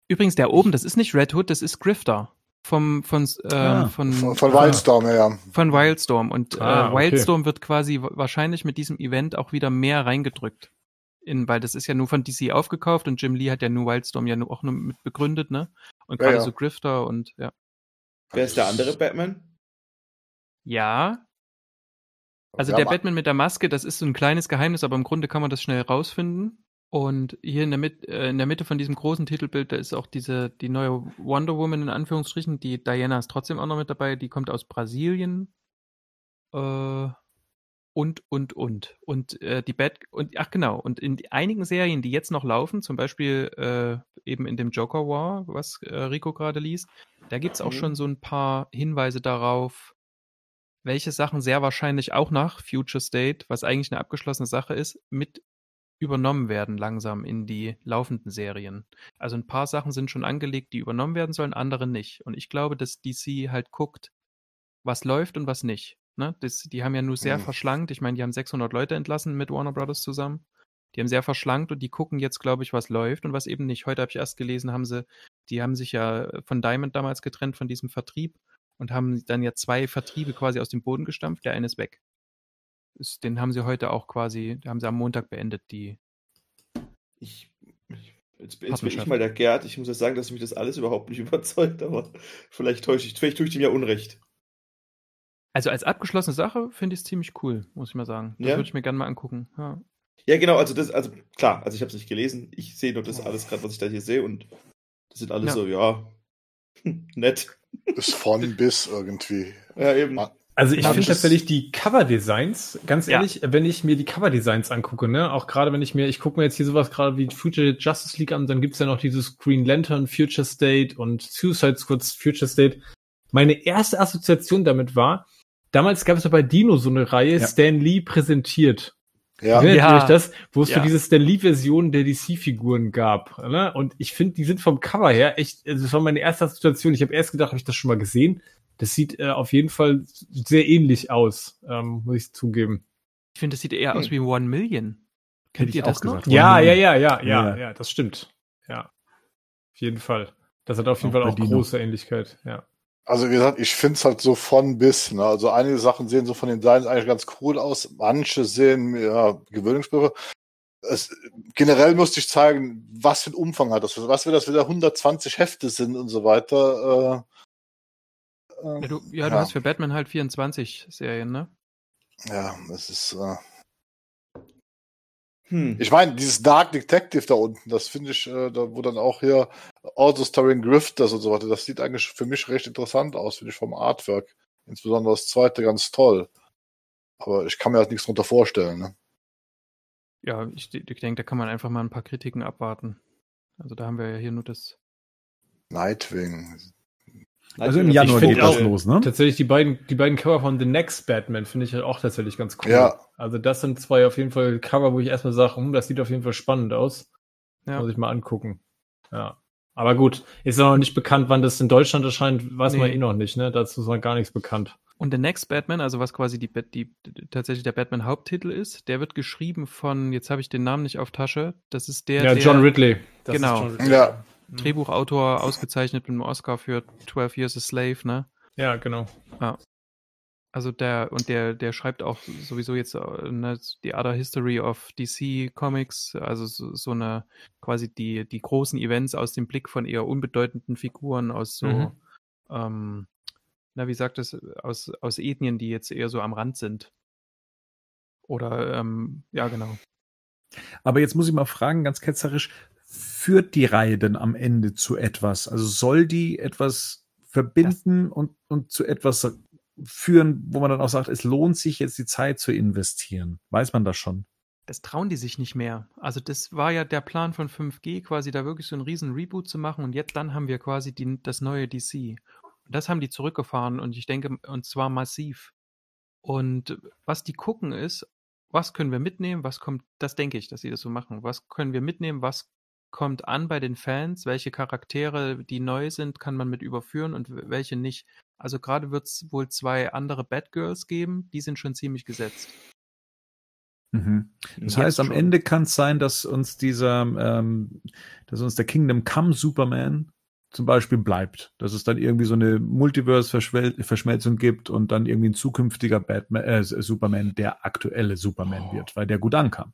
Übrigens, der oben, das ist nicht Red Hood, das ist Grifter vom von äh, ah, von, von, von Wildstorm, ja. Von Wildstorm und äh, ah, äh, Wildstorm okay. wird quasi wahrscheinlich mit diesem Event auch wieder mehr reingedrückt. In, weil das ist ja nur von DC aufgekauft und Jim Lee hat ja nur Wildstorm ja nur auch nur mit begründet, ne? Und gerade ja, ja. so Grifter und ja. Wer ist der andere Batman? Ja. Also ja, der Batman mit der Maske, das ist so ein kleines Geheimnis, aber im Grunde kann man das schnell rausfinden. Und hier in der, Mit äh, in der Mitte von diesem großen Titelbild, da ist auch diese, die neue Wonder Woman in Anführungsstrichen. Die Diana ist trotzdem auch noch mit dabei. Die kommt aus Brasilien. Äh, und, und, und. Und äh, die Bad, und, ach genau, und in einigen Serien, die jetzt noch laufen, zum Beispiel äh, eben in dem Joker War, was äh, Rico gerade liest, da gibt es auch mhm. schon so ein paar Hinweise darauf, welche Sachen sehr wahrscheinlich auch nach Future State, was eigentlich eine abgeschlossene Sache ist, mit übernommen werden langsam in die laufenden Serien. Also ein paar Sachen sind schon angelegt, die übernommen werden sollen, andere nicht. Und ich glaube, dass DC halt guckt, was läuft und was nicht. Ne? Das, die haben ja nur sehr Mhm. verschlankt. Ich meine, die haben 600 Leute entlassen mit Warner Brothers zusammen. Die haben sehr verschlankt und die gucken jetzt, glaube ich, was läuft und was eben nicht. Heute habe ich erst gelesen, haben sie, die haben sich ja von Diamond damals getrennt von diesem Vertrieb und haben dann ja zwei Vertriebe quasi aus dem Boden gestampft. Der eine ist weg. Ist, den haben sie heute auch quasi, haben sie am Montag beendet, die. Ich, ich, jetzt, jetzt bin ich mal der Gerd. Ich muss ja sagen, dass mich das alles überhaupt nicht <laughs> überzeugt, aber vielleicht täusche ich, vielleicht tue ich dem ja Unrecht. Also als abgeschlossene Sache finde ich es ziemlich cool, muss ich mal sagen. Das Ja? würde ich mir gerne mal angucken. Ja. Ja, genau, also das, also klar, also ich habe es nicht gelesen. Ich sehe nur das alles gerade, was ich da hier sehe und das sind alles Ja. so, ja, <laughs> nett. Ist von <laughs> bis irgendwie. Ja, eben. Ma- Also ich finde tatsächlich die Cover-Designs, ganz Ja. ehrlich, wenn ich mir die Cover-Designs angucke, ne, auch gerade wenn ich mir, ich gucke mir jetzt hier sowas gerade wie Future Justice League an, dann gibt's ja noch dieses Green Lantern Future State und Suicide Squad's Future State. Meine erste Assoziation damit war, damals gab es ja bei Dino so eine Reihe, Ja. Stan Lee präsentiert. Ja, Erinnert Ja. euch das? Wo es Ja. so diese Stan Lee-Version der DC-Figuren gab. Ne? Und ich finde, die sind vom Cover her echt, also das war meine erste Situation. Ich habe erst gedacht, habe ich das schon mal gesehen? Das sieht äh, auf jeden Fall sehr ähnlich aus, ähm, muss ich zugeben. Ich finde, das sieht eher aus Hm. wie One Million. Kennt ihr das noch? Ja, ja, ja, ja, ja, Ja. das stimmt. Ja. Auf jeden Fall. Das hat auf jeden Auch Fall auch große Ähnlichkeit, ja. Also wie gesagt, ich finde es halt so von bis. Ne? Also einige Sachen sehen so von den Designs eigentlich ganz cool aus, manche sehen ja Gewöhnungsbegriffe. Es, generell musste ich zeigen, was für ein Umfang hat das, was wenn das wieder 120 Hefte sind und so weiter. Äh, äh, Ja, du, ja, du Ja. hast für Batman halt 24 Serien, ne? ja, es ist. Äh, Hm. ich meine, dieses Dark Detective da unten, das finde ich, äh, da wo dann auch hier also Starring Grifters und so weiter, das sieht eigentlich für mich recht interessant aus, finde ich vom Artwork. Insbesondere das zweite ganz toll. Aber ich kann mir halt nichts drunter vorstellen. Ne? Ja, ich, ich denke, da kann man einfach mal ein paar Kritiken abwarten. Also da haben wir ja hier nur das. Nightwing. Also im Januar geht das los, ne? Tatsächlich die beiden, die beiden Cover von The Next Batman finde ich halt auch tatsächlich ganz cool. Ja. Also das sind zwei auf jeden Fall Cover, wo ich erstmal sage, hm, das sieht auf jeden Fall spannend aus. Ja. Muss ich mal angucken. Ja. Aber gut, ist noch nicht bekannt, wann das in Deutschland erscheint, weiß man Nee. eh noch nicht, ne? Dazu ist noch gar nichts bekannt. Und The Next Batman, also was quasi die, die, die tatsächlich der Batman-Haupttitel ist, der wird geschrieben von, jetzt habe ich den Namen nicht auf Tasche, das ist der, ja, der John Ridley. Das Genau. John Ridley. Ja. Drehbuchautor ausgezeichnet mit dem Oscar für 12 Years a Slave, ne? Ja, genau. Also der, und der, der schreibt auch sowieso jetzt äh, ne, die Other History of DC Comics, also so, so eine, quasi die, die großen Events aus dem Blick von eher unbedeutenden Figuren aus so, Mhm. ähm, na, wie sagt es, aus, aus Ethnien, die jetzt eher so am Rand sind. Oder, ähm, ja, genau. Aber jetzt muss ich mal fragen, ganz ketzerisch, führt die Reihe denn am Ende zu etwas? Also soll die etwas verbinden und, und zu etwas führen, wo man dann auch sagt, es lohnt sich jetzt die Zeit zu investieren? Weiß man das schon? Das trauen die sich nicht mehr. Also das war ja der Plan von 5G, quasi da wirklich so einen riesen Reboot zu machen und jetzt dann haben wir quasi die, das neue DC. Und das haben die zurückgefahren und ich denke, und zwar massiv. Und was die gucken ist, was können wir mitnehmen, was kommt, das denke ich, dass sie das so machen. Was können wir mitnehmen, was kommt an bei den Fans, welche Charaktere, die neu sind, kann man mit überführen und welche nicht. Also gerade wird es wohl zwei andere Batgirls geben, die sind schon ziemlich gesetzt. Mhm. Das Jetzt heißt, am schon. Ende kann es sein, dass uns dieser, ähm, dass uns der Kingdom Come Superman zum Beispiel bleibt. Dass es dann irgendwie so eine Multiverse-Verschmelzung gibt und dann irgendwie ein zukünftiger Batman, äh, Superman der aktuelle Superman wird, weil der gut ankam.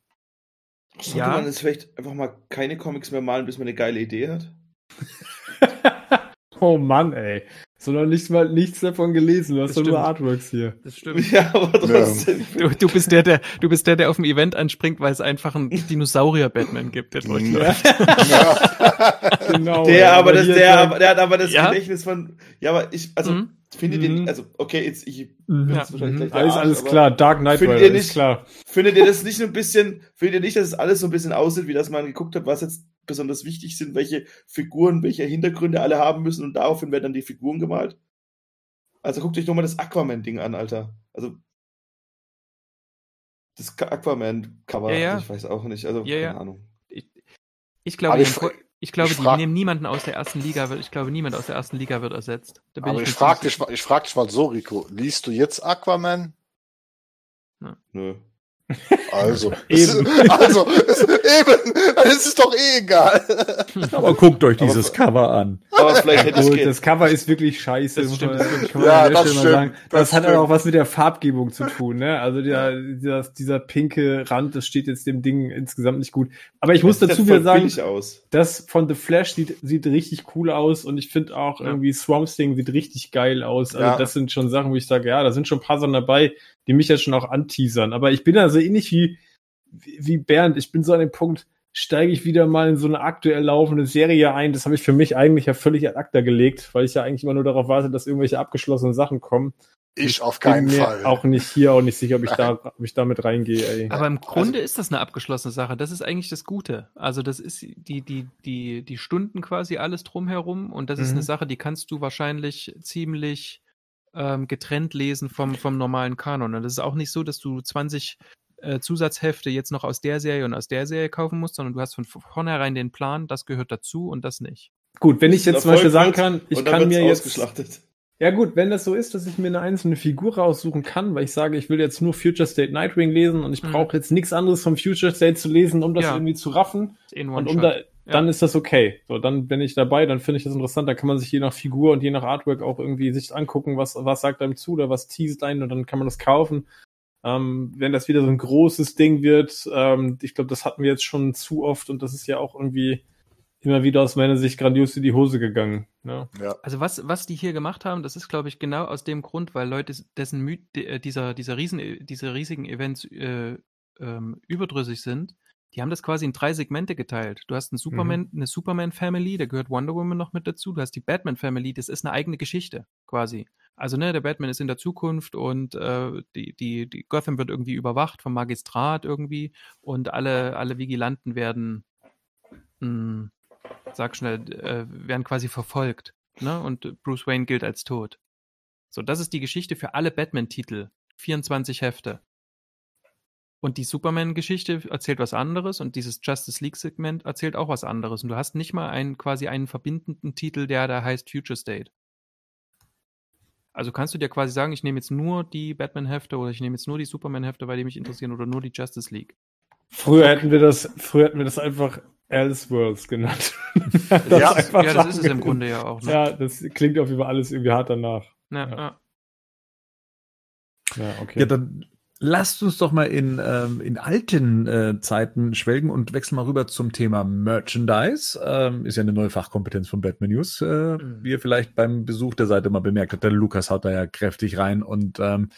Sollte Ja. man jetzt vielleicht einfach mal keine Comics mehr malen, bis man eine geile Idee hat? <laughs> oh Mann, ey. So noch nicht mal nichts davon gelesen. Du hast Das doch nur stimmt. Artworks hier. Das stimmt. <laughs> Ja, aber trotzdem. Du, du bist der, der, du bist der, der auf dem Event anspringt, weil es einfach einen Dinosaurier-Batman gibt, der durchläuft. Ja. <laughs> genau. Der, aber das, der, der hat aber das Ja. Gedächtnis von. Ja, aber ich, also, Mhm. Findet ihr, Mhm. also, okay, jetzt, ich Mhm. wahrscheinlich Mhm. gleich der Alles, Arsch, alles klar. Dark Knight Findet ihr nicht- klar. Findet ihr das nicht ein bisschen, findet ihr nicht, dass es alles so ein bisschen aussieht, wie dass man geguckt hat, was jetzt besonders wichtig sind, welche Figuren, welche Hintergründe alle haben müssen und daraufhin werden dann die Figuren gemalt? Also guckt euch doch mal das Aquaman-Ding an, Alter. Also, das Aquaman-Cover, Ja, ja. ich weiß auch nicht, also Ja, keine ja. Ahnung. Ich, ich glaube, ich ich glaube, ich die nehmen niemanden aus der ersten Liga. Ich glaube, niemand aus der ersten Liga wird ersetzt. Da bin Aber ich mir frage dich, mal- ich frag dich mal so, Rico. Liest du jetzt Aquaman? Nö. Also, <laughs> Eben. Es, also, es, eben, dann ist es doch eh egal. Aber guckt euch Aber- dieses Cover an. Aber vielleicht hätte es Gut, geht. das Cover ist wirklich scheiße. Das muss stimmt, das stimmt. Ja, das stimmt, sagen. das Das, hat stimmt. aber auch was mit der Farbgebung zu tun. Ne? Also der, dieser, dieser pinke Rand, das steht jetzt dem Ding insgesamt nicht gut. Aber ich muss Das dazu wieder sagen, das von The Flash sieht, sieht richtig cool aus und ich finde auch Ja. irgendwie Swamp Thing sieht richtig geil aus. Also Ja. das sind schon Sachen, wo ich sage, ja, da sind schon ein paar Sachen dabei, die mich jetzt schon auch anteasern. Aber ich bin da so ähnlich wie, wie, Bernd. Ich bin so an dem Punkt, steige ich wieder mal in so eine aktuell laufende Serie ein. Das habe ich für mich eigentlich ja völlig ad acta gelegt, weil ich ja eigentlich immer nur darauf warte, dass irgendwelche abgeschlossenen Sachen kommen. Ich auf Bin keinen mir Fall. auch nicht hier auch nicht sicher, ob ich da, <laughs> ob ich damit reingehe, ey. Aber im Grunde ist das eine abgeschlossene Sache. Das ist eigentlich das Gute. Also das ist die, die, die, die Stunden quasi alles drumherum und das ist Mhm. eine Sache, die kannst du wahrscheinlich ziemlich ähm, getrennt lesen vom, vom normalen Kanon. Und das ist auch nicht so, dass du 20 äh, Zusatzhefte jetzt noch aus der Serie und aus der Serie kaufen musst, sondern du hast von vornherein den Plan, das gehört dazu und das nicht. Gut, wenn ich jetzt zum Beispiel sagen kann, ich kann mir jetzt. Ja gut, wenn das so ist, dass ich mir eine einzelne Figur raussuchen kann, weil ich sage, ich will jetzt nur Future State Nightwing lesen und ich Mhm. brauche jetzt nichts anderes vom Future State zu lesen, um das Ja. irgendwie zu raffen. In Und um Shot. da, dann ist das okay. So, dann bin ich dabei, dann finde ich das interessant. Da kann man sich je nach Figur und je nach Artwork auch irgendwie sich angucken, was, was sagt einem zu oder was teast einen und dann kann man das kaufen. Ähm, wenn das wieder so ein großes Ding wird, ähm, ich glaube, das hatten wir jetzt schon zu oft und das ist ja auch irgendwie immer wieder aus meiner Sicht grandios in die Hose gegangen. Ne? Also was, was die hier gemacht haben, das ist, glaube ich, genau aus dem Grund, weil Leute dessen de- äh, dieser, dieser Riesen, diese riesigen Events äh, ähm, überdrüssig sind, die haben das quasi in drei Segmente geteilt. Du hast einen Superman, eine Superman-Family, da gehört Wonder Woman noch mit dazu. Du hast die Batman-Family, das ist eine eigene Geschichte, quasi. Also, ne, der Batman ist in der Zukunft und äh, die, die, die Gotham wird irgendwie überwacht vom Magistrat irgendwie und alle, alle Vigilanten werden, mh, sag schnell, äh, werden quasi verfolgt. Ne? Und Bruce Wayne gilt als tot. So, das ist die Geschichte für alle Batman-Titel. 24 Hefte. Und die Superman-Geschichte erzählt was anderes und dieses Justice League-Segment erzählt auch was anderes. Und du hast nicht mal einen quasi einen verbindenden Titel, der da heißt Future State. Also kannst du dir quasi sagen, ich nehme jetzt nur die Batman-Hefte oder ich nehme jetzt nur die Superman-Hefte, weil die mich interessieren oder nur die Justice League. Früher hätten wir das, früher hätten wir das einfach Elseworlds genannt. <laughs> Das Ja, einfach ja, das ist es im. Grunde ja auch. Ne? Ja, das klingt auf jeden Fall alles irgendwie hart danach. Ja, ja. ja. Ja, okay. Ja, dann lasst uns doch mal in, ähm, in alten äh, Zeiten schwelgen und wechseln mal rüber zum Thema Merchandise. Ähm, ist ja eine neue Fachkompetenz von Batman News, äh, Mhm. wie ihr vielleicht beim Besuch der Seite mal bemerkt habt. Der Lukas haut da ja kräftig rein und ähm,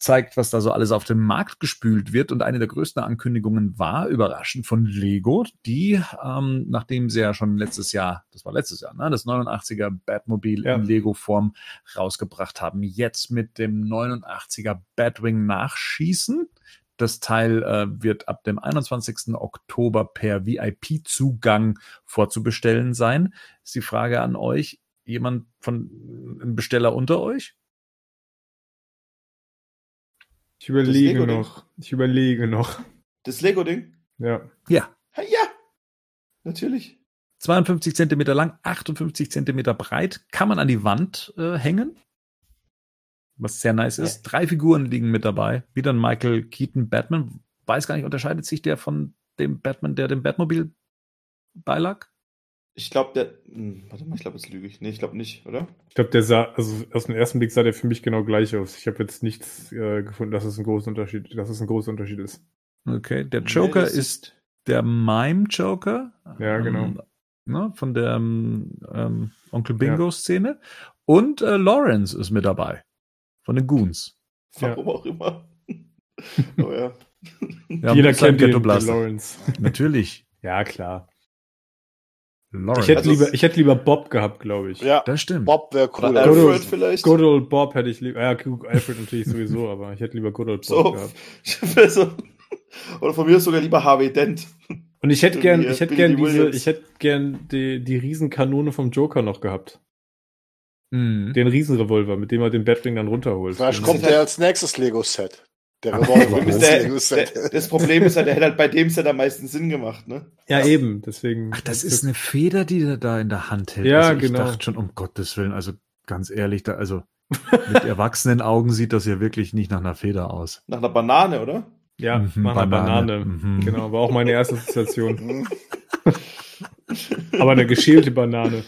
zeigt, was da so alles auf den Markt gespült wird. Und eine der größten Ankündigungen war überraschend von Lego, die, ähm, nachdem sie ja schon letztes Jahr, das war letztes Jahr, ne, das 89er Batmobil Ja. in Lego-Form rausgebracht haben, jetzt mit dem 89er Batwing nachschießen. Das Teil äh, wird ab dem 21. Oktober per VIP-Zugang vorzubestellen sein. Ist die Frage an euch, jemand von einem Besteller unter euch? Ich überlege noch. Ich überlege noch. Das Lego-Ding? Ja. Ja. Ja, natürlich. 52 Zentimeter lang, 58 Zentimeter breit, kann man an die Wand äh, hängen. Was sehr nice ist. Drei Figuren liegen mit dabei. Wieder ein Michael Keaton Batman. Weiß gar nicht, unterscheidet sich der von dem Batman, der dem Batmobil beilag? Ich glaube, der. Hm, warte mal, ich glaube, jetzt lüge ich. Nee, ich glaube nicht, oder? Ich glaube, der sah, also aus dem ersten Blick sah der für mich genau gleich aus. Ich habe jetzt nichts äh, gefunden, dass es ein großer Unterschied, dass es ein großer Unterschied ist. Okay, der Joker Nee, das ist der Mime-Joker. Ja, genau. Ähm, ne, von der ähm, Onkel Bingo-Szene. Und äh, Lawrence ist mit dabei. Von den Goons. Ja. Warum auch immer. <laughs> oh ja. Ja, Jeder kennt den, den. Lawrence. Natürlich. <laughs> Ja, klar. Lawrence. Ich hätte, Also lieber, ich hätte lieber Bob gehabt, glaube ich. Ja, das stimmt. Bob wäre Oder cool. Alfred Alfred vielleicht? Good old Bob hätte ich lieber. Ja, Alfred natürlich sowieso, aber ich hätte lieber Good old Bob So. gehabt. <laughs> so. Oder von mir ist sogar lieber Harvey Dent. Und ich hätte gern, ich hätte gern diese, ich hätte gern die, die Riesenkanone vom Joker noch gehabt. Mhm. Den Riesenrevolver, mit dem er den Batwing dann runterholt. Vielleicht kommt der als nächstes Lego-Set. Der Revolver ist, der, der, das Problem ist halt, der hätte halt bei dem Set am meisten Sinn gemacht, ne? Ja, eben, deswegen. Ach, das ist eine Feder, die er da in der Hand hält. Ja, also ich genau. dachte schon, um Gottes Willen, also ganz ehrlich, da, also mit <laughs> erwachsenen Augen sieht das ja wirklich nicht nach einer Feder aus. Nach einer Banane, oder? Ja, Mhm, mach mal Banane. Banane. Mhm. Genau, war auch meine erste Assoziation. Hm. <laughs> Aber eine geschälte Banane.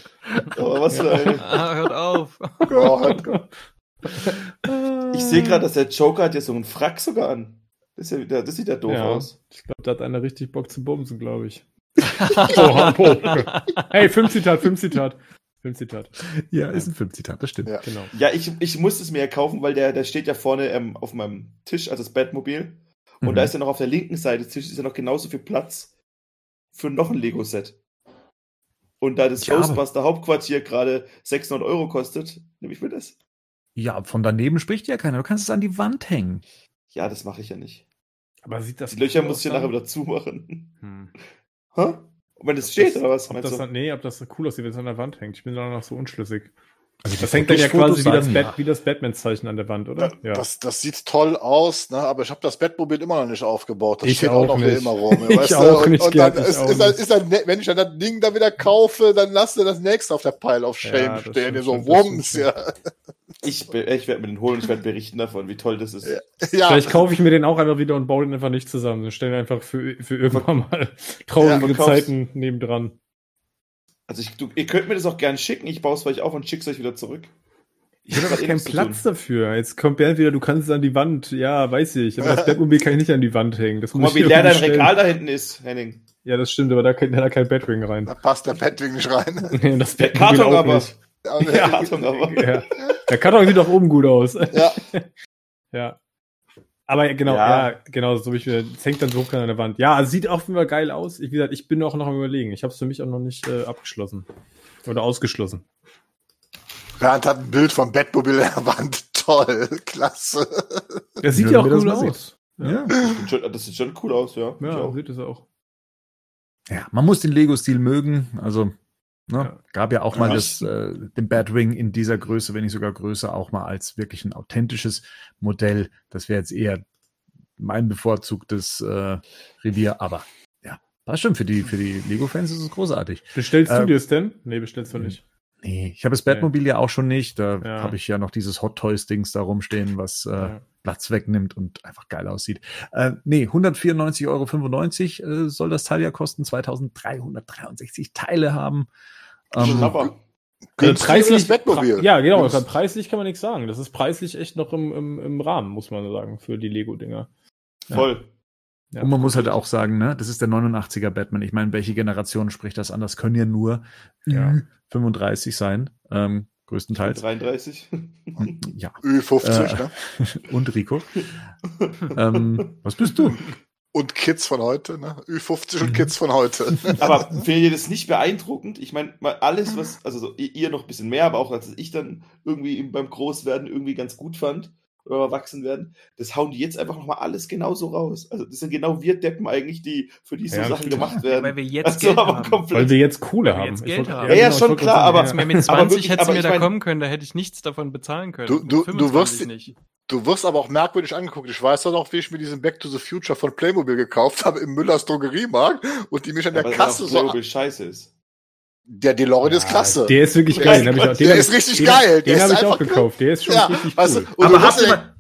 Aber was für eine. Ah, hört auf. Oh, halt- <laughs> Ich sehe gerade, dass der Joker hat ja so einen Frack sogar an. Das, ist ja, wieder- das sieht ja doof Ja. aus. Ich glaube, da hat einer richtig Bock zu bumsen, glaube ich. <laughs> Oh. Hey, Filmzitat, Filmzitat. Filmzitat, Ja, ist ein Filmzitat, das stimmt. Ja. genau. Ja, ich, ich musste es mir ja kaufen, weil der, der steht ja vorne ähm, auf meinem Tisch, also das Batmobil. Und Mhm. da ist ja noch auf der linken Seite des Tisches ist ja noch genauso viel Platz für noch ein Lego-Set. Und da das Ja, Ghostbuster Hauptquartier gerade 600 Euro kostet, nehme ich mir das. Ja, von daneben spricht ja keiner. Du kannst es an die Wand hängen. Ja, das mache ich ja nicht. Aber sieht das Die Löcher muss ich ja nachher wieder zumachen. Hm. Hä? Und wenn das steht, Das- oder was? Ob meinst das du? dann, nee, ob das cool aussieht, wenn es an der Wand hängt. Ich bin da noch so unschlüssig. Also Das hängt dann ja quasi wie das, Bat, wie das Batman-Zeichen an der Wand, oder? Ja, Das, das sieht toll aus, ne? aber ich habe das Bettmobil immer noch nicht aufgebaut. Das Ich steht auch auch noch nicht. immer rum. <laughs> Ich weißt du? auch und, nicht, und dann Gerd, ich ist, auch ist, dann, nicht. ist dann, wenn ich dann das Ding da wieder kaufe, dann lass dir das nächste auf der Pile of Shame Ja, stehen. stimmt so Wumms, ja. Ich, ich werde mir den holen und ich werde berichten davon, wie toll das ist. Ja. ja. Vielleicht kaufe ich mir den auch einfach wieder und baue den einfach nicht zusammen. Dann stellen wir einfach für, für irgendwann mal traurige Zeiten nebendran. Also ich, du, ihr könnt mir das auch gern schicken, ich baue es vielleicht auf und schick's euch wieder zurück. Ich habe <laughs> eh keinen Platz dafür. Jetzt kommt Bernd wieder, du kannst es an die Wand. Ja, weiß ich. Aber das <laughs> Batmobil kann ich nicht an die Wand hängen. Das Guck muss mal, wie ich leer dein stellen. Regal da hinten ist, Henning. Ja, das stimmt, aber da kann da kein Batwing rein. Da passt der Bettwing nicht rein. <laughs> Nee, das Der Batmobil Karton auch aber. nicht. Ja, Karton aber. Ja. Der Karton sieht doch oben gut aus. Ja. Ja. Aber genau, ja, Ja. genau, so wie ich mir, es hängt dann so hoch an der Wand. Ja, also sieht auch immer geil aus. Ich, wie gesagt, ich bin auch noch am überlegen. Ich habe es für mich auch noch nicht äh, abgeschlossen. Oder ausgeschlossen. Bernd hat ein Bild vom Bettmobil an der Wand. <laughs> Toll, klasse. Das sieht Ja, ja auch cool mal aus. Ja. Das sieht schon, das sieht schon cool aus, ja. Ja, auch. sieht es auch. ja, man muss den Lego-Stil mögen. Also, ne, Ja. gab ja auch mal Ja. das, äh, den Batwing in dieser Größe, wenn nicht sogar größer, auch mal als wirklich ein authentisches Modell. Das wäre jetzt eher mein bevorzugtes äh, Revier, aber ja, passt schon. Für die, für die Lego-Fans ist es großartig. Bestellst du Ähm, dir es denn? Nee, bestellst du nicht. Nee, ich habe das Batmobil ja auch schon nicht. Da Ja. habe ich ja noch dieses Hot Toys-Dings da rumstehen, was äh, Ja. Platz wegnimmt und einfach geil aussieht. Äh, nee, 194,95 Euro äh, soll das Teil ja kosten. 2363 Teile haben. Ähm. Günstiger als das Bettmobil. Ja, genau. Das- preislich kann man nichts sagen. Das ist preislich echt noch im, im, im Rahmen, muss man sagen, für die Lego-Dinger. Voll. Ja. und man muss halt auch sagen, ne, das ist der 89er Batman. Ich meine, welche Generation spricht das an? Das können ja nur Ja. 35 sein, ähm, größtenteils. 33. Und, ja, Ü50, Äh, ne? <laughs> und Rico. ähm, was bist du? <laughs> Und Kids von heute, ne? Ü50 und Mhm. Kids von heute. <laughs> Aber findet ihr das nicht beeindruckend? Ich meine, mal alles, was, also so, ihr noch ein bisschen mehr, aber auch als ich dann irgendwie beim Großwerden irgendwie ganz gut fand oder erwachsen werden, das hauen die jetzt einfach nochmal alles genauso raus. Also das sind genau wir Deppen eigentlich, die für die so Ja, Sachen gemacht werden. Weil wir jetzt also Geld aber haben. komplett. Weil wir jetzt Kohle haben. jetzt Geld haben. Ja, ja, genau, schon klar, aber- mit Aber 20 wirklich, hättest du aber mir da mein- kommen können, da hätte ich nichts davon bezahlen können. Du- du- du 25 wirst- nicht. Du wirst aber auch merkwürdig angeguckt. Ich weiß doch noch, wie ich mir diesen Back to the Future von Playmobil gekauft habe im Müllers Drogeriemarkt und die mich an der aber Kasse so. Playmobil scheiße ist. Der DeLorean ist Ja, klasse. Der ist wirklich Der geil. ist- Den ich auch, den der ist ich- richtig den, geil. Der Den ist habe ich auch gekauft. Der ist schon ja, richtig weißt cool. du, und Aber du habt ihr mal,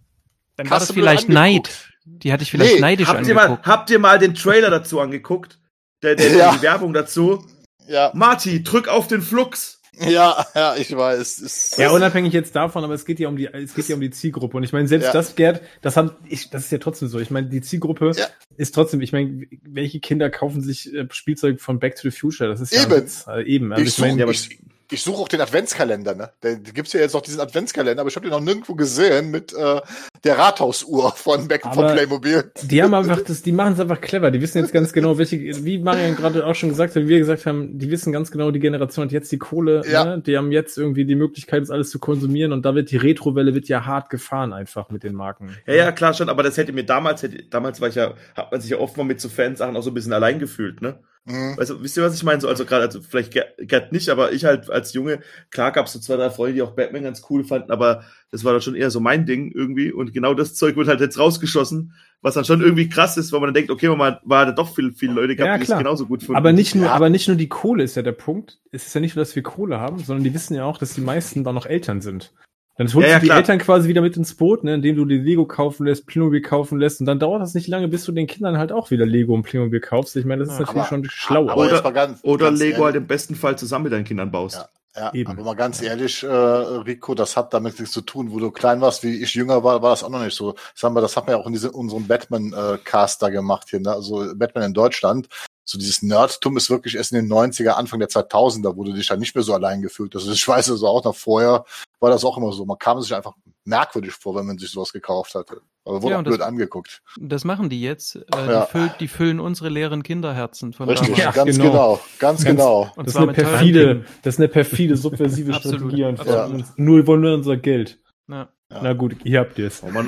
Dann war das Hast du vielleicht Neid. angeguckt? Die hatte ich vielleicht Nee, neidisch habt ihr, mal, angeguckt. habt ihr mal den Trailer dazu angeguckt? Der, der, Ja. Die Werbung dazu? ja, Marty, drück auf den Flux. Ja, ja, ich weiß. Ist, Ja, unabhängig jetzt davon, aber es geht ja um die, es geht ja um die Zielgruppe. Und ich meine, selbst Ja. das, Gerd, das haben, ich, das ist ja trotzdem so. Ich meine, die Zielgruppe Ja. ist trotzdem, ich meine, welche Kinder kaufen sich äh, Spielzeug von Back to the Future? Das ist ja Eben. Äh, eben. Also ich ich meine, aber- ich, ich such auch den Adventskalender, ne? Da gibt's ja jetzt noch diesen Adventskalender, aber ich habe den noch nirgendwo gesehen mit äh, der Rathausuhr von Back von Aber- Playmobil. Die haben einfach das, die machen es einfach clever. Die wissen jetzt ganz genau, welche, wie Marian gerade auch schon gesagt hat, wie wir gesagt haben, die wissen ganz genau, die Generation hat jetzt die Kohle, Ja. ne? die haben jetzt irgendwie die Möglichkeit, das alles zu konsumieren und da wird die Retrowelle wird ja hart gefahren einfach mit den Marken. Ja, ja, klar schon, aber das hätte mir damals, hätte, damals war ich ja, hat man sich ja oft mal mit so Fansachen auch so ein bisschen allein gefühlt, ne? Mhm. Also, wisst ihr, was ich meine? So, also gerade, also vielleicht Gerd nicht, aber ich halt als Junge, klar gab es so zwei, drei Freunde, die auch Batman ganz cool fanden, aber das war dann schon eher so mein Ding irgendwie. Und genau das Zeug wird halt jetzt rausgeschossen, was dann schon irgendwie krass ist, weil man dann denkt, okay, man war da doch viel, viele Leute gehabt, ja, die es genauso gut finden. Aber nicht nur, ja. aber nicht nur die Kohle ist ja der Punkt. Es ist ja nicht nur, dass wir Kohle haben, sondern die wissen ja auch, dass die meisten da noch Eltern sind. Dann holst ja, ja, du die klar. Eltern quasi wieder mit ins Boot, ne, indem du die Lego kaufen lässt, Playmobil kaufen lässt und dann dauert das nicht lange, bis du den Kindern halt auch wieder Lego und Playmobil kaufst. Ich meine, das ist ja, natürlich aber, schon schlau. Aber oder, ganz, oder ganz Lego ehrlich. halt im besten Fall zusammen mit deinen Kindern baust. Ja. Ja, Eben. aber mal ganz ehrlich, äh, Rico, das hat damit nichts zu tun. Wo du klein warst, wie ich jünger war, war das auch noch nicht so. Das haben wir, das haben wir ja auch in diesem, unserem Batman-Cast äh, da gemacht hier, ne? also Batman in Deutschland so dieses Nerdtum ist wirklich erst in den 90er, Anfang der 2000er, wo du dich dann nicht mehr so allein gefühlt hast. Also ich weiß also auch noch vorher war das auch immer so. Man kam sich einfach merkwürdig vor, wenn man sich sowas gekauft hatte. Aber wurde ja, auch blöd das, angeguckt. Das machen die jetzt. Äh, ja. die, füllen, die, füllen, unsere leeren Kinderherzen von Richtig, ja, ganz genau. genau ganz, ganz, genau. Und das, ist eine perfide, das ist eine perfide, subversive <laughs> Strategie. Ja. Nur, wollen nur unser Geld. Ja. Na gut, hier habt ihr es. Oh <laughs>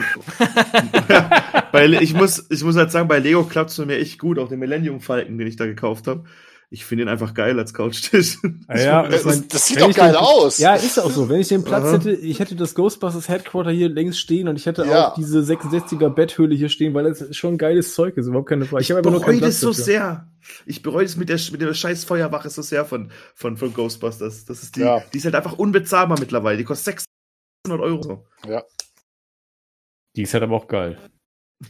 bei, ich, muss, ich muss halt sagen, bei Lego klappt es mir echt gut. Auch den Millennium Falken, den ich da gekauft habe. Ich finde ihn einfach geil als Couchtisch. <laughs> Ah ja, das, mein, das sieht doch geil den, aus. Ja, ist auch so. Wenn ich den Platz hätte, ich hätte das Ghostbusters Headquarter hier längs stehen und ich hätte ja. auch diese 66er Betthöhle hier stehen, weil das schon geiles Zeug ist. Überhaupt keine Frage. Ich, ich habe einfach nur keinen Platz so dafür. sehr. Ich bereue es mit der, mit der scheiß Feuerwache so sehr von, von, von Ghostbusters. Das ist die, ja. die ist halt einfach unbezahlbar mittlerweile. Die kostet 600 Euro. Ja. Die ist halt aber auch geil.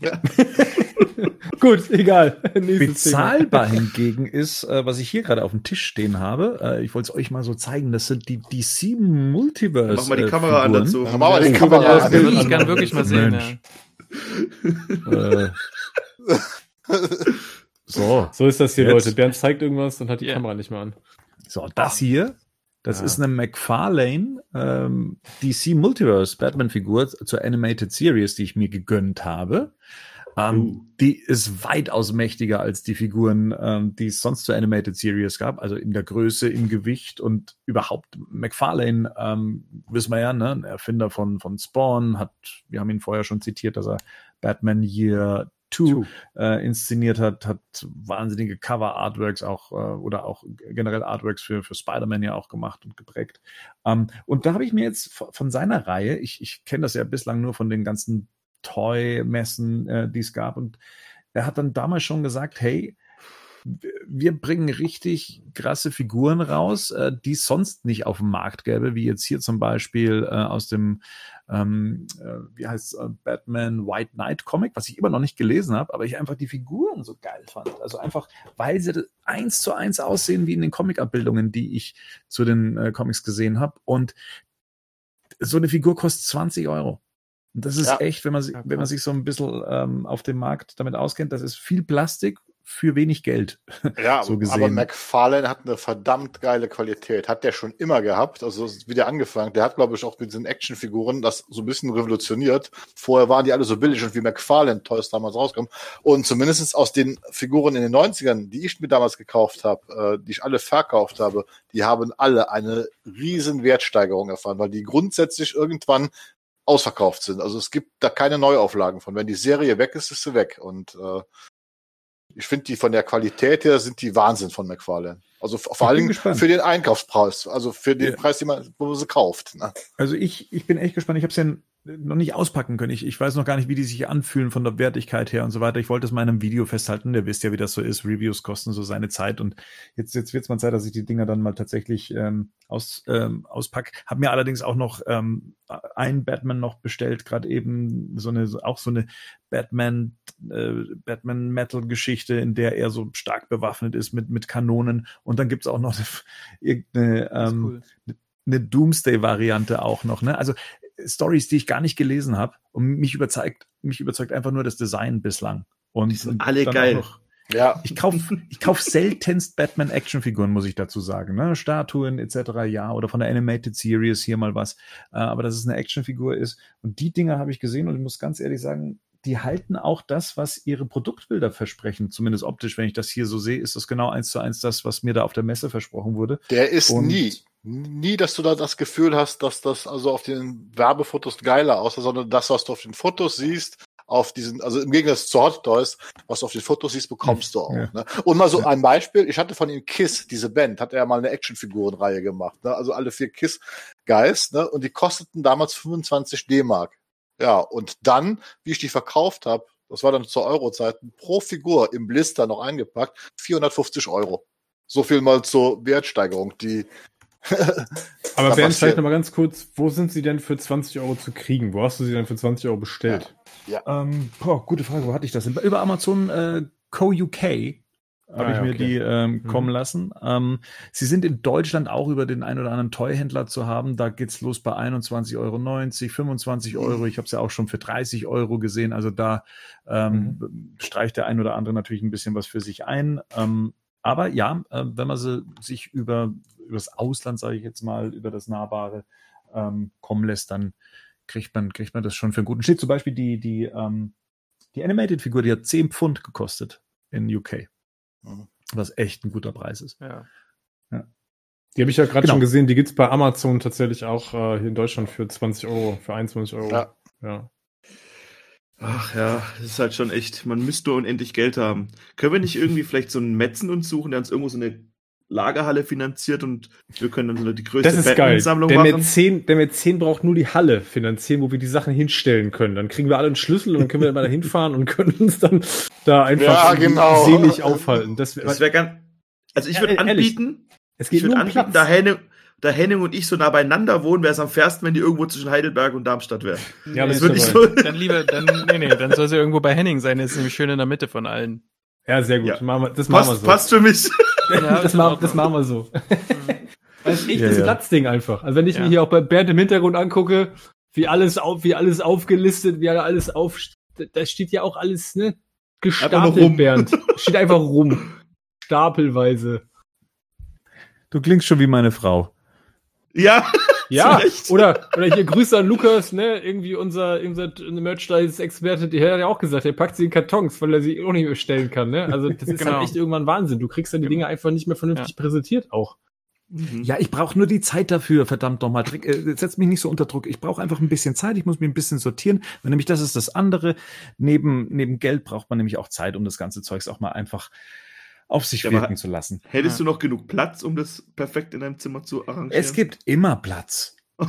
Ja. <laughs> Gut, egal. Bezahlbar hingegen ist, äh, was ich hier gerade auf dem Tisch stehen habe. Äh, ich wollte es euch mal so zeigen. Das sind die DC Multiverse. Mach mal die Kamera Figuren. an dazu. Mach mal die Kamera an. Ich kann wirklich mal sehen. Ja. Äh. <laughs> so. So ist das hier, Jetzt. Leute. Bernd zeigt irgendwas und hat die yeah. Kamera nicht mehr an. So, das hier das ja. ist eine McFarlane ähm, DC Multiverse Batman-Figur zur Animated Series, die ich mir gegönnt habe. Ähm, uh. Die ist weitaus mächtiger als die Figuren, ähm, die es sonst zur Animated Series gab, also in der Größe, im Gewicht und überhaupt. McFarlane, ähm, wissen wir ja, ne, ein Erfinder von, von Spawn, hat, wir haben ihn vorher schon zitiert, dass er Batman Year 2 äh, inszeniert hat, hat wahnsinnige Cover-Artworks auch äh, oder auch generell Artworks für, für Spider-Man ja auch gemacht und geprägt. Ähm, und da habe ich mir jetzt von seiner Reihe, ich, ich kenne das ja bislang nur von den ganzen Toy-Messen, äh, die es gab, und er hat dann damals schon gesagt, hey, wir bringen richtig krasse Figuren raus, äh, die es sonst nicht auf dem Markt gäbe, wie jetzt hier zum Beispiel äh, aus dem, ähm, äh, wie heißt äh, Batman White Knight Comic, was ich immer noch nicht gelesen habe, aber ich einfach die Figuren so geil fand. Also einfach, weil sie eins zu eins aussehen wie in den Comic-Abbildungen, die ich zu den äh, Comics gesehen habe. Und so eine Figur kostet 20 Euro. Und das ist ja. echt, wenn man, wenn man sich so ein bisschen ähm, auf dem Markt damit auskennt, das ist viel Plastik für wenig Geld. <laughs> Ja, so gesehen. aber McFarlane hat eine verdammt geile Qualität. Hat der schon immer gehabt. Also wie der angefangen. Der hat, glaube ich, auch mit diesen Actionfiguren das so ein bisschen revolutioniert. Vorher waren die alle so billig und wie McFarlane Toys damals rauskam. Und zumindest aus den Figuren in den 90ern, die ich mir damals gekauft habe, äh, die ich alle verkauft habe, die haben alle eine riesen Wertsteigerung erfahren, weil die grundsätzlich irgendwann ausverkauft sind. Also es gibt da keine Neuauflagen von. Wenn die Serie weg ist, ist sie weg. Und äh, ich finde die von der Qualität her sind die Wahnsinn von McFarlane. Also vor allem für den Einkaufspreis, also für den ja. Preis, den man, wo man sie kauft. Ne? Also ich, ich bin echt gespannt. Ich habe es ja noch nicht auspacken können. Ich, ich weiß noch gar nicht, wie die sich anfühlen von der Wertigkeit her und so weiter. Ich wollte es mal in einem Video festhalten. Ihr wisst ja, wie das so ist. Reviews kosten so seine Zeit und jetzt, jetzt wird es mal Zeit, dass ich die Dinger dann mal tatsächlich ähm, aus, ähm, auspack. Hab mir allerdings auch noch ähm, ein Batman noch bestellt, gerade eben so eine, auch so eine Batman, äh, Batman Metal Geschichte, in der er so stark bewaffnet ist mit, mit Kanonen. Und dann gibt's auch noch eine, <laughs> irgendeine, ähm, eine Doomsday-Variante auch noch. Ne? Also Stories, die ich gar nicht gelesen habe. Und mich überzeugt, mich überzeugt einfach nur das Design bislang. Und die sind alle geil. Noch, ja. Ich kaufe ich kauf seltenst Batman-Actionfiguren, muss ich dazu sagen. Ne? Statuen etc. ja, oder von der Animated Series hier mal was. Äh, aber dass es eine Actionfigur ist. Und die Dinge habe ich gesehen und ich muss ganz ehrlich sagen, die halten auch das, was ihre Produktbilder versprechen. Zumindest optisch, wenn ich das hier so sehe, ist das genau eins zu eins das, was mir da auf der Messe versprochen wurde. Der ist und nie nie, dass du da das Gefühl hast, dass das also auf den Werbefotos geiler aussieht, sondern das, was du auf den Fotos siehst, auf diesen, also im Gegensatz zu Hot Toys, was du auf den Fotos siehst, bekommst du auch. Ja. Ne? Und mal so ein Beispiel, ich hatte von ihm Kiss, diese Band, hat er ja mal eine Actionfigurenreihe gemacht, ne? also alle vier Kiss Guys, ne? und die kosteten damals 25 D-Mark. Ja, und dann, wie ich die verkauft habe, das war dann zur Euro-Zeiten, pro Figur im Blister noch eingepackt, 450 Euro. So viel mal zur Wertsteigerung, die <laughs> Aber Bernd, vielleicht noch mal ganz kurz, wo sind sie denn für 20 Euro zu kriegen? Wo hast du sie denn für 20 Euro bestellt? Ähm, boah, gute Frage, wo hatte ich das? denn? Über Amazon äh, Co UK habe Ah, ich ja, mir okay. die ähm, Mhm. kommen lassen. Ähm, sie sind in Deutschland auch über den ein oder anderen Toyhändler zu haben. Da geht's los bei 21,90 Euro, 25 Euro. Ich habe es ja auch schon für 30 Euro gesehen. Also da ähm, streicht der ein oder andere natürlich ein bisschen was für sich ein. Ähm, aber ja, äh, wenn man sie sich über übers Ausland, sage ich jetzt mal, über das Nahbare ähm, kommen lässt, dann kriegt man, kriegt man das schon für einen guten Schnitt. Zum Beispiel die, die, ähm, die Animated-Figur, die hat 10 Pfund gekostet in UK. Mhm. Was echt ein guter Preis ist. Ja. Die habe ich ja gerade Genau. schon gesehen, die gibt's bei Amazon tatsächlich auch äh, hier in Deutschland für 20 Euro, für 21 Euro. Ja. ja. Ach ja, das ist halt schon echt, man müsste unendlich Geld haben. Können wir nicht irgendwie vielleicht so einen Metzen uns suchen, der uns irgendwo so eine Lagerhalle finanziert und wir können dann so die größte Das ist geil. Batman-Sammlung Der machen? Mäzen, der Mäzen braucht nur die Halle finanzieren, wo wir die Sachen hinstellen können. Dann kriegen wir alle einen Schlüssel und dann können wir dann mal da hinfahren und können uns dann da einfach Ja, genau. selig aufhalten. Das, Das wäre ganz. Also ich würde ehrlich. anbieten, es ich geht würde nur um anbieten, Platz. da Henning, da Henning und ich so nah beieinander wohnen, wäre es am fairsten, wenn die irgendwo zwischen Heidelberg und Darmstadt wären. Ja, Das würde ich so. <laughs> Dann lieber, dann, nee, nee, dann soll sie irgendwo bei Henning sein. Der ist nämlich schön in der Mitte von allen. Ja, sehr gut. Ja. Machen wir, das machen wir so. passt für mich. Ja, <laughs> das, machen, das machen wir so. Das ist echt Ja, das ja. Platzding einfach. Also wenn ich Ja. mir hier auch bei Bernd im Hintergrund angucke, wie alles auf, wie alles aufgelistet, wie alles auf, da steht ja auch alles, ne? Gestapelt. Bernd. <laughs> Steht einfach rum. Stapelweise. Du klingst schon wie meine Frau. Ja, Ja, oder, oder hier Grüße an Lukas, ne? Irgendwie unser, unser Merchandise-Experte, der hat ja auch gesagt, der packt sie in Kartons, weil er sie auch nicht mehr stellen kann, ne? Also das ist Genau. halt echt irgendwann Wahnsinn. Du kriegst dann die Dinge einfach nicht mehr vernünftig präsentiert auch. Ja, ich brauche nur die Zeit dafür, verdammt nochmal. Äh, setz mich nicht so unter Druck. Ich brauche einfach ein bisschen Zeit, ich muss mich ein bisschen sortieren. Und nämlich das ist das andere. Neben, neben Geld braucht man nämlich auch Zeit, um das ganze Zeugs auch mal einfach auf sich Ja, wirken zu lassen. Hättest du noch genug Platz, um das perfekt in deinem Zimmer zu arrangieren? Es gibt immer Platz. <laughs>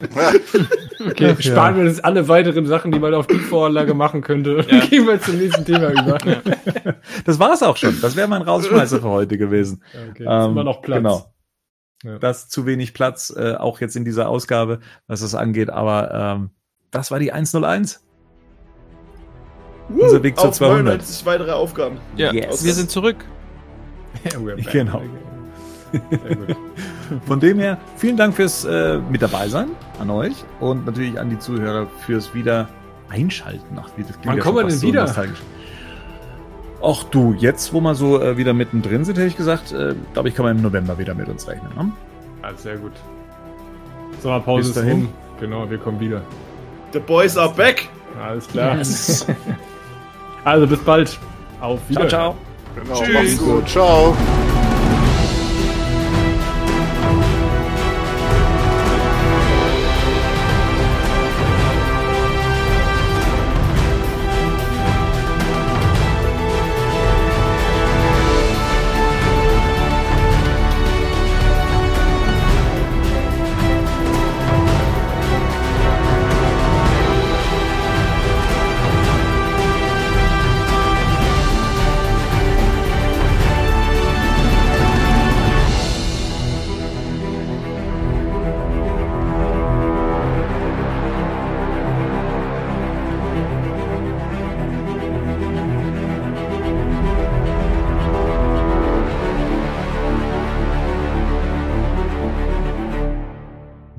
Okay, Ach, sparen ja. wir uns alle weiteren Sachen, die man auf die Vorlage machen könnte. Ja. <laughs> Gehen wir zum nächsten Thema über. <laughs> Das war's auch schon. Das wäre mein Rausschmeißer für heute gewesen. Okay, jetzt Ähm, immer noch Platz. Genau. Ja. Das zu wenig Platz, äh, auch jetzt in dieser Ausgabe, was das angeht. Aber ähm, das war die 101. Woo, unser Weg zur auf 200. 99 weitere Aufgaben. Ja, Yes. wir sind zurück. Back. Genau. Sehr gut. Von dem her, vielen Dank fürs äh, mit dabei sein an euch und natürlich an die Zuhörer fürs wieder einschalten. Ach, wie das Wann ja kommen wir denn wieder? Ach du, jetzt, wo wir so äh, wieder mittendrin sind, hätte ich gesagt, äh, glaube ich, kann man im November wieder mit uns rechnen. Ne? Ah, sehr gut. Sommerpause ist dahin. rum. Genau, wir kommen wieder. The boys are back. Alles klar. <laughs> Also bis bald. Auf Ciao, Wiedersehen. ciao. Genau, Tschüss. gut. Ciao.